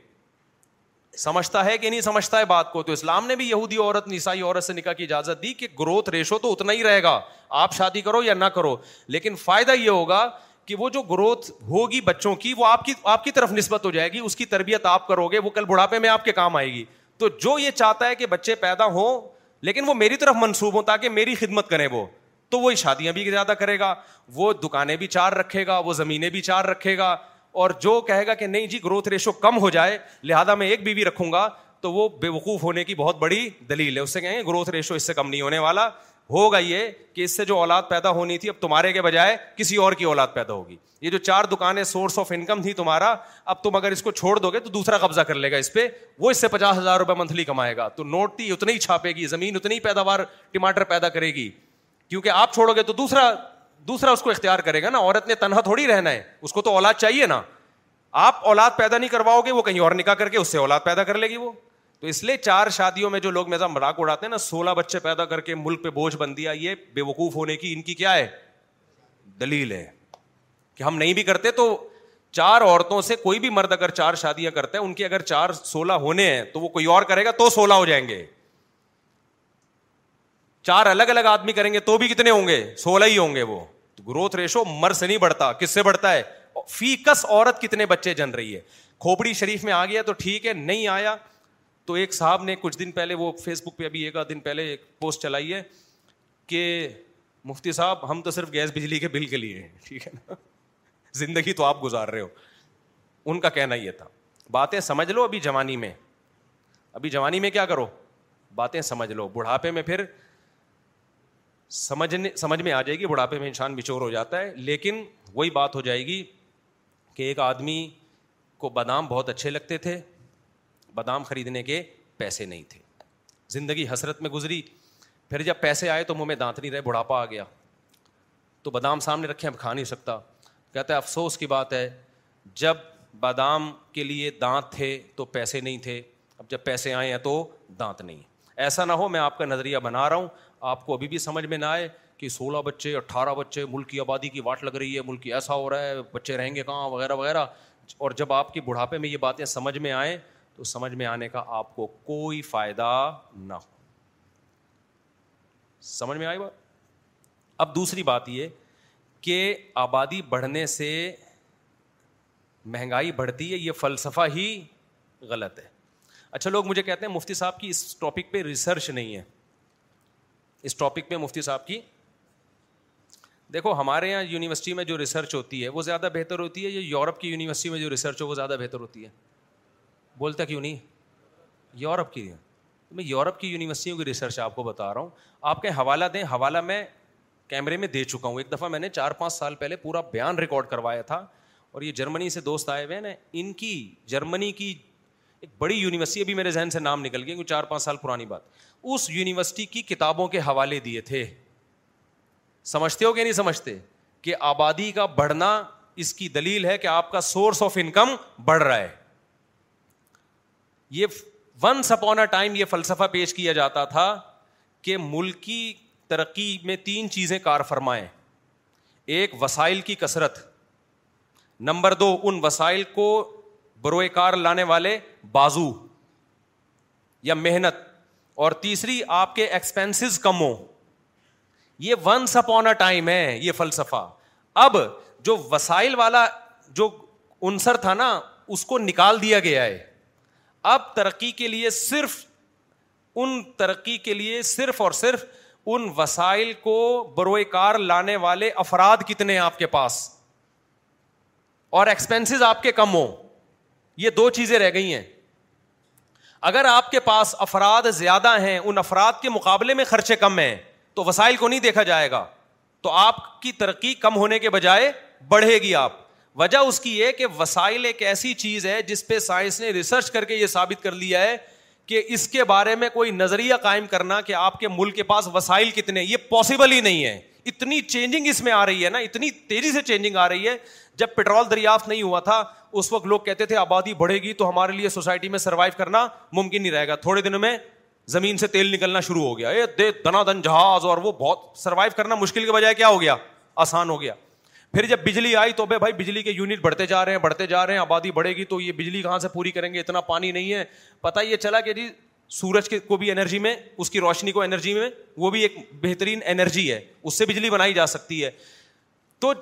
سمجھتا ہے کہ نہیں سمجھتا ہے بات کو تو اسلام نے بھی یہودی عورت عیسائی عورت سے نکاح کی اجازت دی کہ گروتھ ریشو تو اتنا ہی رہے گا آپ شادی کرو یا نہ کرو لیکن فائدہ یہ ہوگا کہ وہ جو گروتھ ہوگی بچوں کی وہ آپ آپ کی کی طرف نسبت ہو جائے گی اس کی تربیت آپ کرو گے وہ کل بڑھاپے میں آپ کے کام آئے گی تو جو یہ چاہتا ہے کہ بچے پیدا ہوں لیکن وہ میری طرف منسوب ہوں تاکہ میری خدمت کرے وہ تو وہ شادیاں بھی زیادہ کرے گا وہ دکانیں بھی چار رکھے گا وہ زمینیں بھی چار رکھے گا اور جو کہے گا کہ نہیں جی گروتھ ریشو کم ہو جائے لہٰذا میں ایک بیوی رکھوں گا تو وہ بے وقوف ہونے کی بہت بڑی دلیل ہے اس اس اس سے سے سے کہیں گے گروتھ ریشو کم نہیں ہونے والا ہوگا یہ کہ جو اولاد پیدا ہونی تھی اب تمہارے کے بجائے کسی اور کی اولاد پیدا ہوگی یہ جو چار دکانیں سورس آف انکم تھی تمہارا اب تم اگر اس کو چھوڑ دو گے تو دوسرا قبضہ کر لے گا اس پہ وہ اس سے پچاس ہزار روپے منتھلی کمائے گا تو نوٹ تھی اتنی ہی چھاپے گی زمین اتنی ہی پیداوار ٹماٹر پیدا کرے گی کیونکہ آپ چھوڑو گے تو دوسرا دوسرا اس کو اختیار کرے گا نا عورت نے تنہا تھوڑی رہنا ہے اس کو تو اولاد چاہیے نا آپ اولاد پیدا نہیں کرواؤ گے وہ کہیں اور نکاح کر کے اس سے اولاد پیدا کر لے گی وہ تو اس لیے چار شادیوں میں جو لوگ میزا مذاق اڑاتے ہیں نا سولہ بچے پیدا کر کے ملک پہ بوجھ بن دیا یہ بے وقوف ہونے کی ان کی کیا ہے دلیل ہے کہ ہم نہیں بھی کرتے تو چار عورتوں سے کوئی بھی مرد اگر چار شادیاں کرتے ہیں ان کے اگر چار سولہ ہونے ہیں تو وہ کوئی اور کرے گا تو سولہ ہو جائیں گے چار الگ الگ آدمی کریں گے تو بھی کتنے ہوں گے سولہ ہی ہوں گے وہ گروتھ ریشو مر سے نہیں بڑھتا کس سے بڑھتا ہے عورت کتنے بچے جن رہی ہے کھوپڑی شریف میں آ گیا تو ٹھیک ہے نہیں آیا تو ایک صاحب نے کچھ دن دن پہلے پہلے وہ فیس بک پہ ابھی ایک ایک پوسٹ چلائی ہے کہ مفتی صاحب ہم تو صرف گیس بجلی کے بل کے لیے ہیں ٹھیک ہے نا زندگی تو آپ گزار رہے ہو ان کا کہنا یہ تھا باتیں سمجھ لو ابھی جوانی میں ابھی جوانی میں کیا کرو باتیں سمجھ لو بڑھاپے میں پھر سمجھنے سمجھ میں آ جائے گی بڑھاپے میں انسان بچور ہو جاتا ہے لیکن وہی بات ہو جائے گی کہ ایک آدمی کو بادام بہت اچھے لگتے تھے بادام خریدنے کے پیسے نہیں تھے زندگی حسرت میں گزری پھر جب پیسے آئے تو منہ میں دانت نہیں رہے بڑھاپا آ گیا تو بادام سامنے رکھے اب کھا نہیں سکتا کہتا ہے افسوس کی بات ہے جب بادام کے لیے دانت تھے تو پیسے نہیں تھے اب جب پیسے آئے ہیں تو دانت نہیں ایسا نہ ہو میں آپ کا نظریہ بنا رہا ہوں آپ کو ابھی بھی سمجھ میں نہ آئے کہ سولہ بچے اٹھارہ بچے ملک کی آبادی کی واٹ لگ رہی ہے ملک ایسا ہو رہا ہے بچے رہیں گے کہاں وغیرہ وغیرہ اور جب آپ کے بڑھاپے میں یہ باتیں سمجھ میں آئیں تو سمجھ میں آنے کا آپ کو کوئی فائدہ نہ ہو سمجھ میں آئی بات اب دوسری بات یہ کہ آبادی بڑھنے سے مہنگائی بڑھتی ہے یہ فلسفہ ہی غلط ہے اچھا لوگ مجھے کہتے ہیں مفتی صاحب کی اس ٹاپک پہ ریسرچ نہیں ہے اس ٹاپک پہ مفتی صاحب کی دیکھو ہمارے یہاں یونیورسٹی میں جو ریسرچ ہوتی ہے وہ زیادہ بہتر ہوتی ہے یا یورپ کی یونیورسٹی میں جو ریسرچ ہو وہ زیادہ بہتر ہوتی ہے بولتا کیوں نہیں یورپ کی میں یورپ کی یونیورسٹیوں کی ریسرچ آپ کو بتا رہا ہوں آپ کے حوالہ دیں حوالہ میں کیمرے میں دے چکا ہوں ایک دفعہ میں نے چار پانچ سال پہلے پورا بیان ریکارڈ کروایا تھا اور یہ جرمنی سے دوست آئے ہوئے ہیں ان کی جرمنی کی ایک بڑی یونیورسٹی ابھی میرے ذہن سے نام نکل گیا کوئی چار پانچ سال پرانی بات اس یونیورسٹی کی کتابوں کے حوالے دیے تھے سمجھتے ہو کہ نہیں سمجھتے کہ آبادی کا بڑھنا اس کی دلیل ہے کہ آپ کا سورس آف انکم بڑھ رہا ہے یہ ون اپون اے ٹائم یہ فلسفہ پیش کیا جاتا تھا کہ ملک کی ترقی میں تین چیزیں کار فرمائیں ایک وسائل کی کثرت نمبر دو ان وسائل کو بروئے کار لانے والے بازو یا محنت اور تیسری آپ کے ایکسپینس کم ہو یہ ون سپ ٹائم ہے یہ فلسفہ اب جو وسائل والا جو انصر تھا نا اس کو نکال دیا گیا ہے اب ترقی کے لیے صرف ان ترقی کے لیے صرف اور صرف ان وسائل کو بروئے کار لانے والے افراد کتنے ہیں آپ کے پاس اور ایکسپینس آپ کے کم ہوں یہ دو چیزیں رہ گئی ہیں اگر آپ کے پاس افراد زیادہ ہیں ان افراد کے مقابلے میں خرچے کم ہیں تو وسائل کو نہیں دیکھا جائے گا تو آپ کی ترقی کم ہونے کے بجائے بڑھے گی آپ وجہ اس کی یہ کہ وسائل ایک ایسی چیز ہے جس پہ سائنس نے ریسرچ کر کے یہ ثابت کر لیا ہے کہ اس کے بارے میں کوئی نظریہ قائم کرنا کہ آپ کے ملک کے پاس وسائل کتنے یہ پاسبل ہی نہیں ہے اتنی چینجنگ اس میں آ رہی ہے نا اتنی تیزی سے چینجنگ آ رہی ہے جب پیٹرول دریافت نہیں ہوا تھا اس وقت لوگ کہتے تھے آبادی بڑھے گی تو ہمارے لیے سوسائٹی میں سروائو کرنا ممکن نہیں رہے گا تھوڑے دنوں میں زمین سے تیل نکلنا شروع ہو گیا اے دے دنا دن جہاز اور وہ بہت سروائو کرنا مشکل کے بجائے کیا ہو گیا آسان ہو گیا پھر جب بجلی آئی تو بے بھائی بجلی کے یونٹ بڑھتے جا رہے ہیں بڑھتے جا رہے ہیں آبادی بڑھے گی تو یہ بجلی کہاں سے پوری کریں گے اتنا پانی نہیں ہے پتہ یہ چلا کہ جی سورج کو بھی انرجی میں اس کی روشنی کو انرجی میں وہ بھی ایک بہترین انرجی ہے اس سے بجلی بنائی جا سکتی ہے تو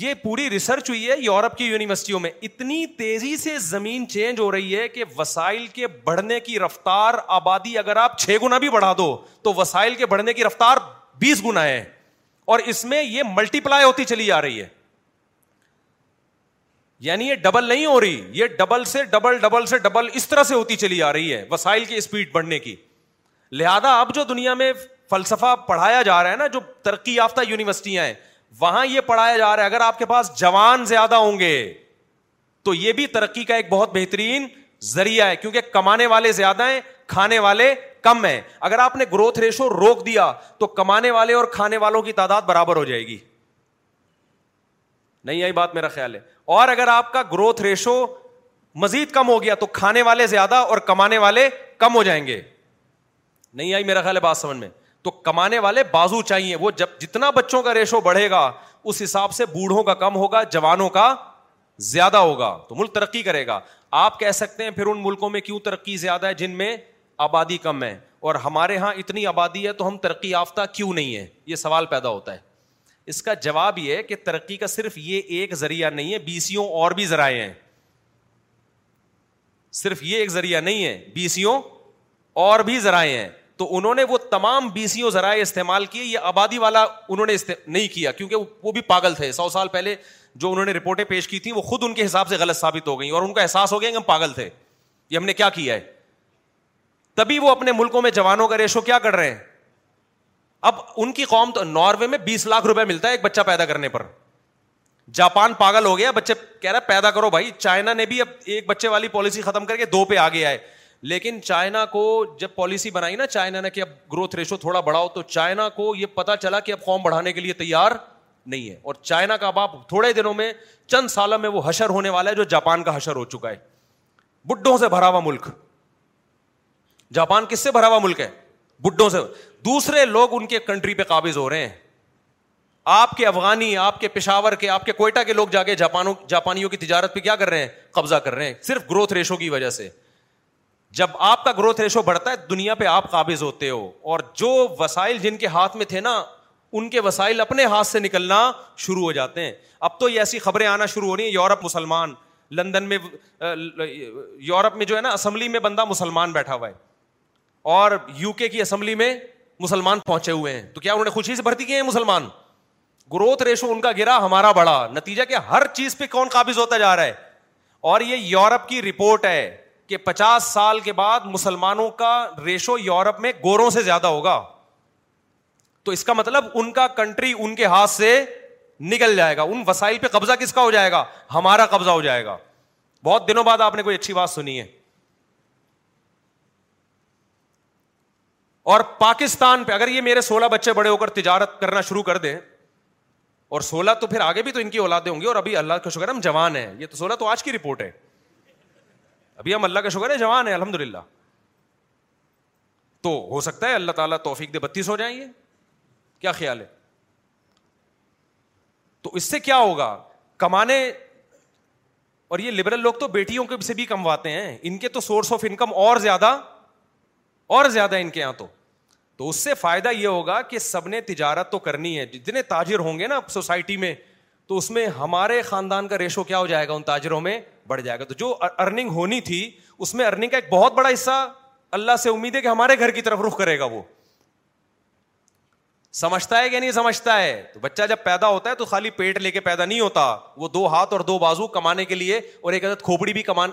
یہ پوری ریسرچ ہوئی ہے یورپ کی یونیورسٹیوں میں اتنی تیزی سے زمین چینج ہو رہی ہے کہ وسائل کے بڑھنے کی رفتار آبادی اگر آپ چھ گنا بھی بڑھا دو تو وسائل کے بڑھنے کی رفتار بیس گنا ہے اور اس میں یہ ملٹی پلائی ہوتی چلی جا رہی ہے یعنی یہ ڈبل نہیں ہو رہی یہ ڈبل سے ڈبل ڈبل سے ڈبل اس طرح سے ہوتی چلی آ رہی ہے وسائل کی اسپیڈ بڑھنے کی لہذا اب جو دنیا میں فلسفہ پڑھایا جا رہا ہے نا جو ترقی یافتہ یونیورسٹیاں ہیں وہاں یہ پڑھایا جا رہا ہے اگر آپ کے پاس جوان زیادہ ہوں گے تو یہ بھی ترقی کا ایک بہت بہترین ذریعہ ہے کیونکہ کمانے والے زیادہ ہیں کھانے والے کم ہیں اگر آپ نے گروتھ ریشو روک دیا تو کمانے والے اور کھانے والوں کی تعداد برابر ہو جائے گی نہیں آئی بات میرا خیال ہے اور اگر آپ کا گروتھ ریشو مزید کم ہو گیا تو کھانے والے زیادہ اور کمانے والے کم ہو جائیں گے نہیں آئی میرا خیال ہے بات سمجھ میں تو کمانے والے بازو چاہیے وہ جب جتنا بچوں کا ریشو بڑھے گا اس حساب سے بوڑھوں کا کم ہوگا جوانوں کا زیادہ ہوگا تو ملک ترقی کرے گا آپ کہہ سکتے ہیں پھر ان ملکوں میں کیوں ترقی زیادہ ہے جن میں آبادی کم ہے اور ہمارے یہاں اتنی آبادی ہے تو ہم ترقی یافتہ کیوں نہیں ہے یہ سوال پیدا ہوتا ہے اس کا جواب یہ کہ ترقی کا صرف یہ ایک ذریعہ نہیں ہے بی سیوں اور بھی ذرائع ہیں صرف یہ ایک ذریعہ نہیں ہے بی سیوں اور بھی ذرائع ہیں تو انہوں نے وہ تمام بی سیوں ذرائع استعمال کیے یہ آبادی والا انہوں نے نہیں کیا کیونکہ وہ بھی پاگل تھے سو سال پہلے جو انہوں نے رپورٹیں پیش کی تھیں وہ خود ان کے حساب سے غلط ثابت ہو گئی اور ان کا احساس ہو گیا کہ ہم پاگل تھے یہ ہم نے کیا کیا ہے تبھی وہ اپنے ملکوں میں جوانوں کا ریشو کیا کر رہے ہیں اب ان کی قوم تو ناروے میں بیس لاکھ روپئے ملتا ہے ایک بچہ پیدا کرنے پر جاپان پاگل ہو گیا بچے کہہ رہے پیدا کرو بھائی چائنا نے بھی اب ایک بچے والی پالیسی ختم کر کے دو پہ آگے آئے لیکن چائنا کو جب پالیسی بنائی نا چائنا نے کہ اب گروتھ ریشو تھوڑا بڑھاؤ تو چائنا کو یہ پتا چلا کہ اب قوم بڑھانے کے لیے تیار نہیں ہے اور چائنا کا باپ تھوڑے دنوں میں چند سالوں میں وہ حشر ہونے والا ہے جو جاپان کا حشر ہو چکا ہے بڈھوں سے بھرا ہوا ملک جاپان کس سے بھرا ہوا ملک ہے بڈوں سے دوسرے لوگ ان کے کنٹری پہ قابض ہو رہے ہیں آپ کے افغانی آپ کے پشاور کے آپ کے کوئٹہ کے لوگ جا کے جاپانوں جاپانیوں کی تجارت پہ کیا کر رہے ہیں قبضہ کر رہے ہیں صرف گروتھ ریشو کی وجہ سے جب آپ کا گروتھ ریشو بڑھتا ہے دنیا پہ آپ قابض ہوتے ہو اور جو وسائل جن کے ہاتھ میں تھے نا ان کے وسائل اپنے ہاتھ سے نکلنا شروع ہو جاتے ہیں اب تو یہ ایسی خبریں آنا شروع ہو رہی ہیں یورپ مسلمان لندن میں یورپ میں جو ہے نا اسمبلی میں بندہ مسلمان بیٹھا ہوا ہے اور یو کے کی اسمبلی میں مسلمان پہنچے ہوئے ہیں تو کیا انہوں نے خوشی سے بھرتی کیے ہیں مسلمان گروتھ ریشو ان کا گرا ہمارا بڑا نتیجہ کیا ہر چیز پہ کون قابض ہوتا جا رہا ہے اور یہ یورپ کی رپورٹ ہے کہ پچاس سال کے بعد مسلمانوں کا ریشو یورپ میں گوروں سے زیادہ ہوگا تو اس کا مطلب ان کا کنٹری ان کے ہاتھ سے نکل جائے گا ان وسائل پہ قبضہ کس کا ہو جائے گا ہمارا قبضہ ہو جائے گا بہت دنوں بعد آپ نے کوئی اچھی بات سنی ہے اور پاکستان پہ اگر یہ میرے سولہ بچے بڑے ہو کر تجارت کرنا شروع کر دیں اور سولہ تو پھر آگے بھی تو ان کی اولادیں ہوں گی اور ابھی اللہ کا شکر ہم جوان ہیں یہ تو سولہ تو آج کی رپورٹ ہے ابھی ہم اللہ کا شکر ہے جوان ہے الحمد للہ تو ہو سکتا ہے اللہ تعالیٰ توفیق دے بتیس ہو جائیں گے کیا خیال ہے تو اس سے کیا ہوگا کمانے اور یہ لبرل لوگ تو بیٹیوں کے سے بھی کمواتے ہیں ان کے تو سورس آف انکم اور زیادہ اور زیادہ ان کے یہاں تو تو اس سے فائدہ یہ ہوگا کہ سب نے تجارت تو کرنی ہے جتنے تاجر ہوں گے نا سوسائٹی میں تو اس میں ہمارے خاندان کا ریشو کیا ہو جائے گا ان تاجروں میں بڑھ جائے گا تو جو ارننگ ہونی تھی اس میں ارننگ کا ایک بہت بڑا حصہ اللہ سے امید ہے کہ ہمارے گھر کی طرف رخ کرے گا وہ سمجھتا ہے کہ نہیں سمجھتا ہے تو بچہ جب پیدا ہوتا ہے تو خالی پیٹ لے کے پیدا نہیں ہوتا وہ دو ہاتھ اور دو بازو کمانے کے لیے اور ایک عدد کھوپڑی بھی کمان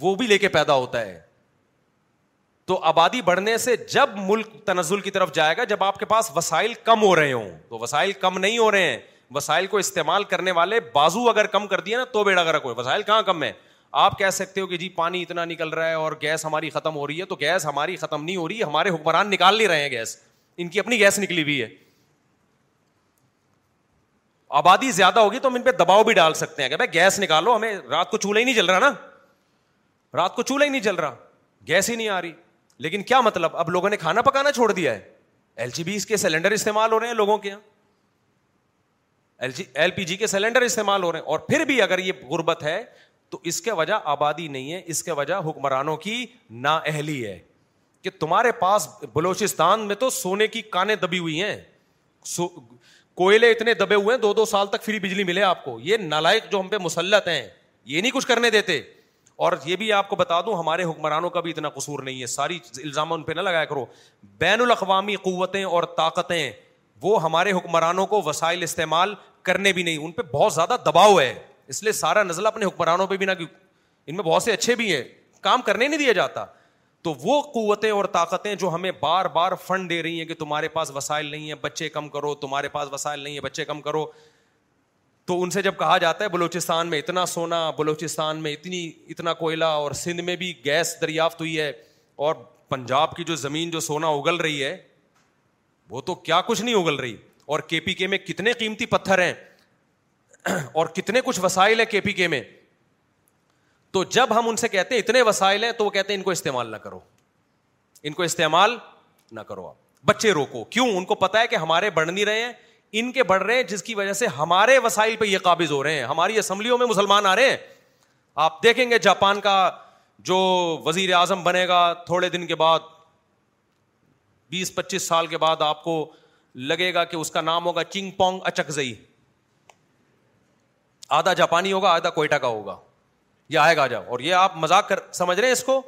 وہ بھی لے کے پیدا ہوتا ہے تو آبادی بڑھنے سے جب ملک تنزل کی طرف جائے گا جب آپ کے پاس وسائل کم ہو رہے ہوں تو وسائل کم نہیں ہو رہے ہیں وسائل کو استعمال کرنے والے بازو اگر کم کر دیا نا تو بیڑا گرک ہوئے وسائل کہاں کم ہے آپ کہہ سکتے ہو کہ جی پانی اتنا نکل رہا ہے اور گیس ہماری ختم ہو رہی ہے تو گیس ہماری ختم نہیں ہو رہی ہمارے حکمران نکال نہیں رہے ہیں گیس ان کی اپنی گیس نکلی ہوئی ہے آبادی زیادہ ہوگی تو ہم ان پہ دباؤ بھی ڈال سکتے ہیں کہ بھائی گیس نکالو ہمیں رات کو چولہا ہی نہیں جل رہا نا رات کو چولہا ہی نہیں جل رہا گیس ہی نہیں آ رہی لیکن کیا مطلب اب لوگوں نے کھانا پکانا چھوڑ دیا ہے ایل جی کے سلینڈر استعمال ہو رہے ہیں لوگوں کے یہاں ایل جی پی کے سلینڈر استعمال ہو رہے ہیں اور پھر بھی اگر یہ غربت ہے تو اس کے وجہ آبادی نہیں ہے اس کے وجہ حکمرانوں کی نا اہلی ہے کہ تمہارے پاس بلوچستان میں تو سونے کی کانیں دبی ہوئی ہیں سو... کوئلے اتنے دبے ہوئے ہیں دو دو سال تک فری بجلی ملے آپ کو یہ نالائق جو ہم پہ مسلط ہیں یہ نہیں کچھ کرنے دیتے اور یہ بھی آپ کو بتا دوں ہمارے حکمرانوں کا بھی اتنا قصور نہیں ہے ساری الزام ان پہ نہ لگایا کرو بین الاقوامی قوتیں اور طاقتیں وہ ہمارے حکمرانوں کو وسائل استعمال کرنے بھی نہیں ان پہ بہت زیادہ دباؤ ہے اس لیے سارا نزلہ اپنے حکمرانوں پہ بھی نہ ان میں بہت سے اچھے بھی ہیں کام کرنے نہیں دیا جاتا تو وہ قوتیں اور طاقتیں جو ہمیں بار بار فنڈ دے رہی ہیں کہ تمہارے پاس وسائل نہیں ہے بچے کم کرو تمہارے پاس وسائل نہیں ہے بچے کم کرو تو ان سے جب کہا جاتا ہے بلوچستان میں اتنا سونا بلوچستان میں اتنی اتنا کوئلہ اور سندھ میں بھی گیس دریافت ہوئی ہے اور پنجاب کی جو زمین جو سونا اگل رہی ہے وہ تو کیا کچھ نہیں اگل رہی اور کے پی کے میں کتنے قیمتی پتھر ہیں اور کتنے کچھ وسائل ہیں کے پی کے میں تو جب ہم ان سے کہتے ہیں اتنے وسائل ہیں تو وہ کہتے ہیں ان کو استعمال نہ کرو ان کو استعمال نہ کرو آپ بچے روکو کیوں ان کو پتا ہے کہ ہمارے بڑھ نہیں رہے ہیں ان کے بڑھ رہے ہیں جس کی وجہ سے ہمارے وسائل پہ یہ قابض ہو رہے ہیں ہماری اسمبلیوں میں مسلمان آ رہے ہیں آپ دیکھیں گے جاپان کا جو وزیر اعظم بنے گا تھوڑے دن کے بعد بیس پچیس سال کے بعد آپ کو لگے گا کہ اس کا نام ہوگا چنگ پونگ اچکزئی آدھا جاپانی ہوگا آدھا کوئٹہ کا ہوگا یہ آئے گا جاؤ اور یہ آپ مزاق کر سمجھ رہے ہیں اس کو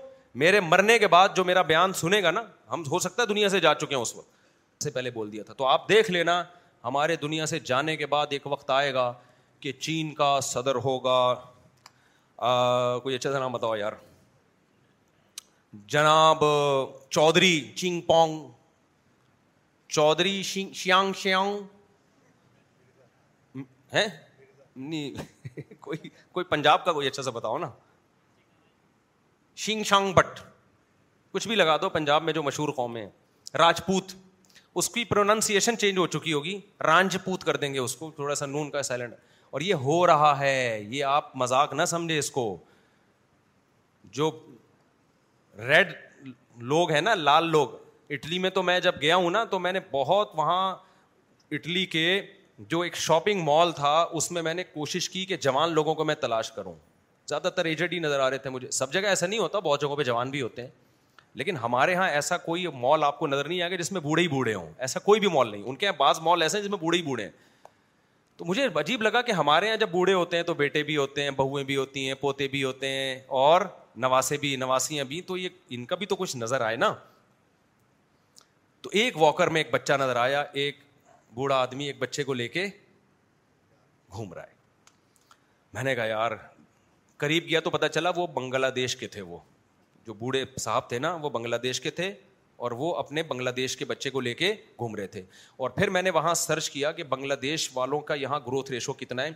میرے مرنے کے بعد جو میرا بیان سنے گا نا ہم ہو سکتا ہے دنیا سے جا چکے ہیں اس وقت سے پہلے بول دیا تھا تو آپ دیکھ لینا ہمارے دنیا سے جانے کے بعد ایک وقت آئے گا کہ چین کا صدر ہوگا کوئی اچھا سا نام بتاؤ یار جناب Chaudhry Chang Pong Chaudhry Xiang Xiang ہے نہیں کوئی کوئی پنجاب کا کوئی اچھا سا بتاؤ نا شنگ شانگ بٹ کچھ بھی لگا دو پنجاب میں جو مشہور قومیں راجپوت اس کی پروننسیشن چینج ہو چکی ہوگی رانج پوت کر دیں گے اس کو تھوڑا سا نون کا سائلنٹ اور یہ ہو رہا ہے یہ آپ مذاق نہ سمجھے اس کو جو ریڈ لوگ ہیں نا لال لوگ اٹلی میں تو میں جب گیا ہوں نا تو میں نے بہت وہاں اٹلی کے جو ایک شاپنگ مال تھا اس میں میں نے کوشش کی کہ جوان لوگوں کو میں تلاش کروں زیادہ تر ایجڈ ہی نظر آ رہے تھے مجھے سب جگہ ایسا نہیں ہوتا بہت جگہوں پہ جوان بھی ہوتے ہیں لیکن ہمارے یہاں ایسا کوئی مال آپ کو نظر نہیں گا جس میں بوڑھے ہی بوڑھے ہوں ایسا کوئی بھی مال نہیں ان کے یہاں بعض مال ایسے ہیں جس میں بوڑھے ہی بوڑھے ہیں تو مجھے عجیب لگا کہ ہمارے یہاں جب بوڑھے ہوتے ہیں تو بیٹے بھی ہوتے ہیں بہویں بھی ہوتی ہیں پوتے بھی ہوتے ہیں اور نواسے بھی نواسیاں بھی تو یہ ان کا بھی تو کچھ نظر آئے نا تو ایک واکر میں ایک بچہ نظر آیا ایک بوڑھا آدمی ایک بچے کو لے کے گھوم رہا ہے میں نے کہا یار قریب گیا تو پتا چلا وہ بنگلہ دیش کے تھے وہ جو بوڑھے صاحب تھے نا وہ بنگلہ دیش کے تھے اور وہ اپنے بنگلہ دیش کے بچے کو لے کے گھوم رہے تھے اور پھر میں نے وہاں سرچ کیا کہ بنگلہ دیش والوں کا یہاں گروتھ ریشو کتنا ہے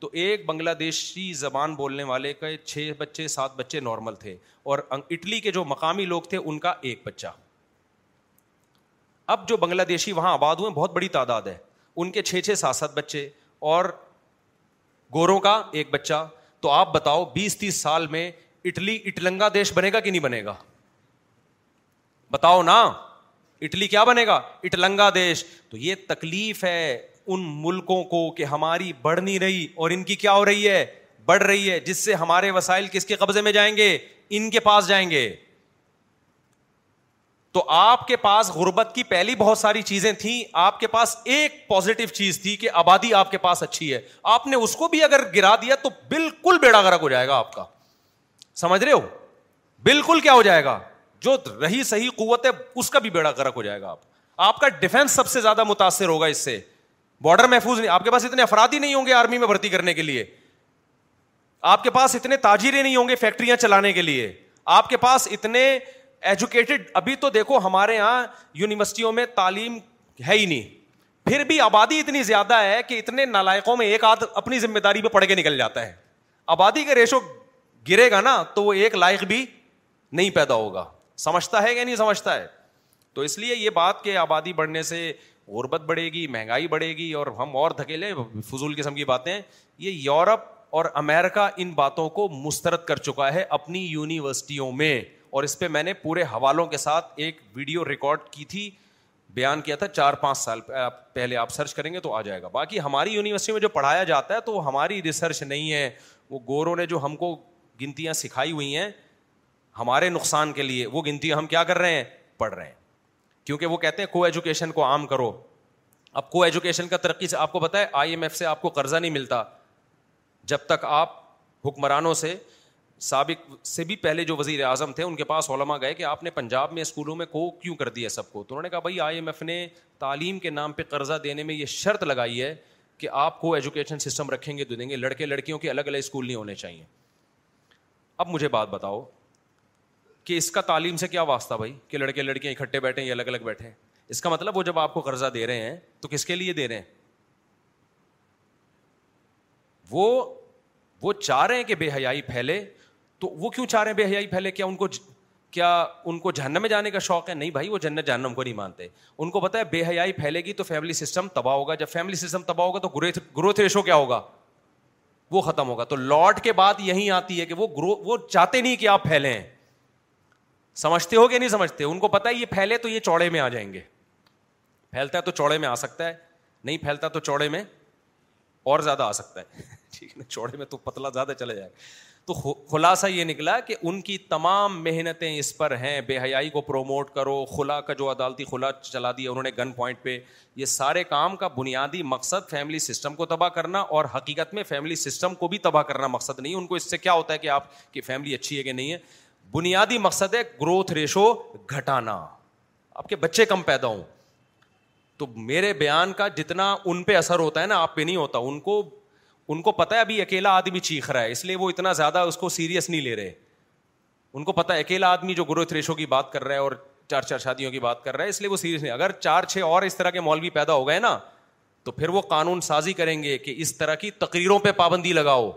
تو ایک بنگلہ دیشی زبان بولنے والے کے چھ بچے سات بچے نارمل تھے اور اٹلی کے جو مقامی لوگ تھے ان کا ایک بچہ اب جو بنگلہ دیشی وہاں آباد ہوئے بہت بڑی تعداد ہے ان کے چھ چھ سات سات بچے اور گوروں کا ایک بچہ تو آپ بتاؤ بیس تیس سال میں اٹلی اٹلنگا دیش بنے گا کہ نہیں بنے گا بتاؤ نا اٹلی کیا بنے گا اٹلنگا دیش تو یہ تکلیف ہے ان ملکوں کو کہ ہماری بڑھ نہیں رہی اور ان کی کیا ہو رہی ہے بڑھ رہی ہے جس سے ہمارے وسائل کس کے قبضے میں جائیں گے ان کے پاس جائیں گے تو آپ کے پاس غربت کی پہلی بہت ساری چیزیں تھیں آپ کے پاس ایک پوزیٹو چیز تھی کہ آبادی آپ کے پاس اچھی ہے آپ نے اس کو بھی اگر گرا دیا تو بالکل بیڑا گرک ہو جائے گا آپ کا سمجھ رہے ہو بالکل کیا ہو جائے گا جو رہی صحیح قوت ہے اس کا بھی بیڑا گرک ہو جائے گا آپ آپ کا ڈیفینس سب سے زیادہ متاثر ہوگا اس سے بارڈر محفوظ نہیں آپ کے پاس اتنے افراد ہی نہیں ہوں گے آرمی میں بھرتی کرنے کے لیے آپ کے پاس اتنے ہی نہیں ہوں گے فیکٹریاں چلانے کے لیے آپ کے پاس اتنے ایجوکیٹڈ ابھی تو دیکھو ہمارے یہاں یونیورسٹیوں میں تعلیم ہے ہی نہیں پھر بھی آبادی اتنی زیادہ ہے کہ اتنے نالائکوں میں ایک آدھ اپنی ذمہ داری پہ پڑھ کے نکل جاتا ہے آبادی کے ریشو گرے گا نا تو وہ ایک لائق بھی نہیں پیدا ہوگا سمجھتا ہے کہ نہیں سمجھتا ہے تو اس لیے یہ بات کہ آبادی بڑھنے سے غربت بڑھے گی مہنگائی بڑھے گی اور ہم اور دھکیلے فضول قسم کی باتیں یہ یورپ اور امیرکا ان باتوں کو مسترد کر چکا ہے اپنی یونیورسٹیوں میں اور اس پہ میں نے پورے حوالوں کے ساتھ ایک ویڈیو ریکارڈ کی تھی بیان کیا تھا چار پانچ سال پہلے آپ سرچ کریں گے تو آ جائے گا باقی ہماری یونیورسٹی میں جو پڑھایا جاتا ہے تو وہ ہماری ریسرچ نہیں ہے وہ گوروں نے جو ہم کو گنتیاں سکھائی ہوئی ہیں ہمارے نقصان کے لیے وہ گنتی ہم کیا کر رہے ہیں پڑھ رہے ہیں کیونکہ وہ کہتے ہیں کو کو کو کو کو ایجوکیشن ایجوکیشن عام کرو اب کا ترقی سے سے آپ آپ پتا ہے آئی ایم ایف قرضہ نہیں ملتا جب تک آپ حکمرانوں سے سابق سے بھی پہلے جو وزیر اعظم تھے ان کے پاس علما گئے کہ آپ نے پنجاب میں اسکولوں میں کو کیوں کر دیا سب کو تو انہوں نے نے کہا بھائی آئی ایم ایف تعلیم کے نام پہ قرضہ دینے میں یہ شرط لگائی ہے کہ آپ کو ایجوکیشن سسٹم رکھیں گے تو دیں گے لڑکے لڑکیوں کے الگ الگ اسکول نہیں ہونے چاہیے اب مجھے بات بتاؤ کہ اس کا تعلیم سے کیا واسطہ بھائی کہ لڑکے لڑکیاں اکٹھے بیٹھے یا الگ الگ بیٹھے اس کا مطلب وہ جب آپ کو قرضہ دے رہے ہیں تو کس کے لیے دے رہے ہیں وہ, وہ چاہ رہے ہیں کہ بے حیائی پھیلے تو وہ کیوں چاہ رہے ہیں بے حیائی پھیلے کیا ان کو کیا ان کو جہنم میں جانے کا شوق ہے نہیں بھائی وہ جنت جہنم کو نہیں مانتے ان کو پتا ہے بے حیائی پھیلے گی تو فیملی سسٹم تباہ ہوگا جب فیملی سسٹم تباہ ہوگا تو گروتھ ریشو کیا ہوگا وہ ختم ہوگا تو لوٹ کے بعد یہی آتی ہے کہ وہ گرو وہ چاہتے نہیں کہ آپ پھیلیں سمجھتے ہو کہ نہیں سمجھتے ان کو پتا یہ پھیلے تو یہ چوڑے میں آ جائیں گے پھیلتا ہے تو چوڑے میں آ سکتا ہے نہیں پھیلتا تو چوڑے میں اور زیادہ آ سکتا ہے ٹھیک ہے نا چوڑے میں تو پتلا زیادہ چلا جائے گا تو خلاصہ یہ نکلا کہ ان کی تمام محنتیں اس پر ہیں بے حیائی کو پروموٹ کرو خلا کا جو عدالتی خلا چلا دیا انہوں نے گن پوائنٹ پہ یہ سارے کام کا بنیادی مقصد فیملی سسٹم کو تباہ کرنا اور حقیقت میں فیملی سسٹم کو بھی تباہ کرنا مقصد نہیں ان کو اس سے کیا ہوتا ہے کہ آپ کی فیملی اچھی ہے کہ نہیں ہے بنیادی مقصد ہے گروتھ ریشو گھٹانا آپ کے بچے کم پیدا ہوں تو میرے بیان کا جتنا ان پہ اثر ہوتا ہے نا آپ پہ نہیں ہوتا ان کو ان کو پتا ہے ابھی اکیلا آدمی چیخ رہا ہے اس لیے وہ اتنا زیادہ اس کو سیریس نہیں لے رہے ان کو پتا ہے اکیلا آدمی جو گروتھ ریشو کی بات کر رہا ہے اور چار چار شادیوں کی بات کر رہا ہے اس لیے وہ سیریس نہیں اگر چار چھ اور اس طرح کے مولوی پیدا ہو گئے نا تو پھر وہ قانون سازی کریں گے کہ اس طرح کی تقریروں پہ پابندی لگاؤ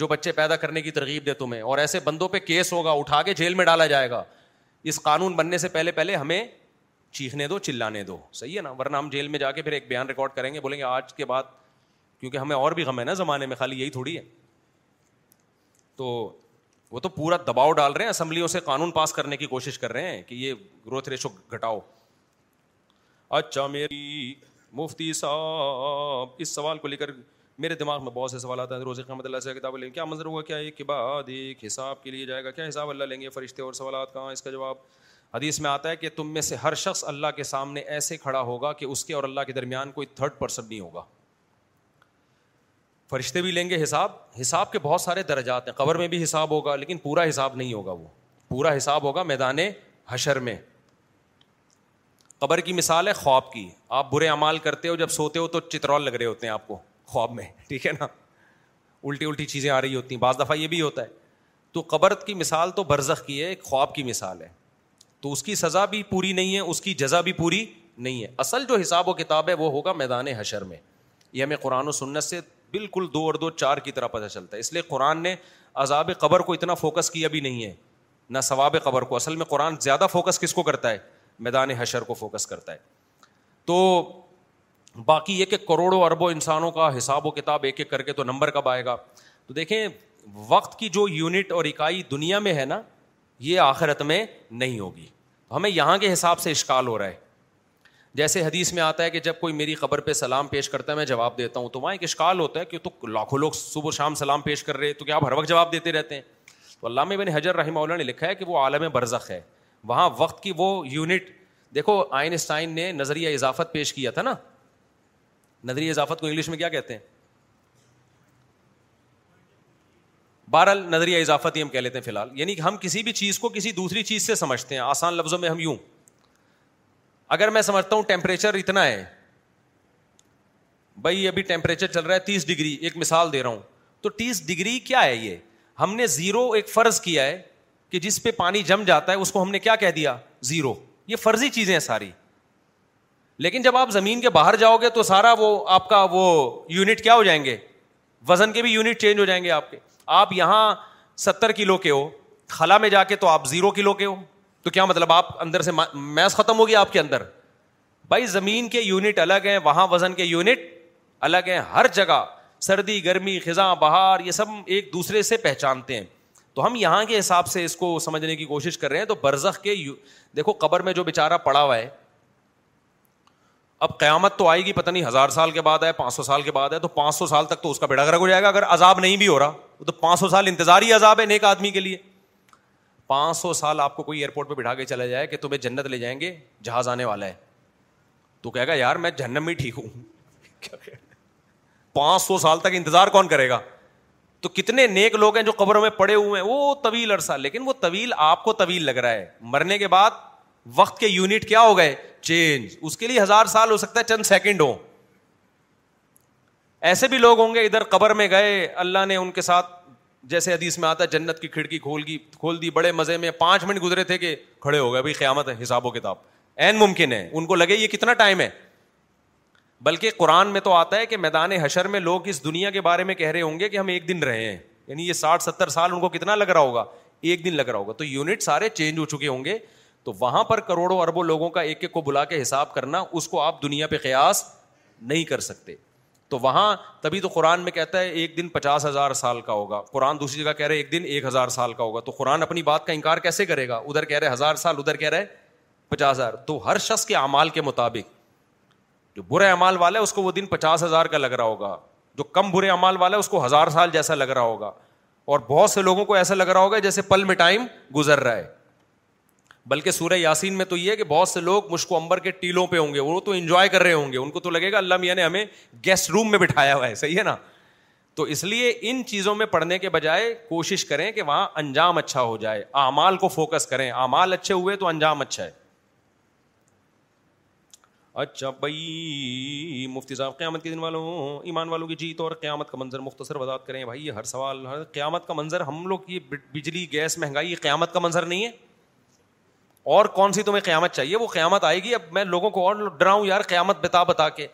جو بچے پیدا کرنے کی ترغیب دے تمہیں اور ایسے بندوں پہ کیس ہوگا اٹھا کے جیل میں ڈالا جائے گا اس قانون بننے سے پہلے پہلے ہمیں چیخنے دو چلانے دو صحیح ہے نا ورنہ ہم جیل میں جا کے پھر ایک بیان ریکارڈ کریں گے بولیں گے آج کے بعد کیونکہ ہمیں اور بھی غم ہے نا زمانے میں خالی یہی تھوڑی ہے تو وہ تو پورا دباؤ ڈال رہے ہیں اسمبلیوں سے قانون پاس کرنے کی کوشش کر رہے ہیں کہ یہ گروتھ ریشو گھٹاؤ اچھا میری مفتی صاحب اس سوال کو لے کر میرے دماغ میں بہت سے سوال آتا ہیں روز احمد اللہ سے کتاب لیں گے کیا منظر ہوا کیا بعد ایک حساب کے لیے جائے گا کیا حساب اللہ لیں گے فرشتے اور سوالات کہاں اس کا جواب حدیث میں آتا ہے کہ تم میں سے ہر شخص اللہ کے سامنے ایسے کھڑا ہوگا کہ اس کے اور اللہ کے درمیان کوئی تھرڈ پرسن نہیں ہوگا فرشتے بھی لیں گے حساب حساب کے بہت سارے درجات ہیں قبر میں بھی حساب ہوگا لیکن پورا حساب نہیں ہوگا وہ پورا حساب ہوگا میدان حشر میں قبر کی مثال ہے خواب کی آپ برے اعمال کرتے ہو جب سوتے ہو تو چترول لگ رہے ہوتے ہیں آپ کو خواب میں ٹھیک ہے نا الٹی الٹی چیزیں آ رہی ہوتی ہیں بعض دفعہ یہ بھی ہوتا ہے تو قبر کی مثال تو برزخ کی ہے ایک خواب کی مثال ہے تو اس کی سزا بھی پوری نہیں ہے اس کی جزا بھی پوری نہیں ہے اصل جو حساب و کتاب ہے وہ ہوگا میدان حشر میں یہ ہمیں قرآن و سنت سے بالکل دو اور دو چار کی طرح پتہ چلتا ہے اس لیے قرآن نے عذاب قبر کو اتنا فوکس کیا بھی نہیں ہے نہ ثواب قبر کو اصل میں قرآن زیادہ فوکس کس کو کرتا ہے میدان حشر کو فوکس کرتا ہے تو باقی یہ کہ کروڑوں اربوں انسانوں کا حساب و کتاب ایک ایک کر کے تو نمبر کب آئے گا تو دیکھیں وقت کی جو یونٹ اور اکائی دنیا میں ہے نا یہ آخرت میں نہیں ہوگی ہمیں یہاں کے حساب سے اشکال ہو رہا ہے جیسے حدیث میں آتا ہے کہ جب کوئی میری خبر پہ سلام پیش کرتا ہے میں جواب دیتا ہوں تو وہاں ایک اشکال ہوتا ہے کہ تو لاکھوں لوگ صبح شام سلام پیش کر رہے تو کیا آپ ہر وقت جواب دیتے رہتے ہیں تو علامہ بن حجر رحمہ اللہ نے لکھا ہے کہ وہ عالم برزخ ہے وہاں وقت کی وہ یونٹ دیکھو آئنسٹائن نے نظریہ اضافت پیش کیا تھا نا نظریہ اضافت کو انگلش میں کیا کہتے ہیں بہرحال نظریہ اضافت ہی ہم کہہ لیتے ہیں فی الحال یعنی ہم کسی بھی چیز کو کسی دوسری چیز سے سمجھتے ہیں آسان لفظوں میں ہم یوں اگر میں سمجھتا ہوں ٹیمپریچر اتنا ہے بھائی ابھی ٹیمپریچر چل رہا ہے تیس ڈگری ایک مثال دے رہا ہوں تو تیس ڈگری کیا ہے یہ ہم نے زیرو ایک فرض کیا ہے کہ جس پہ پانی جم جاتا ہے اس کو ہم نے کیا کہہ دیا زیرو یہ فرضی چیزیں ہیں ساری لیکن جب آپ زمین کے باہر جاؤ گے تو سارا وہ آپ کا وہ یونٹ کیا ہو جائیں گے وزن کے بھی یونٹ چینج ہو جائیں گے آپ کے آپ یہاں ستر کلو کے ہو خلا میں جا کے تو آپ زیرو کلو کے ہو تو کیا مطلب آپ اندر سے میس ختم ہو گیا آپ کے اندر بھائی زمین کے یونٹ الگ ہیں وہاں وزن کے یونٹ الگ ہیں ہر جگہ سردی گرمی خزاں بہار یہ سب ایک دوسرے سے پہچانتے ہیں تو ہم یہاں کے حساب سے اس کو سمجھنے کی کوشش کر رہے ہیں تو برزخ کے یو... دیکھو قبر میں جو بیچارہ پڑا ہوا ہے اب قیامت تو آئے گی پتہ نہیں ہزار سال کے بعد ہے پانچ سو سال کے بعد ہے تو پانچ سو سال تک تو اس کا بیڑا گرک ہو جائے گا اگر عذاب نہیں بھی ہو رہا تو پانچ سو سال انتظاری عذاب ہے نیک آدمی کے لیے پانچ سو سال آپ کو کوئی ایئرپورٹ پہ بٹھا کے چلا جائے کہ تمہیں جنت لے جائیں گے جہاز آنے والا ہے تو کہے گا یار میں جہنم میں پانچ سو سال تک انتظار کون کرے گا تو کتنے نیک لوگ ہیں جو قبروں میں پڑے ہوئے ہیں وہ طویل عرصہ لیکن وہ طویل آپ کو طویل لگ رہا ہے مرنے کے بعد وقت کے یونٹ کیا ہو گئے چینج اس کے لیے ہزار سال ہو سکتا ہے چند سیکنڈ ہو ایسے بھی لوگ ہوں گے ادھر قبر میں گئے اللہ نے ان کے ساتھ جیسے حدیث میں آتا جنت کی کھڑکی کھول کھول دی بڑے مزے میں پانچ منٹ گزرے تھے کہ کھڑے ہو گئے بھائی قیامت ہے حساب و کتاب این ممکن ہے ان کو لگے یہ کتنا ٹائم ہے بلکہ قرآن میں تو آتا ہے کہ میدان حشر میں لوگ اس دنیا کے بارے میں کہہ رہے ہوں گے کہ ہم ایک دن رہے ہیں یعنی یہ ساٹھ ستر سال ان کو کتنا لگ رہا ہوگا ایک دن لگ رہا ہوگا تو یونٹ سارے چینج ہو چکے ہوں گے تو وہاں پر کروڑوں اربوں لوگوں کا ایک ایک کو بلا کے حساب کرنا اس کو آپ دنیا پہ قیاس نہیں کر سکتے تو وہاں تبھی تو قرآن میں کہتا ہے ایک دن پچاس ہزار سال کا ہوگا قرآن دوسری جگہ کہہ رہے ایک دن ایک ہزار سال کا ہوگا تو قرآن اپنی بات کا انکار کیسے کرے گا ادھر کہہ رہے ہزار سال ادھر کہہ رہے پچاس ہزار تو ہر شخص کے اعمال کے مطابق جو برے اعمال والا ہے اس کو وہ دن پچاس ہزار کا لگ رہا ہوگا جو کم برے اعمال والا ہے اس کو ہزار سال جیسا لگ رہا ہوگا اور بہت سے لوگوں کو ایسا لگ رہا ہوگا جیسے پل میں ٹائم گزر رہا ہے بلکہ سورہ یاسین میں تو یہ کہ بہت سے لوگ مشکو امبر کے ٹیلوں پہ ہوں گے وہ تو انجوائے کر رہے ہوں گے ان کو تو لگے گا اللہ میاں نے ہمیں گیسٹ روم میں بٹھایا ہوا ہے صحیح ہے نا تو اس لیے ان چیزوں میں پڑھنے کے بجائے کوشش کریں کہ وہاں انجام اچھا ہو جائے اعمال کو فوکس کریں اعمال اچھے ہوئے تو انجام اچھا ہے اچھا بھائی مفتی صاحب قیامت کے دن والوں ایمان والوں کی جیت اور قیامت کا منظر مختصر وضاحت کریں بھائی ہر سوال ہر قیامت کا منظر ہم لوگ یہ بجلی گیس مہنگائی یہ قیامت کا منظر نہیں ہے اور کون سی تمہیں قیامت چاہیے وہ قیامت آئے گی اب میں لوگوں کو اور ڈراؤں یار قیامت بتا بتا کے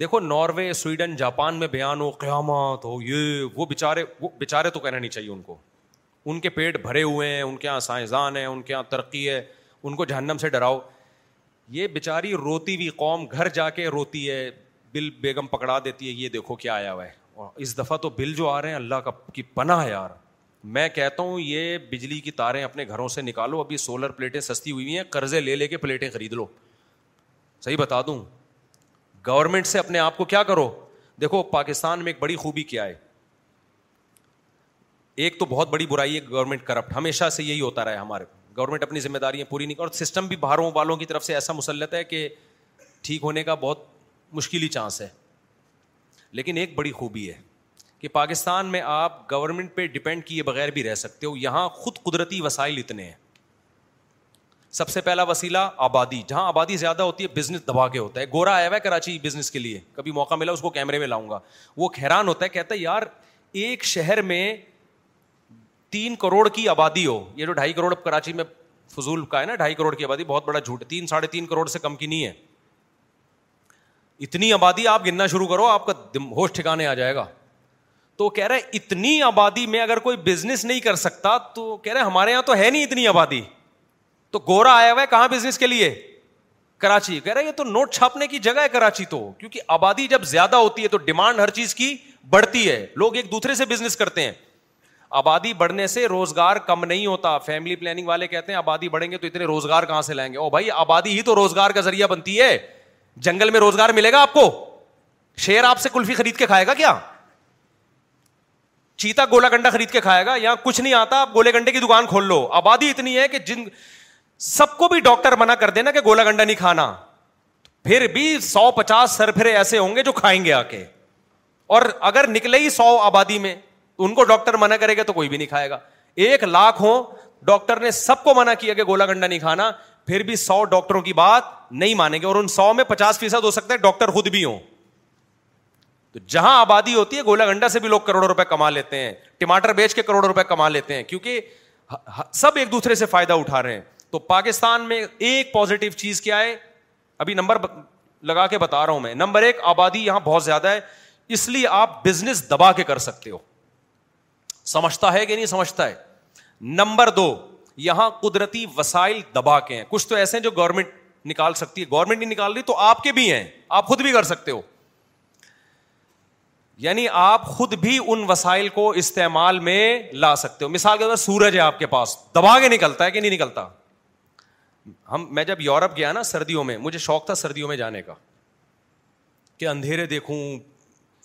دیکھو ناروے سویڈن جاپان میں بیان ہو قیامت ہو یہ وہ بےچارے وہ بےچارے تو کہنا نہیں چاہیے ان کو ان کے پیٹ بھرے ہوئے ہیں ان کے یہاں سائنسدان ہیں ان کے یہاں ترقی ہے ان کو جہنم سے ڈراؤ یہ بیچاری روتی ہوئی قوم گھر جا کے روتی ہے بل بیگم پکڑا دیتی ہے یہ دیکھو کیا آیا ہوا ہے اس دفعہ تو بل جو آ رہے ہیں اللہ کا کی پناہ یار میں کہتا ہوں یہ بجلی کی تاریں اپنے گھروں سے نکالو ابھی سولر پلیٹیں سستی ہوئی ہیں قرضے لے لے کے پلیٹیں خرید لو صحیح بتا دوں گورنمنٹ سے اپنے آپ کو کیا کرو دیکھو پاکستان میں ایک بڑی خوبی کیا ہے ایک تو بہت بڑی برائی ہے گورنمنٹ کرپٹ ہمیشہ سے یہی ہوتا رہا ہے ہمارے گورنمنٹ اپنی ذمہ داریاں پوری نہیں کر اور سسٹم بھی باہروں والوں کی طرف سے ایسا مسلط ہے کہ ٹھیک ہونے کا بہت مشکل ہی چانس ہے لیکن ایک بڑی خوبی ہے کہ پاکستان میں آپ گورنمنٹ پہ ڈپینڈ کیے بغیر بھی رہ سکتے ہو یہاں خود قدرتی وسائل اتنے ہیں سب سے پہلا وسیلہ آبادی جہاں آبادی زیادہ ہوتی ہے بزنس دبا کے ہوتا ہے گورا آیا ہوا ہے کراچی بزنس کے لیے کبھی موقع ملا اس کو کیمرے میں لاؤں گا وہ حیران ہوتا ہے کہتا ہے یار ایک شہر میں تین کروڑ کی آبادی ہو یہ جو ڈھائی کروڑ کراچی میں فضول کا ہے نا ڈھائی کروڑ کی آبادی بہت بڑا جھوٹ تین ساڑھے تین کروڑ سے کم کی نہیں ہے اتنی آبادی آپ گننا شروع کرو آپ کا ہوش ٹھکانے آ جائے گا تو کہہ رہے اتنی آبادی میں اگر کوئی بزنس نہیں کر سکتا تو کہہ رہے ہمارے یہاں تو ہے نہیں اتنی آبادی تو گورا آیا ہوا ہے کہاں بزنس کے لیے کراچی کہہ رہے یہ تو نوٹ چھاپنے کی جگہ ہے کراچی تو کیونکہ آبادی جب زیادہ ہوتی ہے تو ڈیمانڈ ہر چیز کی بڑھتی ہے لوگ ایک دوسرے سے بزنس کرتے ہیں آبادی بڑھنے سے روزگار کم نہیں ہوتا فیملی پلاننگ والے کہتے ہیں آبادی بڑھیں گے تو اتنے روزگار کہاں سے لائیں گے او بھائی آبادی ہی تو روزگار کا ذریعہ بنتی ہے جنگل میں روزگار ملے گا آپ کو شیر آپ سے کلفی خرید کے کھائے گا کیا چیتا گولا گنڈا خرید کے کھائے گا یا کچھ نہیں آتا آپ گولے گنڈے کی دکان کھول لو آبادی اتنی ہے کہ جن سب کو بھی ڈاکٹر منع کر دینا کہ گولا گنڈا نہیں کھانا پھر بھی سو پچاس سرفرے ایسے ہوں گے جو کھائیں گے آ کے اور اگر نکلے ہی سو آبادی میں ان کو ڈاکٹر منع کرے گا تو کوئی بھی نہیں کھائے گا ایک لاکھ ہو ڈاکٹر نے سب کو منع کیا کہ گولا گنڈا نہیں کھانا پھر بھی سو ڈاکٹروں کی بات نہیں مانیں گے اور ان سو میں پچاس فیصد ہو سکتا ہے ڈاکٹر خود بھی ہوں تو جہاں آبادی ہوتی ہے گولا گنڈا سے بھی لوگ کروڑوں روپئے کما لیتے ہیں ٹماٹر بیچ کے کروڑوں روپئے کما لیتے ہیں کیونکہ سب ایک دوسرے سے فائدہ اٹھا رہے ہیں تو پاکستان میں ایک پوزیٹو چیز کیا ہے ابھی نمبر لگا کے بتا رہا ہوں میں نمبر ایک آبادی یہاں بہت زیادہ ہے اس لیے آپ بزنس دبا کے کر سکتے ہو سمجھتا ہے کہ نہیں سمجھتا ہے نمبر دو یہاں قدرتی وسائل دبا کے ہیں کچھ تو ایسے ہیں جو گورنمنٹ نکال سکتی ہے گورنمنٹ نہیں نکال رہی تو آپ کے بھی ہیں آپ خود بھی کر سکتے ہو یعنی آپ خود بھی ان وسائل کو استعمال میں لا سکتے ہو مثال کے طور پر سورج ہے آپ کے پاس دبا کے نکلتا ہے کہ نہیں نکلتا ہم میں جب یورپ گیا نا سردیوں میں مجھے شوق تھا سردیوں میں جانے کا کہ اندھیرے دیکھوں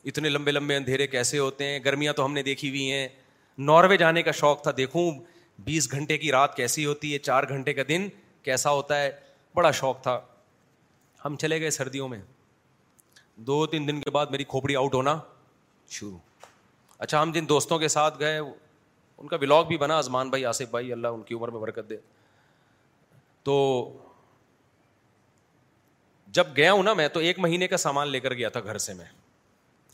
اتنے لمبے لمبے اندھیرے کیسے ہوتے ہیں گرمیاں تو ہم نے دیکھی ہوئی ہیں ناروے جانے کا شوق تھا دیکھوں بیس گھنٹے کی رات کیسی ہوتی ہے چار گھنٹے کا دن کیسا ہوتا ہے بڑا شوق تھا ہم چلے گئے سردیوں میں دو تین دن کے بعد میری کھوپڑی آؤٹ ہونا شروع اچھا ہم جن دوستوں کے ساتھ گئے ان کا ولاگ بھی بنا ازمان بھائی آصف بھائی اللہ ان کی عمر میں برکت دے تو جب گیا ہوں نا میں تو ایک مہینے کا سامان لے کر گیا تھا گھر سے میں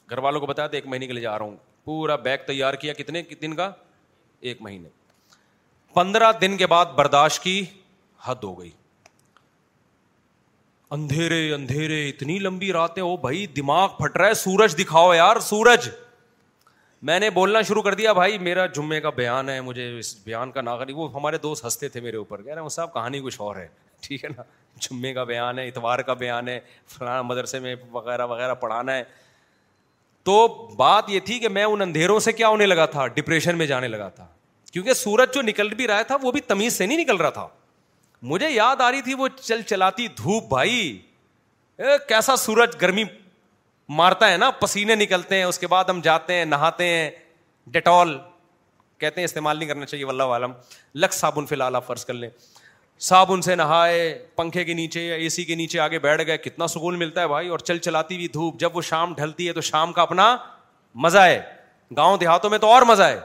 گھر والوں کو بتایا تھا ایک مہینے کے لیے جا رہا ہوں پورا بیگ تیار کیا کتنے دن کا ایک مہینے پندرہ دن کے بعد برداشت کی حد ہو گئی اندھیرے اندھیرے اتنی لمبی راتیں وہ بھائی دماغ پھٹ رہا ہے سورج دکھاؤ یار سورج میں نے بولنا شروع کر دیا بھائی میرا جمعے کا بیان ہے مجھے اس بیان کا ناکہ وہ ہمارے دوست ہنستے تھے میرے اوپر کہہ رہے ہیں صاحب کہانی کچھ اور ہے ٹھیک ہے نا جمعے کا بیان ہے اتوار کا بیان ہے فلاں مدرسے میں وغیرہ وغیرہ پڑھانا ہے تو بات یہ تھی کہ میں ان اندھیروں سے کیا ہونے لگا تھا ڈپریشن میں جانے لگا تھا کیونکہ سورج جو نکل بھی رہا تھا وہ بھی تمیز سے نہیں نکل رہا تھا مجھے یاد آ رہی تھی وہ چل چلاتی دھوپ بھائی کیسا سورج گرمی مارتا ہے نا پسینے نکلتے ہیں اس کے بعد ہم جاتے ہیں نہاتے ہیں ڈیٹول کہتے ہیں استعمال نہیں کرنا چاہیے ولہ عالم لک صابن فی الحال آپ فرض کر لیں صابن سے نہائے پنکھے کے نیچے یا اے سی کے نیچے آگے بیٹھ گئے کتنا سکون ملتا ہے بھائی اور چل چلاتی ہوئی دھوپ جب وہ شام ڈھلتی ہے تو شام کا اپنا مزہ ہے گاؤں دیہاتوں میں تو اور مزہ ہے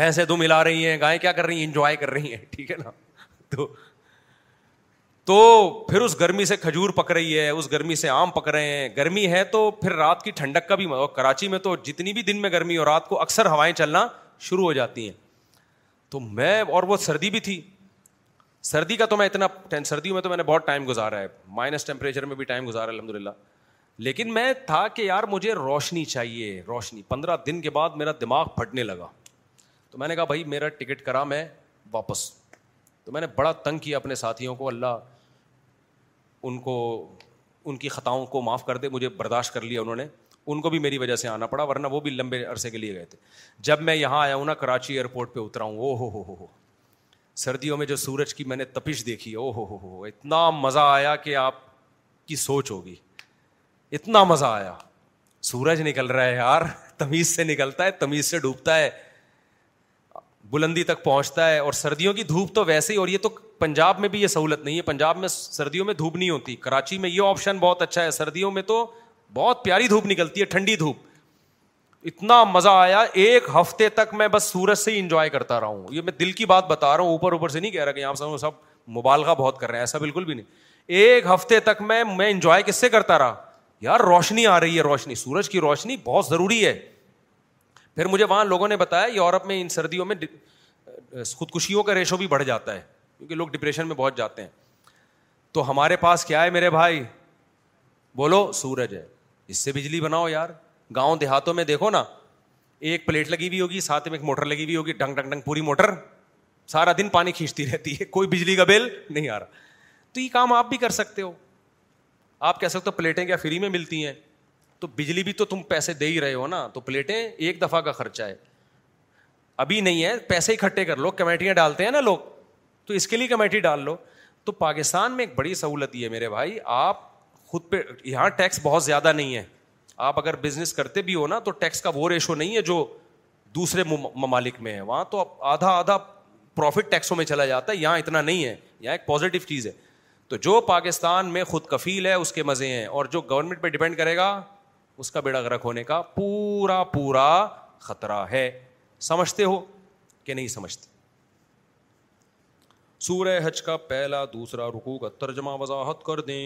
بھینسیں دم ہلا رہی ہیں گائے کیا کر رہی ہیں انجوائے کر رہی ہیں ٹھیک ہے نا تو تو پھر اس گرمی سے کھجور پک رہی ہے اس گرمی سے آم پک رہے ہیں گرمی ہے تو پھر رات کی ٹھنڈک کا بھی کراچی میں تو جتنی بھی دن میں گرمی ہو رات کو اکثر ہوائیں چلنا شروع ہو جاتی ہیں تو میں اور وہ سردی بھی تھی سردی کا تو میں اتنا سردیوں میں تو میں نے بہت ٹائم گزارا ہے مائنس ٹیمپریچر میں بھی ٹائم گزارا الحمد للہ لیکن میں تھا کہ یار مجھے روشنی چاہیے روشنی پندرہ دن کے بعد میرا دماغ پھٹنے لگا تو میں نے کہا بھائی میرا ٹکٹ کرا میں واپس تو میں نے بڑا تنگ کیا اپنے ساتھیوں کو اللہ ان کو ان کی خطاؤں کو معاف کر دے مجھے برداشت کر لیا انہوں نے ان کو بھی میری وجہ سے آنا پڑا ورنہ وہ بھی لمبے عرصے کے لیے گئے تھے جب میں یہاں آیا ہوں نا کراچی ایئرپورٹ پہ اترا ہوں او ہو ہو ہو سردیوں میں جو سورج کی میں نے تپش دیکھی او ہو ہو ہو اتنا مزہ آیا کہ آپ کی سوچ ہوگی اتنا مزہ آیا سورج نکل رہا ہے یار تمیز سے نکلتا ہے تمیز سے ڈوبتا ہے بلندی تک پہنچتا ہے اور سردیوں کی دھوپ تو ویسے ہی اور یہ تو پنجاب میں بھی یہ سہولت نہیں ہے پنجاب میں سردیوں میں دھوپ نہیں ہوتی کراچی میں یہ آپشن بہت اچھا ہے سردیوں میں تو بہت پیاری دھوپ نکلتی ہے ٹھنڈی دھوپ اتنا مزہ آیا ایک ہفتے تک میں بس سورج سے ہی انجوائے کرتا رہا ہوں یہ میں دل کی بات بتا رہا ہوں اوپر اوپر سے نہیں کہہ رہا کہ یہاں سب سب مبالغہ بہت کر رہے ہیں ایسا بالکل بھی نہیں ایک ہفتے تک میں میں انجوائے کس سے کرتا رہا یار روشنی آ رہی ہے روشنی سورج کی روشنی بہت ضروری ہے پھر مجھے وہاں لوگوں نے بتایا یورپ میں ان سردیوں میں خودکشیوں کا ریشو بھی بڑھ جاتا ہے کیونکہ لوگ ڈپریشن میں بہت جاتے ہیں تو ہمارے پاس کیا ہے میرے بھائی بولو سورج ہے اس سے بجلی بناؤ یار گاؤں دیہاتوں میں دیکھو نا ایک پلیٹ لگی ہوئی ہوگی ساتھ میں ایک موٹر لگی ہوئی ہوگی ڈنگ ڈنگ ڈنگ پوری موٹر سارا دن پانی کھینچتی رہتی ہے کوئی بجلی کا بل نہیں آ رہا تو یہ کام آپ بھی کر سکتے ہو آپ کہہ سکتے ہو پلیٹیں کیا فری میں ملتی ہیں تو بجلی بھی تو تم پیسے دے ہی رہے ہو نا تو پلیٹیں ایک دفعہ کا خرچہ ہے ابھی نہیں ہے پیسے اکٹھے کر لو کمیٹیاں ڈالتے ہیں نا لوگ تو اس کے لیے کمیٹی ڈال لو تو پاکستان میں ایک بڑی سہولت یہ ہے میرے بھائی آپ خود پہ یہاں ٹیکس بہت زیادہ نہیں ہے آپ اگر بزنس کرتے بھی ہو نا تو ٹیکس کا وہ ریشو نہیں ہے جو دوسرے ممالک میں ہے وہاں تو آدھا آدھا پروفٹ ٹیکسوں میں چلا جاتا ہے یہاں اتنا نہیں ہے یہاں ایک پازیٹیو چیز ہے تو جو پاکستان میں خود کفیل ہے اس کے مزے ہیں اور جو گورنمنٹ پہ ڈپینڈ کرے گا اس کا بیڑا ہونے کا پورا پورا خطرہ ہے سمجھتے ہو کہ نہیں سمجھتے سورہ حج کا پہلا دوسرا کا ترجمہ وضاحت کر دیں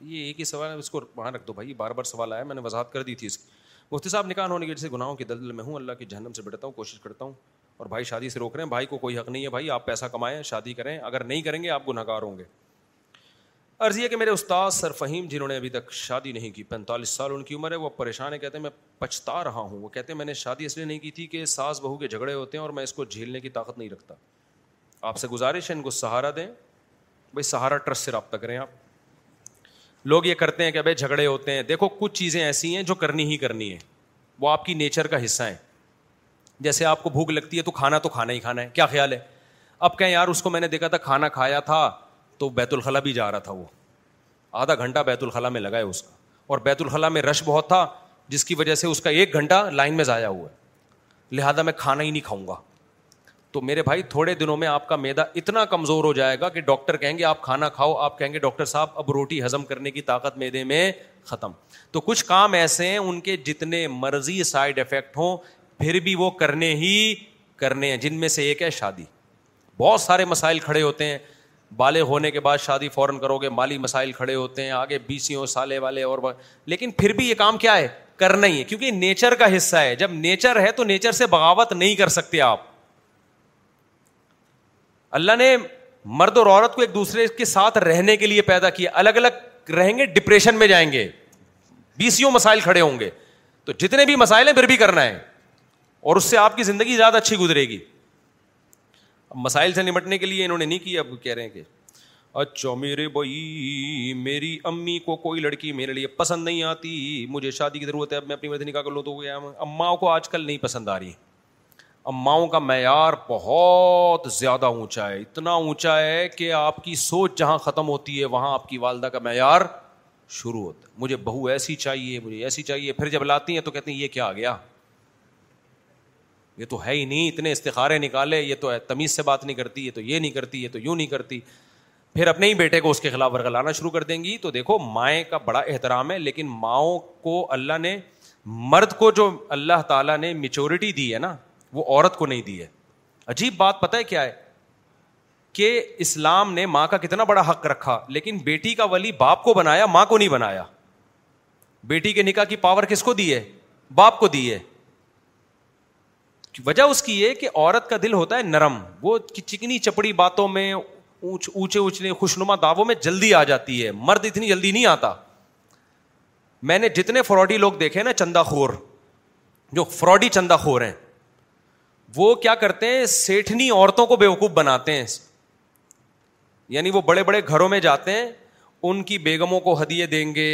یہ ایک ہی سوال ہے اس کو وہاں رکھ دو بھائی بار بار سوال آیا میں نے وضاحت کر دی تھی اس کی مفتی صاحب نکان ہونے کی جیسے گناہوں کی دلدل میں ہوں اللہ کے جہنم سے بیٹھتا ہوں کوشش کرتا ہوں اور بھائی شادی سے روک رہے ہیں بھائی کو کوئی حق نہیں ہے بھائی آپ پیسہ کمائیں شادی کریں اگر نہیں کریں گے آپ گناہ گار ہوں گے عرض یہ کہ میرے استاد سر فہیم جنہوں نے ابھی تک شادی نہیں کی پینتالیس سال ان کی عمر ہے وہ پریشان ہے کہتے ہیں میں پچھتا رہا ہوں وہ کہتے ہیں میں نے شادی اس لیے نہیں کی تھی کہ ساس بہو کے جھگڑے ہوتے ہیں اور میں اس کو جھیلنے کی طاقت نہیں رکھتا آپ سے گزارش ہے ان کو سہارا دیں بھائی سہارا ٹرسٹ سے رابطہ کریں آپ لوگ یہ کرتے ہیں کہ بھائی جھگڑے ہوتے ہیں دیکھو کچھ چیزیں ایسی ہیں جو کرنی ہی کرنی ہے وہ آپ کی نیچر کا حصہ ہیں جیسے آپ کو بھوک لگتی ہے تو کھانا تو کھانا ہی کھانا ہے کیا خیال ہے اب کہیں یار اس کو میں نے دیکھا تھا کھانا کھایا تھا تو بیت الخلاء بھی جا رہا تھا وہ آدھا گھنٹہ بیت الخلاء میں لگا ہے اس کا اور بیت الخلاء میں رش بہت تھا جس کی وجہ سے اس کا ایک گھنٹہ لائن میں ضائع ہوا ہے لہٰذا میں کھانا ہی نہیں کھاؤں گا تو میرے بھائی تھوڑے دنوں میں آپ کا میدا اتنا کمزور ہو جائے گا کہ ڈاکٹر کہیں گے آپ کھانا کھاؤ آپ کہیں گے ڈاکٹر صاحب اب روٹی ہضم کرنے کی طاقت میدے میں ختم تو کچھ کام ایسے ہیں ان کے جتنے مرضی سائڈ افیکٹ ہوں پھر بھی وہ کرنے ہی کرنے ہیں جن میں سے ایک ہے شادی بہت سارے مسائل کھڑے ہوتے ہیں بالے ہونے کے بعد شادی فوراً کرو گے مالی مسائل کھڑے ہوتے ہیں آگے بی سالے والے اور با... لیکن پھر بھی یہ کام کیا ہے کرنا ہی ہے کیونکہ نیچر کا حصہ ہے جب نیچر ہے تو نیچر سے بغاوت نہیں کر سکتے آپ اللہ نے مرد اور عورت کو ایک دوسرے کے ساتھ رہنے کے لیے پیدا کیا الگ الگ رہیں گے ڈپریشن میں جائیں گے بی سیوں مسائل کھڑے ہوں گے تو جتنے بھی مسائل ہیں پھر بھی کرنا ہے اور اس سے آپ کی زندگی زیادہ اچھی گزرے گی مسائل سے نمٹنے کے لیے انہوں نے نہیں کیا اب کہہ رہے ہیں کہ اچھا میرے بھائی میری امی کو کوئی لڑکی میرے لیے پسند نہیں آتی مجھے شادی کی ضرورت ہے اب میں اپنی مرضی نکاح کر لوں تو اماؤں کو آج کل نہیں پسند آ رہی اماؤں کا معیار بہت زیادہ اونچا ہے اتنا اونچا ہے کہ آپ کی سوچ جہاں ختم ہوتی ہے وہاں آپ کی والدہ کا معیار شروع ہوتا ہے مجھے بہو ایسی چاہیے مجھے ایسی چاہیے پھر جب لاتی ہیں تو کہتے ہیں یہ کیا آ گیا یہ تو ہے ہی نہیں اتنے استخارے نکالے یہ تو تمیز سے بات نہیں کرتی یہ تو یہ نہیں کرتی یہ تو یوں نہیں کرتی پھر اپنے ہی بیٹے کو اس کے خلاف ورگلانا شروع کر دیں گی تو دیکھو مائیں کا بڑا احترام ہے لیکن ماؤں کو اللہ نے مرد کو جو اللہ تعالیٰ نے میچورٹی دی ہے نا وہ عورت کو نہیں دی ہے عجیب بات پتہ ہے کیا ہے کہ اسلام نے ماں کا کتنا بڑا حق رکھا لیکن بیٹی کا ولی باپ کو بنایا ماں کو نہیں بنایا بیٹی کے نکاح کی پاور کس کو دی ہے باپ کو دی ہے وجہ اس کی یہ کہ عورت کا دل ہوتا ہے نرم وہ چکنی چپڑی باتوں میں اونچ اونچے اونچے خوشنما دعووں میں جلدی آ جاتی ہے مرد اتنی جلدی نہیں آتا میں نے جتنے فراڈی لوگ دیکھے نا خور جو فراڈی خور ہیں وہ کیا کرتے ہیں سیٹنی عورتوں کو بیوقوف بناتے ہیں یعنی وہ بڑے بڑے گھروں میں جاتے ہیں ان کی بیگموں کو ہدیے دیں گے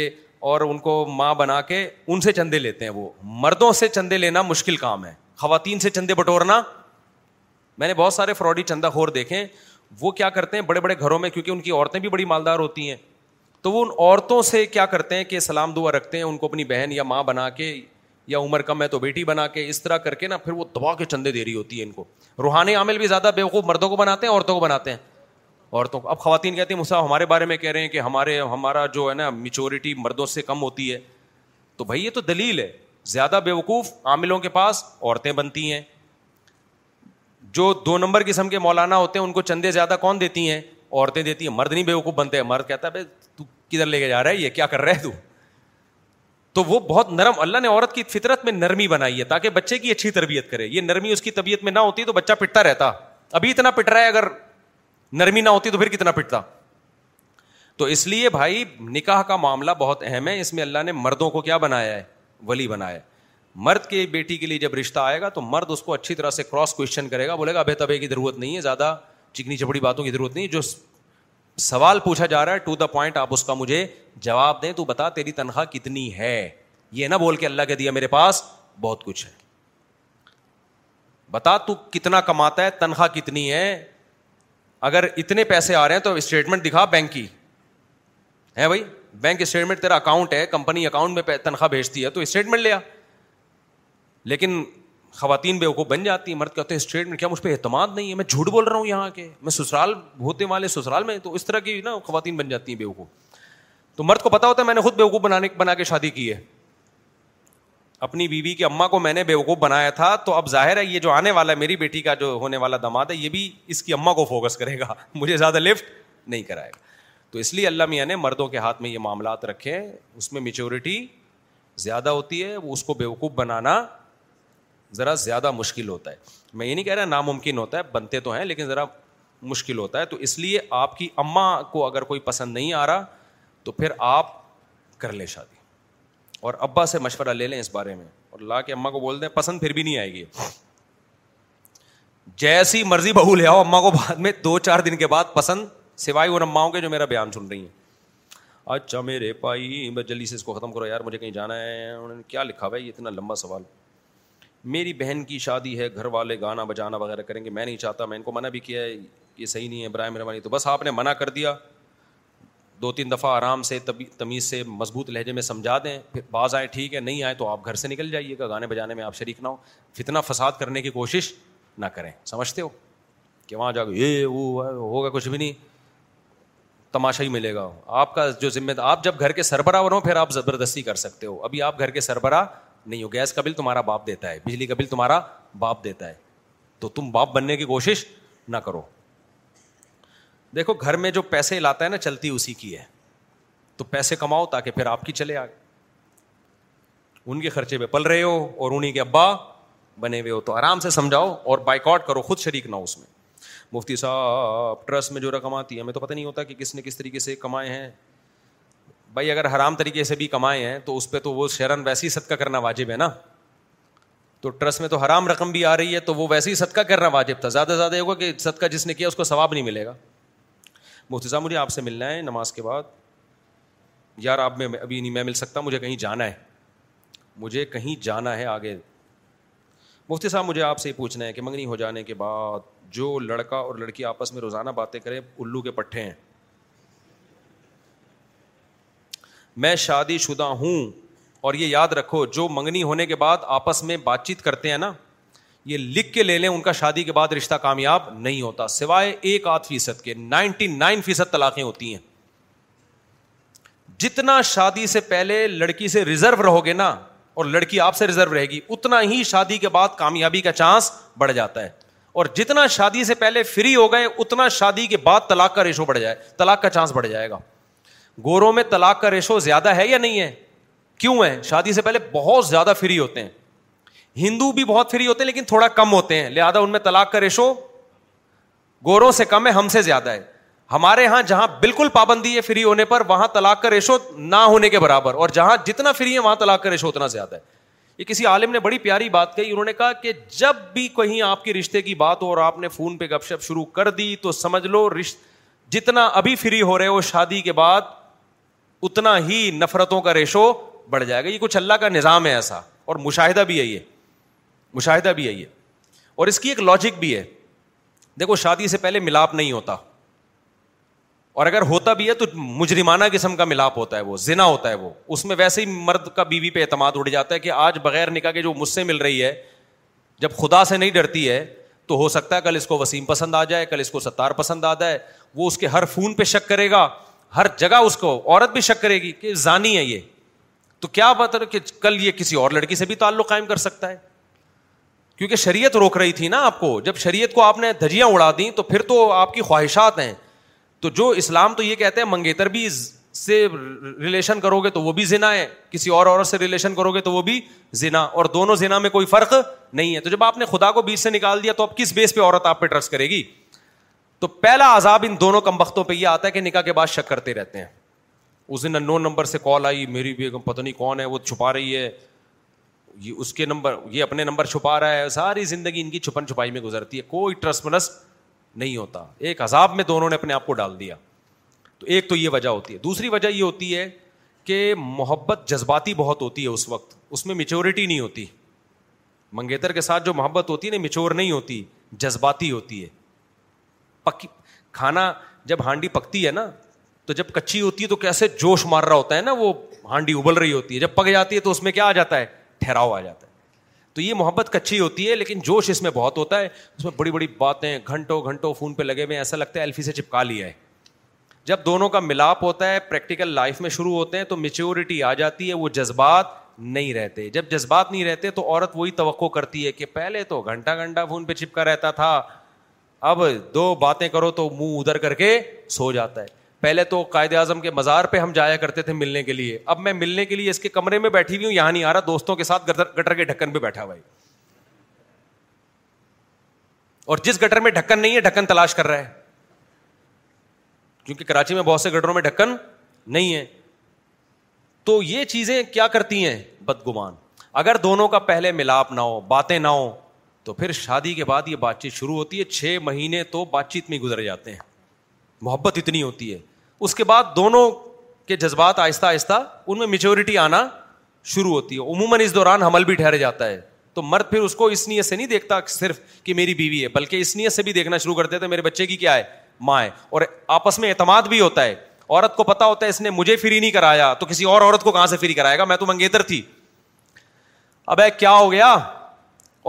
اور ان کو ماں بنا کے ان سے چندے لیتے ہیں وہ مردوں سے چندے لینا مشکل کام ہے خواتین سے چندے بٹورنا میں نے بہت سارے فراڈی چندہ خور دیکھے وہ کیا کرتے ہیں بڑے بڑے گھروں میں کیونکہ ان کی عورتیں بھی بڑی مالدار ہوتی ہیں تو وہ ان عورتوں سے کیا کرتے ہیں کہ سلام دعا رکھتے ہیں ان کو اپنی بہن یا ماں بنا کے یا عمر کم ہے تو بیٹی بنا کے اس طرح کر کے نا پھر وہ دبا کے چندے دے رہی ہوتی ہے ان کو روحانی عامل بھی زیادہ بیوقوف مردوں کو بناتے ہیں عورتوں کو بناتے ہیں عورتوں کو اب خواتین کہتی ہیں مسا ہمارے بارے میں کہہ رہے ہیں کہ ہمارے ہمارا جو ہے نا میچورٹی مردوں سے کم ہوتی ہے تو بھائی یہ تو دلیل ہے زیادہ بیوقوف عاملوں کے پاس عورتیں بنتی ہیں جو دو نمبر قسم کے مولانا ہوتے ہیں ان کو چندے زیادہ کون دیتی ہیں عورتیں دیتی ہیں مرد نہیں بیوقوف بنتے ہیں مرد کہتا ہے بھائی تو کدھر لے کے جا رہا ہے یہ کیا کر رہا ہے تو وہ بہت نرم اللہ نے عورت کی فطرت میں نرمی بنائی ہے تاکہ بچے کی اچھی تربیت کرے یہ نرمی اس کی طبیعت میں نہ ہوتی تو بچہ پٹتا رہتا ابھی اتنا پٹ رہا ہے اگر نرمی نہ ہوتی تو پھر کتنا پٹتا تو اس لیے بھائی نکاح کا معاملہ بہت اہم ہے اس میں اللہ نے مردوں کو کیا بنایا ہے ولی بنائے مرد کے بیٹی کے لیے جب رشتہ آئے گا تو مرد اس کو اچھی طرح سے کراس کوشچن کرے گا بولے گا ابے تبے کی ضرورت نہیں ہے زیادہ چکنی چپڑی باتوں کی ضرورت نہیں جو سوال پوچھا جا رہا ہے ٹو دا پوائنٹ آپ اس کا مجھے جواب دیں تو بتا تیری تنخواہ کتنی ہے یہ نہ بول کے اللہ کے دیا میرے پاس بہت کچھ ہے بتا تو کتنا کماتا ہے تنخواہ کتنی ہے اگر اتنے پیسے آ رہے ہیں تو اسٹیٹمنٹ دکھا بینک کی ہے بھائی بینک اسٹیٹمنٹ تیرا اکاؤنٹ ہے کمپنی اکاؤنٹ میں تنخواہ بھیجتی ہے تو اسٹیٹمنٹ لیا لیکن خواتین بے وقوف بن جاتی ہیں مرد کہتے ہیں اسٹیٹمنٹ کیا مجھ پہ اعتماد نہیں ہے میں جھوٹ بول رہا ہوں یہاں کے میں سسرال ہوتے والے سسرال میں تو اس طرح کی نا خواتین بن جاتی ہیں بے وقوف تو مرد کو پتا ہوتا ہے میں نے خود بے وقوف بنانے بنا کے شادی کی ہے اپنی بیوی کی اماں کو میں نے بیوقوف بنایا تھا تو اب ظاہر ہے یہ جو آنے والا ہے میری بیٹی کا جو ہونے والا دماد ہے یہ بھی اس کی اماں کو فوکس کرے گا مجھے زیادہ لفٹ نہیں کرائے گا تو اس لیے اللہ میاں نے مردوں کے ہاتھ میں یہ معاملات رکھے اس میں میچورٹی زیادہ ہوتی ہے وہ اس کو بیوقوف بنانا ذرا زیادہ مشکل ہوتا ہے میں یہ نہیں کہہ رہا ناممکن ہوتا ہے بنتے تو ہیں لیکن ذرا مشکل ہوتا ہے تو اس لیے آپ کی اماں کو اگر کوئی پسند نہیں آ رہا تو پھر آپ کر لیں شادی اور ابا سے مشورہ لے لیں اس بارے میں اور لا کے اماں کو بول دیں پسند پھر بھی نہیں آئے گی جیسی مرضی بہو لے آؤ اما کو بعد میں دو چار دن کے بعد پسند سوائے وہ رماؤں کے جو میرا بیان سن رہی ہیں اچھا میرے پائی میں جلدی سے اس کو ختم کرو یار مجھے کہیں جانا ہے انہوں نے کیا لکھا بھائی یہ اتنا لمبا سوال میری بہن کی شادی ہے گھر والے گانا بجانا وغیرہ کریں گے میں نہیں چاہتا میں ان کو منع بھی کیا ہے یہ صحیح نہیں ہے برائے مہربانی تو بس آپ نے منع کر دیا دو تین دفعہ آرام سے تمیز سے مضبوط لہجے میں سمجھا دیں پھر بعض آئیں ٹھیک ہے نہیں آئے تو آپ گھر سے نکل جائیے گا گانے بجانے میں آپ شریک نہ ہو فتنا فساد کرنے کی کوشش نہ کریں سمجھتے ہو کہ وہاں جا کے یہ وہ ہوگا کچھ بھی نہیں تماشا ہی ملے گا آپ کا جو ذمہ دار آپ جب گھر کے سربراہ ہو پھر آپ زبردستی کر سکتے ہو ابھی آپ گھر کے سربراہ نہیں ہو گیس کا بل تمہارا باپ دیتا ہے بجلی کا بل تمہارا باپ دیتا ہے تو تم باپ بننے کی کوشش نہ کرو دیکھو گھر میں جو پیسے لاتا ہے نا چلتی اسی کی ہے تو پیسے کماؤ تاکہ پھر آپ کی چلے آگے ان کے خرچے پہ پل رہے ہو اور انہیں کے ابا بنے ہوئے ہو تو آرام سے سمجھاؤ اور بائک آؤٹ کرو خود شریک نہ ہو اس میں مفتی صاحب ٹرسٹ میں جو رقم آتی ہے ہمیں تو پتہ نہیں ہوتا کہ کس نے کس طریقے سے کمائے ہیں بھائی اگر حرام طریقے سے بھی کمائے ہیں تو اس پہ تو وہ شیرن ویسے ہی صدقہ کرنا واجب ہے نا تو ٹرسٹ میں تو حرام رقم بھی آ رہی ہے تو وہ ویسے ہی صدقہ کرنا واجب تھا زیادہ سے زیادہ یہ ہوگا کہ صدقہ جس نے کیا اس کو ثواب نہیں ملے گا مفتی صاحب مجھے آپ سے ملنا ہے نماز کے بعد یار آپ میں ابھی نہیں میں مل سکتا مجھے کہیں جانا ہے مجھے کہیں جانا ہے آگے مفتی صاحب مجھے آپ سے یہ پوچھنا ہے کہ منگنی ہو جانے کے بعد جو لڑکا اور لڑکی آپس میں روزانہ باتیں کریں ہیں میں شادی شدہ ہوں اور یہ یاد رکھو جو منگنی ہونے کے بعد آپس میں بات چیت کرتے ہیں نا یہ لکھ کے لے لیں ان کا شادی کے بعد رشتہ کامیاب نہیں ہوتا سوائے ایک آدھ فیصد کے نائنٹی نائن فیصد طلاقیں ہوتی ہیں جتنا شادی سے پہلے لڑکی سے ریزرو رہو گے نا اور لڑکی آپ سے ریزرو رہے گی اتنا ہی شادی کے بعد کامیابی کا چانس بڑھ جاتا ہے اور جتنا شادی سے پہلے فری ہو گئے اتنا شادی کے بعد طلاق کا ریشو بڑھ جائے طلاق کا چانس بڑھ جائے گا گوروں میں طلاق کا ریشو زیادہ ہے یا نہیں ہے کیوں ہے شادی سے پہلے بہت زیادہ فری ہوتے ہیں ہندو بھی بہت فری ہوتے ہیں لیکن تھوڑا کم ہوتے ہیں لہٰذا ان میں طلاق کا ریشو گوروں سے کم ہے ہم سے زیادہ ہے ہمارے یہاں جہاں بالکل پابندی ہے فری ہونے پر وہاں طلاق کا ریشو نہ ہونے کے برابر اور جہاں جتنا فری ہے وہاں طلاق کا ریشو اتنا زیادہ ہے یہ کسی عالم نے بڑی پیاری بات کہی انہوں نے کہا کہ جب بھی کہیں آپ کی رشتے کی بات ہو اور آپ نے فون پہ گپ شپ شروع کر دی تو سمجھ لو رشت جتنا ابھی فری ہو رہے ہو شادی کے بعد اتنا ہی نفرتوں کا ریشو بڑھ جائے گا یہ کچھ اللہ کا نظام ہے ایسا اور مشاہدہ بھی ہے یہ مشاہدہ بھی یہ اور اس کی ایک لاجک بھی ہے دیکھو شادی سے پہلے ملاپ نہیں ہوتا اور اگر ہوتا بھی ہے تو مجرمانہ قسم کا ملاپ ہوتا ہے وہ زنا ہوتا ہے وہ اس میں ویسے ہی مرد کا بیوی پہ اعتماد اڑ جاتا ہے کہ آج بغیر نکاح کے جو مجھ سے مل رہی ہے جب خدا سے نہیں ڈرتی ہے تو ہو سکتا ہے کل اس کو وسیم پسند آ جائے کل اس کو ستار پسند آ جائے وہ اس کے ہر فون پہ شک کرے گا ہر جگہ اس کو عورت بھی شک کرے گی کہ ضانی ہے یہ تو کیا بات ہے کہ کل یہ کسی اور لڑکی سے بھی تعلق قائم کر سکتا ہے کیونکہ شریعت روک رہی تھی نا آپ کو جب شریعت کو آپ نے دھجیاں اڑا دیں تو پھر تو آپ کی خواہشات ہیں تو جو اسلام تو یہ کہتے ہیں منگیتر بھی سے ریلیشن کرو گے تو وہ بھی زنا ہے کسی اور عورت سے ریلیشن کرو گے تو وہ بھی زنا اور دونوں زنا میں کوئی فرق نہیں ہے تو جب آپ نے خدا کو بیچ سے نکال دیا تو اب کس بیس پہ عورت آپ پہ ٹرسٹ کرے گی تو پہلا عذاب ان دونوں کم وقتوں پہ یہ آتا ہے کہ نکاح کے بعد شک کرتے رہتے ہیں اس دن نو نمبر سے کال آئی میری بھی نہیں کون ہے وہ چھپا رہی ہے یہ اس کے نمبر یہ اپنے نمبر چھپا رہا ہے ساری زندگی ان کی چھپن چھپائی میں گزرتی ہے کوئی ٹرسٹ منسٹ نہیں ہوتا ایک عذاب میں دونوں نے اپنے آپ کو ڈال دیا تو ایک تو یہ وجہ ہوتی ہے دوسری وجہ یہ ہوتی ہے کہ محبت جذباتی بہت ہوتی ہے اس وقت اس میں میچورٹی نہیں ہوتی منگیتر کے ساتھ جو محبت ہوتی ہے نا میچور نہیں ہوتی جذباتی ہوتی ہے پکی کھانا جب ہانڈی پکتی ہے نا تو جب کچی ہوتی ہے تو کیسے جوش مار رہا ہوتا ہے نا وہ ہانڈی ابل رہی ہوتی ہے جب پک جاتی ہے تو اس میں کیا آ جاتا ہے ٹھہراؤ آ جاتا ہے تو یہ محبت کچی ہوتی ہے لیکن جوش اس میں بہت ہوتا ہے اس میں بڑی بڑی باتیں گھنٹوں گھنٹوں فون پہ لگے ہوئے ہیں ایسا لگتا ہے ایلفی سے چپکا لیا ہے جب دونوں کا ملاپ ہوتا ہے پریکٹیکل لائف میں شروع ہوتے ہیں تو میچیورٹی آ جاتی ہے وہ جذبات نہیں رہتے جب جذبات نہیں رہتے تو عورت وہی توقع کرتی ہے کہ پہلے تو گھنٹہ گھنٹہ فون پہ چپکا رہتا تھا اب دو باتیں کرو تو منہ ادھر کر کے سو جاتا ہے پہلے تو قائد اعظم کے مزار پہ ہم جایا کرتے تھے ملنے کے لیے اب میں ملنے کے لیے اس کے کمرے میں بیٹھی ہوئی ہوں یہاں نہیں آ رہا دوستوں کے ساتھ گٹر کے ڈھکن پہ بیٹھا بھائی اور جس گٹر میں ڈھکن نہیں ہے ڈھکن تلاش کر رہا ہے کیونکہ کراچی میں بہت سے گٹروں میں ڈھکن نہیں ہے تو یہ چیزیں کیا کرتی ہیں بدگمان اگر دونوں کا پہلے ملاپ نہ ہو باتیں نہ ہو تو پھر شادی کے بعد یہ بات چیت شروع ہوتی ہے چھ مہینے تو بات چیت میں گزر جاتے ہیں محبت اتنی ہوتی ہے اس کے بعد دونوں کے جذبات آہستہ آہستہ ان میں میچورٹی آنا شروع ہوتی ہے عموماً اس دوران حمل بھی ٹھہر جاتا ہے تو مرد پھر اس کو اس نیت سے نہیں دیکھتا صرف کہ میری بیوی ہے بلکہ اس نیت سے بھی دیکھنا شروع کرتے تھے میرے بچے کی کیا ہے ماں ہے اور آپس میں اعتماد بھی ہوتا ہے عورت کو پتا ہوتا ہے اس نے مجھے فری نہیں کرایا تو کسی اور عورت کو کہاں سے فری کرائے گا میں تو منگیتر تھی اب کیا ہو گیا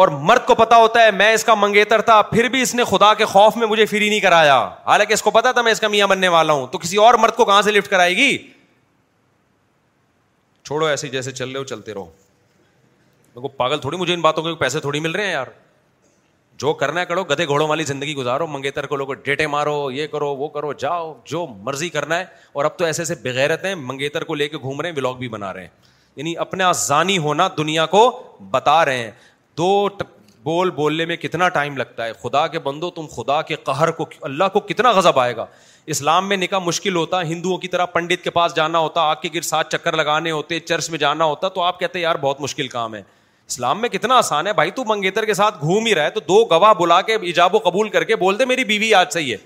اور مرد کو پتا ہوتا ہے میں اس کا منگیتر تھا پھر بھی اس نے خدا کے خوف میں مجھے فری نہیں کرایا حالانکہ اس اس کو پتا تھا میں کا میاں بننے والا ہوں تو کسی اور مرد کو کہاں سے لفٹ کرائے گی چھوڑو ایسے جیسے چل رہے ہو چلتے رہو کو پاگل تھوڑی مجھے ان باتوں کے پیسے تھوڑی مل رہے ہیں یار جو کرنا ہے کرو گدے گھوڑوں والی زندگی گزارو منگیتر کو لوگوں ڈیٹے مارو یہ کرو وہ کرو جاؤ جو مرضی کرنا ہے اور اب تو ایسے ایسے بغیرت ہیں منگیتر کو لے کے گھوم رہے ہیں بلاگ بھی بنا رہے ہیں یعنی اپنا زانی ہونا دنیا کو بتا رہے ہیں دو بول بولنے میں کتنا ٹائم لگتا ہے خدا کے بندو تم خدا کے قہر کو اللہ کو کتنا غضب آئے گا اسلام میں نکاح مشکل ہوتا ہے ہندوؤں کی طرح پنڈت کے پاس جانا ہوتا آگ کے گر ساتھ چکر لگانے ہوتے چرچ میں جانا ہوتا تو آپ کہتے ہیں یار بہت مشکل کام ہے اسلام میں کتنا آسان ہے بھائی تو منگیتر کے ساتھ گھوم ہی رہا ہے تو دو گواہ بلا کے ایجاب و قبول کر کے بول دے میری بیوی آج صحیح ہے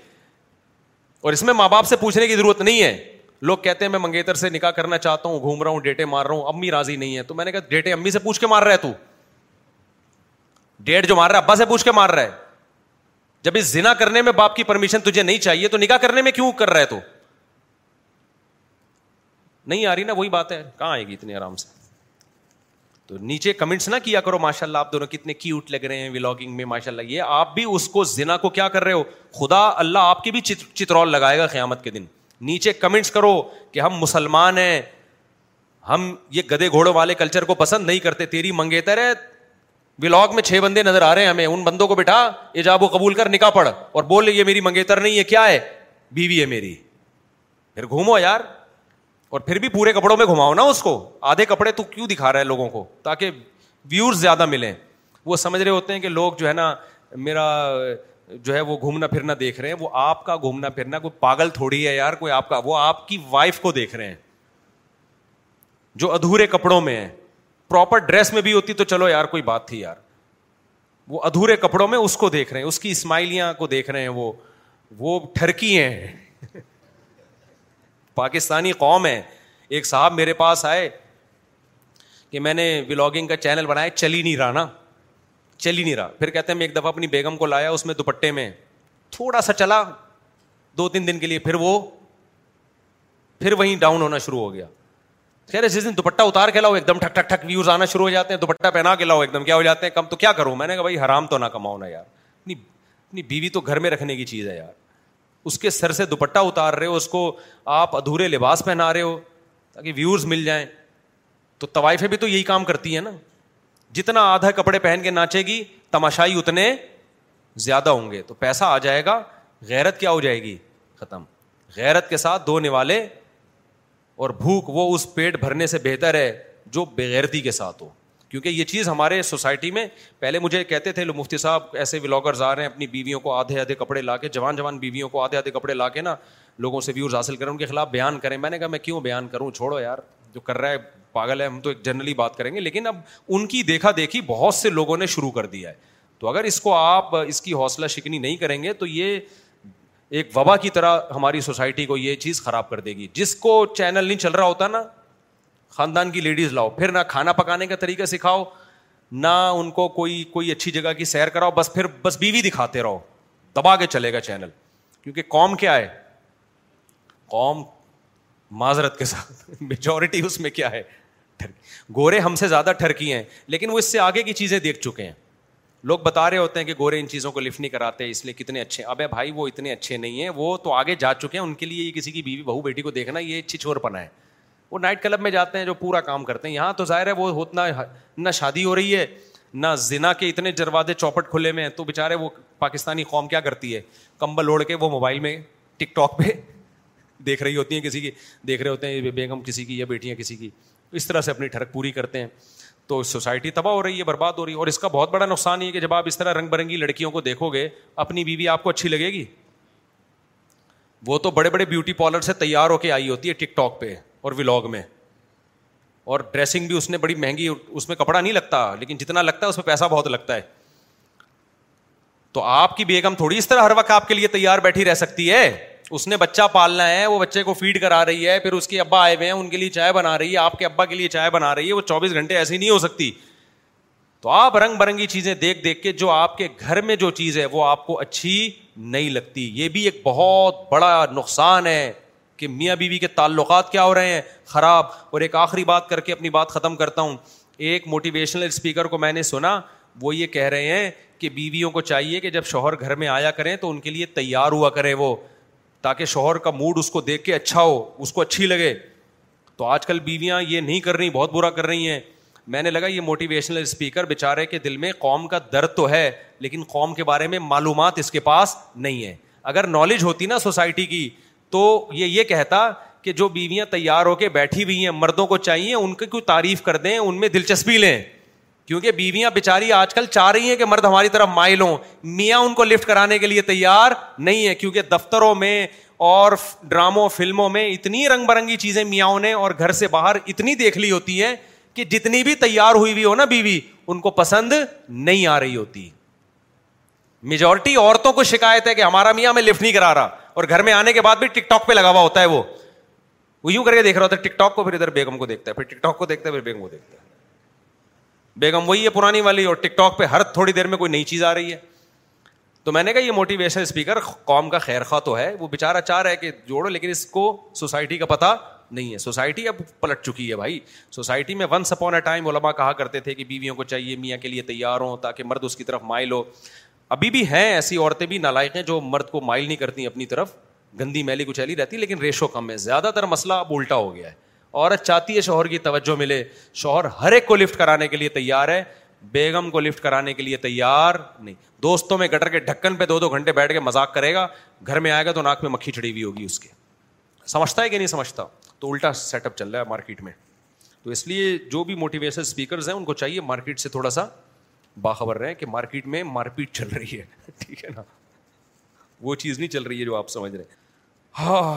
اور اس میں ماں باپ سے پوچھنے کی ضرورت نہیں ہے لوگ کہتے ہیں میں منگیتر سے نکاح کرنا چاہتا ہوں گھوم رہا ہوں ڈیٹے مار رہا ہوں امی راضی نہیں ہے تو میں نے کہا ڈیٹے امی سے پوچھ کے مار رہا ہے تو ڈیٹ جو مار رہا ہے ابا سے پوچھ کے مار رہا ہے جب اس زنا کرنے میں باپ کی پرمیشن تجھے نہیں چاہیے تو نکاح کرنے میں کیوں کر رہا ہے تو نہیں آ رہی نا وہی بات ہے کہاں آئے گی اتنی آرام سے تو نیچے کمنٹس نہ کیا کرو ماشاء اللہ آپ دونوں کتنے کی لگ رہے ہیں ولاگنگ میں ماشاء اللہ یہ آپ بھی اس کو زنا کو کیا کر رہے ہو خدا اللہ آپ کی بھی چترول لگائے گا قیامت کے دن نیچے کمنٹس کرو کہ ہم مسلمان ہیں ہم یہ گدے گھوڑوں والے کلچر کو پسند نہیں کرتے تیری منگیتر ہے ولاگ میں چھ بندے نظر آ رہے ہیں ہمیں ان بندوں کو بٹھا یہ و قبول کر نکاح پڑ اور بول یہ میری منگیتر نہیں ہے کیا ہے بیوی ہے میری پھر گھومو یار اور پھر بھی پورے کپڑوں میں گھماؤ نا اس کو آدھے کپڑے تو کیوں دکھا رہا ہے لوگوں کو تاکہ ویوز زیادہ ملیں وہ سمجھ رہے ہوتے ہیں کہ لوگ جو ہے نا میرا جو ہے وہ گھومنا پھرنا دیکھ رہے ہیں وہ آپ کا گھومنا پھرنا کوئی پاگل تھوڑی ہے یار کوئی آپ کا وہ آپ کی وائف کو دیکھ رہے ہیں جو ادھورے کپڑوں میں ہے پراپر ڈریس میں بھی ہوتی تو چلو یار کوئی بات تھی یار وہ ادھورے کپڑوں میں اس کو دیکھ رہے ہیں اس کی اسماعیلیاں کو دیکھ رہے ہیں وہ وہ ٹھرکی ہیں پاکستانی قوم ہے ایک صاحب میرے پاس آئے کہ میں نے ولاگنگ کا چینل بنایا چلی نہیں رہا نا چلی نہیں رہا پھر کہتے ہیں میں ایک دفعہ اپنی بیگم کو لایا اس میں دوپٹے میں تھوڑا سا چلا دو تین دن کے لیے پھر وہ پھر وہیں ڈاؤن ہونا شروع ہو گیا خیر جس دن دوپٹہ اتار کے لاؤ ایک دم ٹھک ٹھک ٹھک ویوز آنا شروع ہو جاتے ہیں دوپٹہ پہنا کے لاؤ ایک دم کیا ہو جاتے ہیں کم تو کیا کروں میں نے کہا بھائی حرام تو نہ کماؤ نا یار اپنی بیوی تو گھر میں رکھنے کی چیز ہے یار اس کے سر سے دوپٹہ اتار رہے ہو اس کو آپ ادھورے لباس پہنا رہے ہو تاکہ ویوز مل جائیں تو طوائفیں بھی تو یہی کام کرتی ہیں نا جتنا آدھا کپڑے پہن کے ناچے گی تماشائی اتنے زیادہ ہوں گے تو پیسہ آ جائے گا غیرت کیا ہو جائے گی ختم غیرت کے ساتھ دو نوالے اور بھوک وہ اس پیٹ بھرنے سے بہتر ہے جو بغیرتی کے ساتھ ہو کیونکہ یہ چیز ہمارے سوسائٹی میں پہلے مجھے کہتے تھے مفتی صاحب ایسے ولاگرز آ رہے ہیں اپنی بیویوں کو آدھے آدھے کپڑے لا کے جوان جوان بیویوں کو آدھے آدھے کپڑے لا کے نا لوگوں سے ویوز حاصل کریں ان کے خلاف بیان کریں میں نے کہا میں کیوں بیان کروں چھوڑو یار جو کر رہا ہے پاگل ہے ہم تو ایک جنرلی بات کریں گے لیکن اب ان کی دیکھا دیکھی بہت سے لوگوں نے شروع کر دیا ہے تو اگر اس کو آپ اس کی حوصلہ شکنی نہیں کریں گے تو یہ ایک وبا کی طرح ہماری سوسائٹی کو یہ چیز خراب کر دے گی جس کو چینل نہیں چل رہا ہوتا نا خاندان کی لیڈیز لاؤ پھر نہ کھانا پکانے کا طریقہ سکھاؤ نہ ان کو کوئی کوئی اچھی جگہ کی سیر کراؤ بس پھر بس بیوی دکھاتے رہو دبا کے چلے گا چینل کیونکہ قوم کیا ہے قوم معذرت کے ساتھ میجورٹی اس میں کیا ہے گورے ہم سے زیادہ ٹھرکی ہیں لیکن وہ اس سے آگے کی چیزیں دیکھ چکے ہیں لوگ بتا رہے ہوتے ہیں کہ گورے ان چیزوں کو لفٹ نہیں کراتے اس لیے کتنے اچھے ابے بھائی وہ اتنے اچھے نہیں ہیں وہ تو آگے جا چکے ہیں ان کے لیے یہ کسی کی بیوی بہو بیٹی کو دیکھنا یہ چھچور پنا ہے وہ نائٹ کلب میں جاتے ہیں جو پورا کام کرتے ہیں یہاں تو ظاہر ہے وہ اتنا نہ شادی ہو رہی ہے نہ زنا کے اتنے جروادے چوپٹ کھلے میں ہیں تو بےچارے وہ پاکستانی قوم کیا کرتی ہے کمبل اوڑھ کے وہ موبائل میں ٹک ٹاک پہ دیکھ رہی ہوتی ہیں کسی کی دیکھ رہے ہوتے ہیں بیگم کسی کی یا بیٹیاں کسی کی اس طرح سے اپنی ٹھڑک پوری کرتے ہیں تو سوسائٹی تباہ ہو رہی ہے برباد ہو رہی ہے اور اس کا بہت بڑا نقصان یہ کہ جب آپ اس طرح رنگ برنگی لڑکیوں کو دیکھو گے اپنی بیوی آپ کو اچھی لگے گی وہ تو بڑے بڑے بیوٹی پارلر سے تیار ہو کے آئی ہوتی ہے ٹک ٹاک پہ اور ولاگ میں اور ڈریسنگ بھی اس نے بڑی مہنگی اس میں کپڑا نہیں لگتا لیکن جتنا لگتا ہے اس میں پیسہ بہت لگتا ہے تو آپ کی بیگم تھوڑی اس طرح ہر وقت آپ کے لیے تیار بیٹھی رہ سکتی ہے اس نے بچہ پالنا ہے وہ بچے کو فیڈ کرا رہی ہے پھر اس کے ابا آئے ہوئے ہیں ان کے لیے چائے بنا رہی ہے آپ کے ابا کے لیے چائے بنا رہی ہے وہ چوبیس گھنٹے ایسی نہیں ہو سکتی تو آپ رنگ برنگی چیزیں دیکھ دیکھ کے جو آپ کے گھر میں جو چیز ہے وہ آپ کو اچھی نہیں لگتی یہ بھی ایک بہت بڑا نقصان ہے کہ میاں بیوی بی کے تعلقات کیا ہو رہے ہیں خراب اور ایک آخری بات کر کے اپنی بات ختم کرتا ہوں ایک موٹیویشنل اسپیکر کو میں نے سنا وہ یہ کہہ رہے ہیں کہ بیویوں کو چاہیے کہ جب شوہر گھر میں آیا کریں تو ان کے لیے تیار ہوا کریں وہ تاکہ شوہر کا موڈ اس کو دیکھ کے اچھا ہو اس کو اچھی لگے تو آج کل بیویاں یہ نہیں کر رہی بہت برا کر رہی ہیں میں نے لگا یہ موٹیویشنل اسپیکر بےچارے کے دل میں قوم کا درد تو ہے لیکن قوم کے بارے میں معلومات اس کے پاس نہیں ہے اگر نالج ہوتی نا سوسائٹی کی تو یہ یہ کہتا کہ جو بیویاں تیار ہو کے بیٹھی ہوئی ہیں مردوں کو چاہیے ان کی کوئی تعریف کر دیں ان میں دلچسپی لیں کیونکہ بیویاں بےچاری آج کل چاہ رہی ہیں کہ مرد ہماری طرف مائل ہوں میاں ان کو لفٹ کرانے کے لیے تیار نہیں ہے کیونکہ دفتروں میں اور ڈراموں فلموں میں اتنی رنگ برنگی چیزیں میاں نے اور گھر سے باہر اتنی دیکھ لی ہوتی ہیں کہ جتنی بھی تیار ہوئی ہوئی ہو نا بیوی ان کو پسند نہیں آ رہی ہوتی میجورٹی عورتوں کو شکایت ہے کہ ہمارا میاں میں لفٹ نہیں کرا رہا اور گھر میں آنے کے بعد بھی ٹک ٹاک پہ لگا ہوا ہوتا ہے وہ یوں کر کے دیکھ رہا ہوتا ہے ٹک ٹاک کو پھر ادھر بیگم کو دیکھتا ہے پھر ٹک ٹاک کو دیکھتا ہے پھر بیگم کو دیکھتا ہے بیگم وہی ہے پرانی والی اور ٹک ٹاک پہ ہر تھوڑی دیر میں کوئی نئی چیز آ رہی ہے تو میں نے کہا یہ موٹیویشن اسپیکر قوم کا خیر خواہ تو ہے وہ بےچارا چاہ رہا ہے کہ جوڑو لیکن اس کو سوسائٹی کا پتہ نہیں ہے سوسائٹی اب پلٹ چکی ہے بھائی سوسائٹی میں ونس اپون اے ٹائم علما کہا کرتے تھے کہ بیویوں کو چاہیے میاں کے لیے تیار ہوں تاکہ مرد اس کی طرف مائل ہو ابھی بھی ہیں ایسی عورتیں بھی نالائقیں جو مرد کو مائل نہیں کرتی اپنی طرف گندی میلی کچیلی رہتی لیکن ریشو کم ہے زیادہ تر مسئلہ اب الٹا ہو گیا ہے عورت چاہتی ہے شوہر کی توجہ ملے شوہر ہر ایک کو لفٹ کرانے کے لیے تیار ہے بیگم کو لفٹ کرانے کے لیے تیار نہیں دوستوں میں گٹر کے ڈھکن پہ دو دو گھنٹے بیٹھ کے مذاق کرے گا گھر میں آئے گا تو ناک میں مکھی چڑی ہوئی ہوگی اس کے سمجھتا ہے کہ نہیں سمجھتا تو الٹا سیٹ اپ چل رہا ہے مارکیٹ میں تو اس لیے جو بھی موٹیویشن اسپیکرز ہیں ان کو چاہیے مارکیٹ سے تھوڑا سا باخبر رہے کہ مارکیٹ میں مارپیٹ چل رہی ہے ٹھیک ہے نا وہ چیز نہیں چل رہی ہے جو آپ سمجھ رہے ہیں ہاں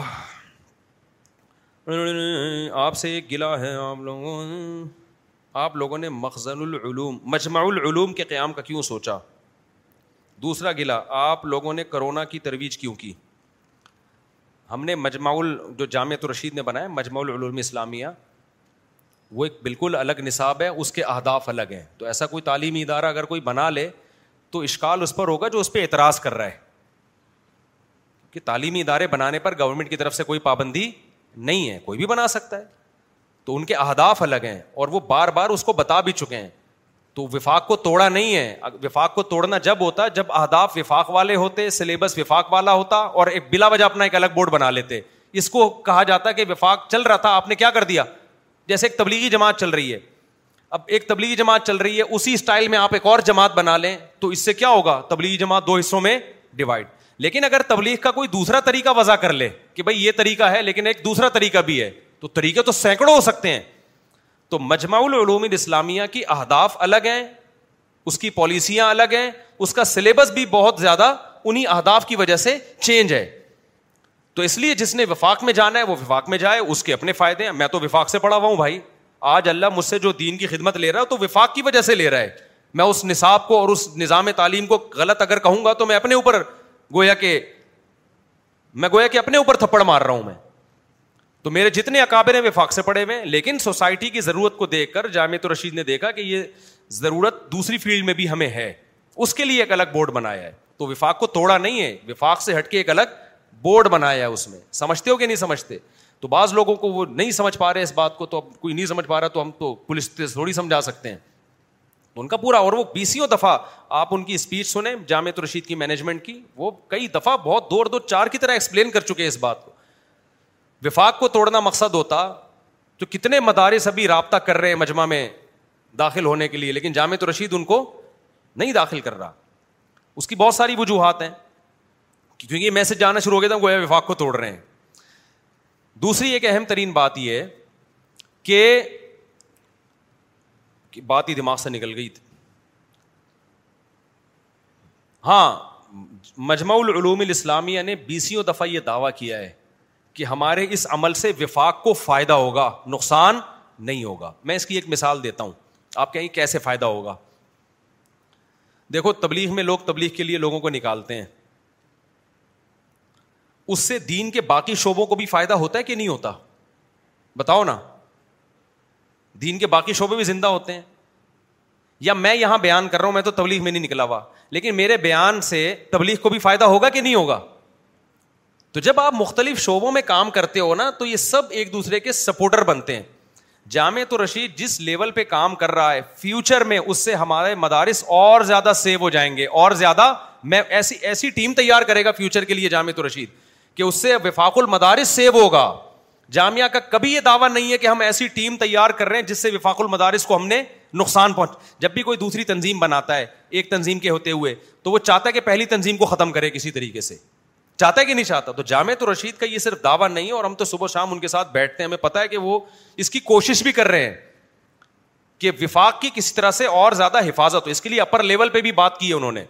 آپ سے ایک گلا ہے آپ لوگوں آپ لوگوں نے مخزن العلوم مجمع العلوم کے قیام کا کیوں سوچا دوسرا گلا آپ لوگوں نے کرونا کی ترویج کیوں کی ہم نے ال جو جامعۃ رشید نے بنایا مجمع العلوم اسلامیہ وہ ایک بالکل الگ نصاب ہے اس کے اہداف الگ ہیں تو ایسا کوئی تعلیمی ادارہ اگر کوئی بنا لے تو اشکال اس پر ہوگا جو اس پہ اعتراض کر رہا ہے کہ تعلیمی ادارے بنانے پر گورنمنٹ کی طرف سے کوئی پابندی نہیں ہے کوئی بھی بنا سکتا ہے تو ان کے اہداف الگ ہیں اور وہ بار بار اس کو بتا بھی چکے ہیں تو وفاق کو توڑا نہیں ہے وفاق کو توڑنا جب ہوتا جب اہداف وفاق والے ہوتے سلیبس وفاق والا ہوتا اور ایک بلا وجہ اپنا ایک الگ بورڈ بنا لیتے اس کو کہا جاتا کہ وفاق چل رہا تھا آپ نے کیا کر دیا جیسے ایک تبلیغی جماعت چل رہی ہے اب ایک تبلیغی جماعت چل رہی ہے اسی اسٹائل میں آپ ایک اور جماعت بنا لیں تو اس سے کیا ہوگا تبلیغی جماعت دو حصوں میں ڈیوائڈ لیکن اگر تبلیغ کا کوئی دوسرا طریقہ وضع کر لے کہ بھائی یہ طریقہ ہے لیکن ایک دوسرا طریقہ بھی ہے تو طریقے تو سینکڑوں ہو سکتے ہیں تو مجمع العلوم اسلامیہ کی اہداف الگ ہیں اس کی پالیسیاں الگ ہیں اس کا سلیبس بھی بہت زیادہ انہیں اہداف کی وجہ سے چینج ہے تو اس لیے جس نے وفاق میں جانا ہے وہ وفاق میں جائے اس کے اپنے فائدے ہیں میں تو وفاق سے پڑھا ہوا ہوں بھائی آج اللہ مجھ سے جو دین کی خدمت لے رہا ہے تو وفاق کی وجہ سے لے رہا ہے میں اس نصاب کو اور اس نظام تعلیم کو غلط اگر کہوں گا تو میں اپنے اوپر گویا کہ میں گویا کہ اپنے اوپر تھپڑ مار رہا ہوں میں تو میرے جتنے اکابر ہیں وفاق سے پڑے ہوئے ہیں لیکن سوسائٹی کی ضرورت کو دیکھ کر جامع رشید نے دیکھا کہ یہ ضرورت دوسری فیلڈ میں بھی ہمیں ہے اس کے لیے ایک الگ بورڈ بنایا ہے تو وفاق کو توڑا نہیں ہے وفاق سے ہٹ کے ایک الگ بورڈ بنایا ہے اس میں سمجھتے ہو کہ نہیں سمجھتے تو بعض لوگوں کو وہ نہیں سمجھ پا رہے اس بات کو تو اب کوئی نہیں سمجھ پا رہا تو ہم تو پولیس تھوڑی سمجھا سکتے ہیں ان کا پورا اور وہ بیسوں دفعہ آپ ان کی اسپیچ سنیں جامع رشید کی مینجمنٹ کی وہ کئی دفعہ بہت دور دور چار کی طرح ایکسپلین کر چکے اس بات کو وفاق کو توڑنا مقصد ہوتا تو کتنے مدارس ابھی رابطہ کر رہے ہیں مجمع میں داخل ہونے کے لیے لیکن جامع رشید ان کو نہیں داخل کر رہا اس کی بہت ساری وجوہات ہیں کیونکہ یہ میسج جانا شروع ہو گیا تھا وفاق کو توڑ رہے ہیں دوسری ایک اہم ترین بات یہ کہ بات ہی دماغ سے نکل گئی تھی ہاں مجمع العلوم الاسلامیہ نے بیسوں دفعہ یہ دعویٰ کیا ہے کہ ہمارے اس عمل سے وفاق کو فائدہ ہوگا نقصان نہیں ہوگا میں اس کی ایک مثال دیتا ہوں آپ کہیں کیسے فائدہ ہوگا دیکھو تبلیغ میں لوگ تبلیغ کے لیے لوگوں کو نکالتے ہیں اس سے دین کے باقی شعبوں کو بھی فائدہ ہوتا ہے کہ نہیں ہوتا بتاؤ نا دین کے باقی شعبے بھی زندہ ہوتے ہیں یا میں یہاں بیان کر رہا ہوں میں تو تبلیغ میں نہیں نکلا ہوا لیکن میرے بیان سے تبلیغ کو بھی فائدہ ہوگا کہ نہیں ہوگا تو جب آپ مختلف شعبوں میں کام کرتے ہو نا تو یہ سب ایک دوسرے کے سپورٹر بنتے ہیں جامع تو رشید جس لیول پہ کام کر رہا ہے فیوچر میں اس سے ہمارے مدارس اور زیادہ سیو ہو جائیں گے اور زیادہ میں ایسی ایسی ٹیم تیار کرے گا فیوچر کے لیے جامع تو رشید کہ اس سے وفاق المدارس سیو ہوگا جامعہ کا کبھی یہ دعویٰ نہیں ہے کہ ہم ایسی ٹیم تیار کر رہے ہیں جس سے وفاق المدارس کو ہم نے نقصان پہنچ جب بھی کوئی دوسری تنظیم بناتا ہے ایک تنظیم کے ہوتے ہوئے تو وہ چاہتا ہے کہ پہلی تنظیم کو ختم کرے کسی طریقے سے چاہتا ہے کہ نہیں چاہتا تو جامعہ تو رشید کا یہ صرف دعویٰ نہیں ہے اور ہم تو صبح شام ان کے ساتھ بیٹھتے ہیں ہمیں پتا ہے کہ وہ اس کی کوشش بھی کر رہے ہیں کہ وفاق کی کسی طرح سے اور زیادہ حفاظت ہو اس کے لیے اپر لیول پہ بھی بات کی ہے انہوں نے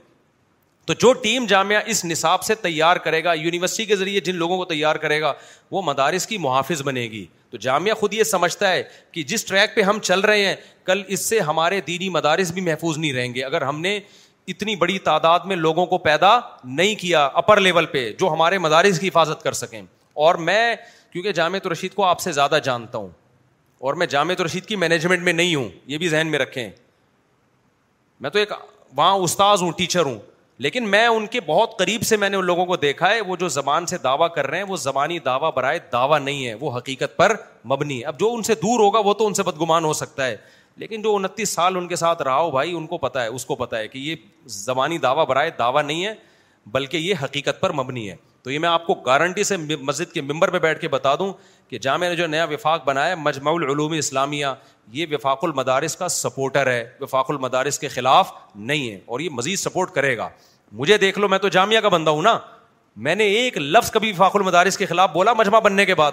تو جو ٹیم جامعہ اس نصاب سے تیار کرے گا یونیورسٹی کے ذریعے جن لوگوں کو تیار کرے گا وہ مدارس کی محافظ بنے گی تو جامعہ خود یہ سمجھتا ہے کہ جس ٹریک پہ ہم چل رہے ہیں کل اس سے ہمارے دینی مدارس بھی محفوظ نہیں رہیں گے اگر ہم نے اتنی بڑی تعداد میں لوگوں کو پیدا نہیں کیا اپر لیول پہ جو ہمارے مدارس کی حفاظت کر سکیں اور میں کیونکہ جامعہ تو رشید کو آپ سے زیادہ جانتا ہوں اور میں جامعہ تو رشید کی مینجمنٹ میں نہیں ہوں یہ بھی ذہن میں رکھیں میں تو ایک وہاں استاذ ہوں ٹیچر ہوں لیکن میں ان کے بہت قریب سے میں نے ان لوگوں کو دیکھا ہے وہ جو زبان سے دعویٰ کر رہے ہیں وہ زبانی دعویٰ برائے دعویٰ نہیں ہے وہ حقیقت پر مبنی ہے اب جو ان سے دور ہوگا وہ تو ان سے بدگمان ہو سکتا ہے لیکن جو انتیس سال ان کے ساتھ رہا ہو بھائی ان کو پتا ہے اس کو پتا ہے کہ یہ زبانی دعویٰ برائے دعویٰ نہیں ہے بلکہ یہ حقیقت پر مبنی ہے تو یہ میں آپ کو گارنٹی سے مسجد کے ممبر پہ بیٹھ کے بتا دوں کہ جامعہ نے جو نیا وفاق بنایا مجمع العلوم اسلامیہ یہ وفاق المدارس کا سپورٹر ہے وفاق المدارس کے خلاف نہیں ہے اور یہ مزید سپورٹ کرے گا مجھے دیکھ لو میں تو جامعہ کا بندہ ہوں نا میں نے ایک لفظ کبھی فاق المدارس کے خلاف بولا مجمع بننے کے بعد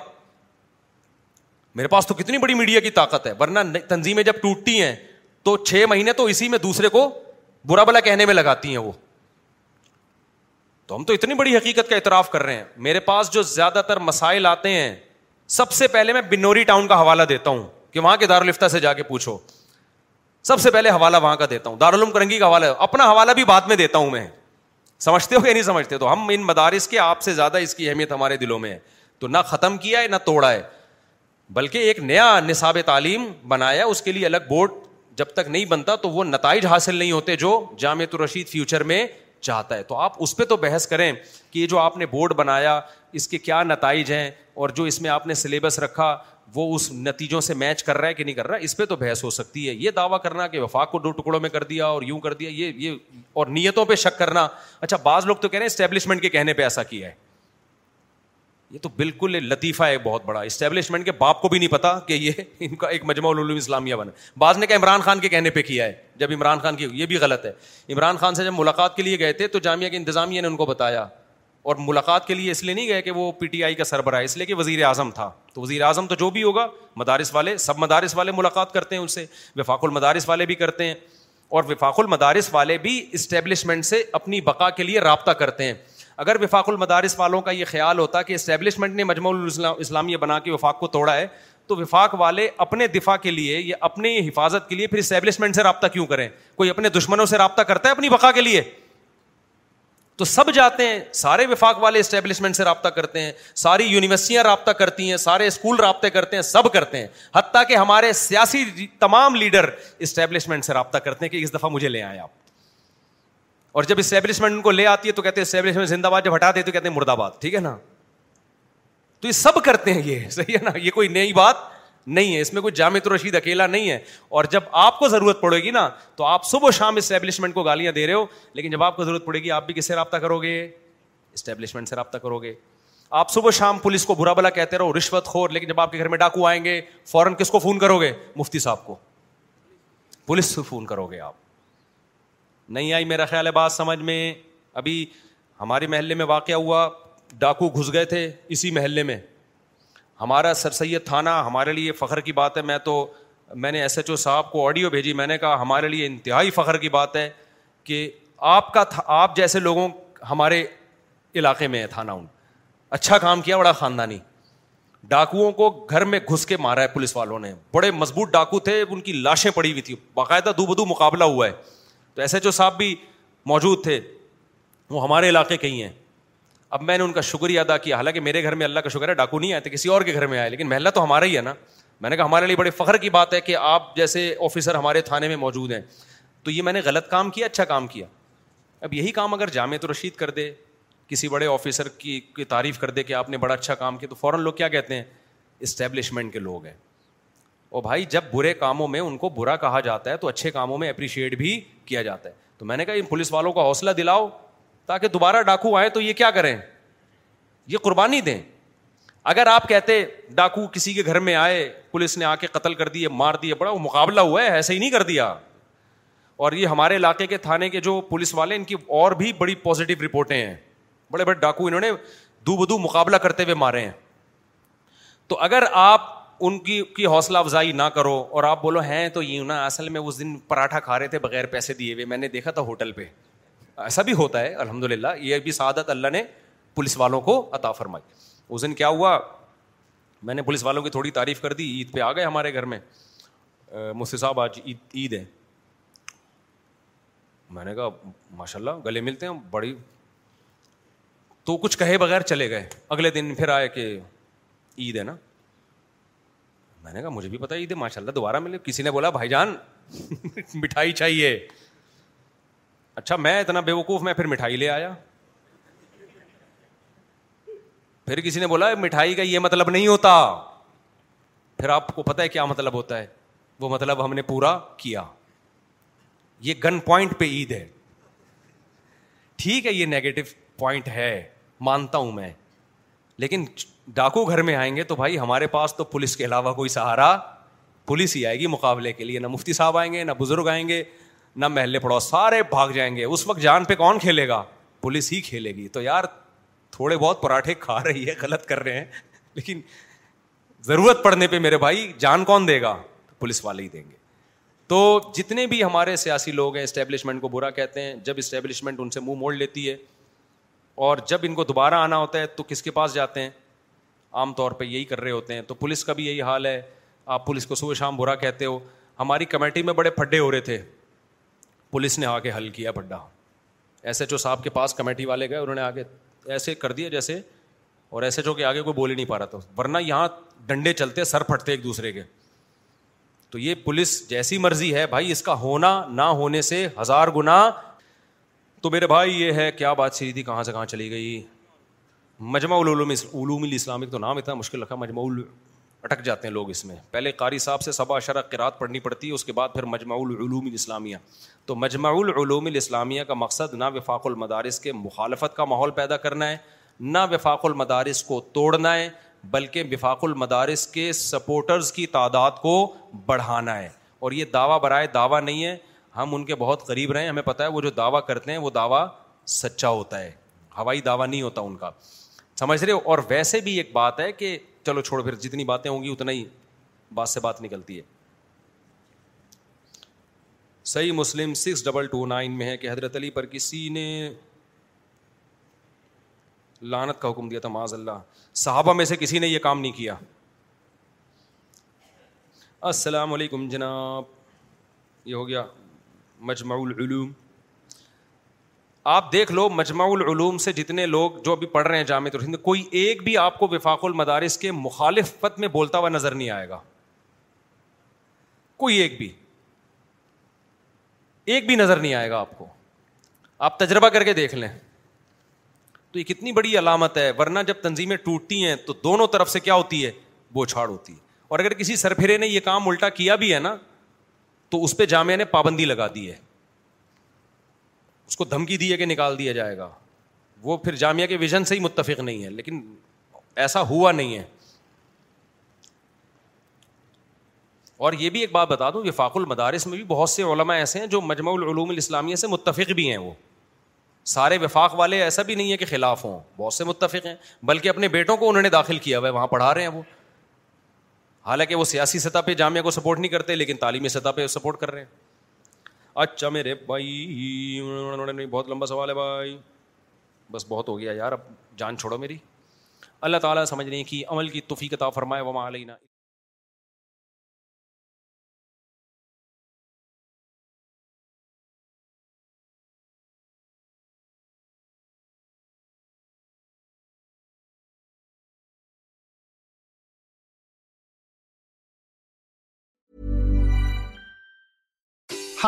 میرے پاس تو کتنی بڑی میڈیا کی طاقت ہے ورنہ تنظیمیں جب ٹوٹتی ہیں تو چھ مہینے تو اسی میں دوسرے کو برا بلا کہنے میں لگاتی ہیں وہ تو ہم تو اتنی بڑی حقیقت کا اعتراف کر رہے ہیں میرے پاس جو زیادہ تر مسائل آتے ہیں سب سے پہلے میں بنوری ٹاؤن کا حوالہ دیتا ہوں کہ وہاں کے دارالفتا سے جا کے پوچھو سب سے پہلے حوالہ وہاں کا دیتا ہوں دارالعلوم کرنگی کا حوالہ اپنا حوالہ بھی بعد میں دیتا ہوں میں سمجھتے ہو یا نہیں سمجھتے تو ہم ان مدارس کے آپ سے زیادہ اس کی اہمیت ہمارے دلوں میں ہے تو نہ ختم کیا ہے نہ توڑا ہے بلکہ ایک نیا نصاب تعلیم بنایا اس کے لیے الگ بورڈ جب تک نہیں بنتا تو وہ نتائج حاصل نہیں ہوتے جو جامع الرشید فیوچر میں چاہتا ہے تو آپ اس پہ تو بحث کریں کہ یہ جو آپ نے بورڈ بنایا اس کے کیا نتائج ہیں اور جو اس میں آپ نے سلیبس رکھا وہ اس نتیجوں سے میچ کر رہا ہے کہ نہیں کر رہا ہے اس پہ تو بحث ہو سکتی ہے یہ دعویٰ کرنا کہ وفاق کو دو ٹکڑوں میں کر دیا اور یوں کر دیا یہ یہ اور نیتوں پہ شک کرنا اچھا بعض لوگ تو کہہ رہے ہیں اسٹیبلشمنٹ کے کہنے پہ ایسا کیا ہے یہ تو بالکل لطیفہ ہے بہت بڑا اسٹیبلشمنٹ کے باپ کو بھی نہیں پتا کہ یہ ان کا ایک مجموع العلوم اسلامیہ بنا بعض نے کہا عمران خان کے کہنے پہ کیا ہے جب عمران خان کی یہ بھی غلط ہے عمران خان سے جب ملاقات کے لیے گئے تھے تو جامعہ کے انتظامیہ نے ان کو بتایا اور ملاقات کے لیے اس لیے نہیں گئے کہ وہ پی ٹی آئی کا سربراہ اس لیے کہ وزیر اعظم تھا تو وزیر اعظم تو جو بھی بھی بھی ہوگا مدارس مدارس والے والے والے والے سب ملاقات کرتے کرتے ہیں ہیں ان سے سے وفاق وفاق المدارس المدارس اور اسٹیبلشمنٹ اپنی بقا کے لیے رابطہ کرتے ہیں اگر وفاق المدارس والوں کا یہ خیال ہوتا کہ اسٹیبلشمنٹ نے مجموع اسلامیہ بنا کے وفاق کو توڑا ہے تو وفاق والے اپنے دفاع کے لیے یا اپنی حفاظت کے لیے پھر اسٹیبلشمنٹ سے رابطہ کیوں کریں کوئی اپنے دشمنوں سے رابطہ کرتا ہے اپنی بقا کے لیے تو سب جاتے ہیں سارے وفاق والے اسٹیبلشمنٹ سے رابطہ کرتے ہیں ساری یونیورسٹیاں رابطہ کرتی ہیں سارے اسکول رابطے کرتے ہیں سب کرتے ہیں حتیٰ کہ ہمارے سیاسی تمام لیڈر اسٹیبلشمنٹ سے رابطہ کرتے ہیں کہ اس دفعہ مجھے لے آئیں آپ اور جب اسٹیبلشمنٹ ان کو لے آتی ہے تو کہتے ہیں اسٹیبلشمنٹ زندہ باد جب دیتے تو کہتے ہیں مرد آباد ٹھیک ہے نا تو یہ سب کرتے ہیں یہ صحیح ہے نا یہ کوئی نئی بات نہیں ہے اس میں کوئی جامع رشید اکیلا نہیں ہے اور جب آپ کو ضرورت پڑے گی نا تو آپ صبح و شام اسٹیبلشمنٹ کو گالیاں دے رہے ہو لیکن جب آپ کو ضرورت پڑے گی آپ بھی کس سے رابطہ کرو گے اسٹیبلشمنٹ سے رابطہ کرو گے آپ صبح شام پولیس کو برا بلا کہتے رہو رشوت خور لیکن جب آپ کے گھر میں ڈاکو آئیں گے فوراً کس کو فون کرو گے مفتی صاحب کو پولیس سے فون کرو گے آپ نہیں آئی میرا خیال ہے بات سمجھ میں ابھی ہمارے محلے میں واقعہ ہوا ڈاکو گھس گئے تھے اسی محلے میں ہمارا سر سید تھانہ ہمارے لیے فخر کی بات ہے میں تو میں نے ایس ایچ او صاحب کو آڈیو بھیجی میں نے کہا ہمارے لیے انتہائی فخر کی بات ہے کہ آپ کا تھا آپ جیسے لوگوں ہمارے علاقے میں ہے تھانہ ان اچھا کام کیا بڑا خاندانی ڈاکوؤں کو گھر میں گھس کے مارا ہے پولیس والوں نے بڑے مضبوط ڈاکو تھے ان کی لاشیں پڑی ہوئی تھیں باقاعدہ دو بدو مقابلہ ہوا ہے تو ایس ایچ او صاحب بھی موجود تھے وہ ہمارے علاقے کے ہی ہیں اب میں نے ان کا شکریہ ادا کیا حالانکہ میرے گھر میں اللہ کا شکر ہے ڈاکو نہیں آئے تھے کسی اور کے گھر میں آئے لیکن محلہ تو ہمارا ہی ہے نا میں نے کہا ہمارے لیے بڑے فخر کی بات ہے کہ آپ جیسے آفیسر ہمارے تھانے میں موجود ہیں تو یہ میں نے غلط کام کیا اچھا کام کیا اب یہی کام اگر جامع تو رشید کر دے کسی بڑے آفیسر کی کی تعریف کر دے کہ آپ نے بڑا اچھا کام کیا تو فوراً لوگ کیا کہتے ہیں اسٹیبلشمنٹ کے لوگ ہیں اور بھائی جب برے کاموں میں ان کو برا کہا جاتا ہے تو اچھے کاموں میں اپریشیٹ بھی کیا جاتا ہے تو میں نے کہا ان پولیس والوں کا حوصلہ دلاؤ تاکہ دوبارہ ڈاکو آئے تو یہ کیا کریں یہ قربانی دیں اگر آپ کہتے ڈاکو کسی کے گھر میں آئے پولیس نے آ کے قتل کر دیے مار دیے بڑا وہ مقابلہ ہوا ہے ایسے ہی نہیں کر دیا اور یہ ہمارے علاقے کے تھانے کے جو پولیس والے ان کی اور بھی بڑی پازیٹیو رپورٹیں ہیں بڑے بڑے ڈاکو انہوں نے دو بدو مقابلہ کرتے ہوئے مارے ہیں تو اگر آپ ان کی کی حوصلہ افزائی نہ کرو اور آپ بولو ہیں تو یوں نہ اصل میں اس دن پراٹھا کھا رہے تھے بغیر پیسے دیے ہوئے میں نے دیکھا تھا ہوٹل پہ ایسا بھی ہوتا ہے الحمد للہ یہ بھی سعادت اللہ نے پولیس والوں کو عطا فرمائی اس دن کیا ہوا میں نے پولیس والوں کی تھوڑی تعریف کر دی عید پہ آ گئے ہمارے گھر میں مفتی صاحب آج عید عید ہے میں نے کہا ماشاء اللہ گلے ملتے ہیں بڑی تو کچھ کہے بغیر چلے گئے اگلے دن پھر آئے کہ عید ہے نا میں نے کہا مجھے بھی پتا عید ہے ماشاء اللہ دوبارہ ملے کسی نے بولا بھائی جان مٹھائی چاہیے اچھا میں اتنا بے وقوف میں پھر مٹھائی لے آیا پھر کسی نے بولا مٹھائی کا یہ مطلب نہیں ہوتا پھر آپ کو پتا ہے کیا مطلب ہوتا ہے وہ مطلب ہم نے پورا کیا یہ گن پوائنٹ پہ عید ہے ٹھیک ہے یہ نیگیٹو پوائنٹ ہے مانتا ہوں میں لیکن ڈاکو گھر میں آئیں گے تو بھائی ہمارے پاس تو پولیس کے علاوہ کوئی سہارا پولیس ہی آئے گی مقابلے کے لیے نہ مفتی صاحب آئیں گے نہ بزرگ آئیں گے نہ محلے پڑوس سارے بھاگ جائیں گے اس وقت جان پہ کون کھیلے گا پولیس ہی کھیلے گی تو یار تھوڑے بہت پراٹھے کھا رہی ہے غلط کر رہے ہیں لیکن ضرورت پڑنے پہ میرے بھائی جان کون دے گا پولیس والے ہی دیں گے تو جتنے بھی ہمارے سیاسی لوگ ہیں اسٹیبلشمنٹ کو برا کہتے ہیں جب اسٹیبلشمنٹ ان سے منہ موڑ لیتی ہے اور جب ان کو دوبارہ آنا ہوتا ہے تو کس کے پاس جاتے ہیں عام طور پہ یہی کر رہے ہوتے ہیں تو پولیس کا بھی یہی حال ہے آپ پولیس کو صبح شام برا کہتے ہو ہماری کمیٹی میں بڑے پھڈے ہو رہے تھے پولیس نے آ کے حل کیا بڈا ایس ایچ او صاحب کے پاس کمیٹی والے گئے انہوں نے آگے ایسے کر دیا جیسے اور ایس ایچ او کے آگے کوئی بول ہی نہیں پا رہا تھا ورنہ یہاں ڈنڈے چلتے سر پھٹتے ایک دوسرے کے تو یہ پولیس جیسی مرضی ہے بھائی اس کا ہونا نہ ہونے سے ہزار گنا تو میرے بھائی یہ ہے کیا بات سیری تھی کہاں سے کہاں چلی گئی علوم الاسلامک تو نام اتنا مشکل رکھا مجمع اٹک جاتے ہیں لوگ اس میں پہلے قاری صاحب سے سبا شرح قرات پڑھنی پڑتی ہے اس کے بعد پھر مجمع العلوم الاسلامیہ تو مجمع العلوم الاسلامیہ کا مقصد نہ وفاق المدارس کے مخالفت کا ماحول پیدا کرنا ہے نہ وفاق المدارس کو توڑنا ہے بلکہ وفاق المدارس کے سپورٹرز کی تعداد کو بڑھانا ہے اور یہ دعویٰ برائے دعویٰ نہیں ہے ہم ان کے بہت قریب رہے ہیں ہمیں پتہ ہے وہ جو دعویٰ کرتے ہیں وہ دعویٰ سچا ہوتا ہے ہوائی دعویٰ نہیں ہوتا ان کا سمجھ رہے ہو اور ویسے بھی ایک بات ہے کہ چلو چھوڑو پھر جتنی باتیں ہوں گی اتنا ہی بات سے بات نکلتی ہے صحیح مسلم سکس ڈبل ٹو نائن میں ہے کہ حضرت علی پر کسی نے لانت کا حکم دیا تھا معاذ اللہ صحابہ میں سے کسی نے یہ کام نہیں کیا السلام علیکم جناب یہ ہو گیا مجمع العلوم آپ دیکھ لو مجمع العلوم سے جتنے لوگ جو ابھی پڑھ رہے ہیں جامع الہند کوئی ایک بھی آپ کو وفاق المدارس کے مخالف پت میں بولتا ہوا نظر نہیں آئے گا کوئی ایک بھی ایک بھی نظر نہیں آئے گا آپ کو آپ تجربہ کر کے دیکھ لیں تو یہ کتنی بڑی علامت ہے ورنہ جب تنظیمیں ٹوٹتی ہیں تو دونوں طرف سے کیا ہوتی ہے بو چھاڑ ہوتی ہے اور اگر کسی سرفرے نے یہ کام الٹا کیا بھی ہے نا تو اس پہ جامعہ نے پابندی لگا دی ہے اس کو دھمکی دی ہے کہ نکال دیا جائے گا وہ پھر جامعہ کے ویژن سے ہی متفق نہیں ہے لیکن ایسا ہوا نہیں ہے اور یہ بھی ایک بات بتا دوں وفاق المدارس میں بھی بہت سے علماء ایسے ہیں جو مجموع العلوم الاسلامیہ سے متفق بھی ہیں وہ سارے وفاق والے ایسا بھی نہیں ہے کہ خلاف ہوں بہت سے متفق ہیں بلکہ اپنے بیٹوں کو انہوں نے داخل کیا ہوا ہے وہاں پڑھا رہے ہیں وہ حالانکہ وہ سیاسی سطح پہ جامعہ کو سپورٹ نہیں کرتے لیکن تعلیمی سطح پہ سپورٹ کر رہے ہیں اچھا میرے بھائی بہت لمبا سوال ہے بھائی بس بہت ہو گیا یار اب جان چھوڑو میری اللہ تعالیٰ سمجھ رہی کہ عمل کی توفیق عطا فرمائے وہ علینا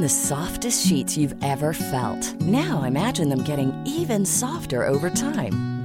The soft sheet you ever felt no imagine even softer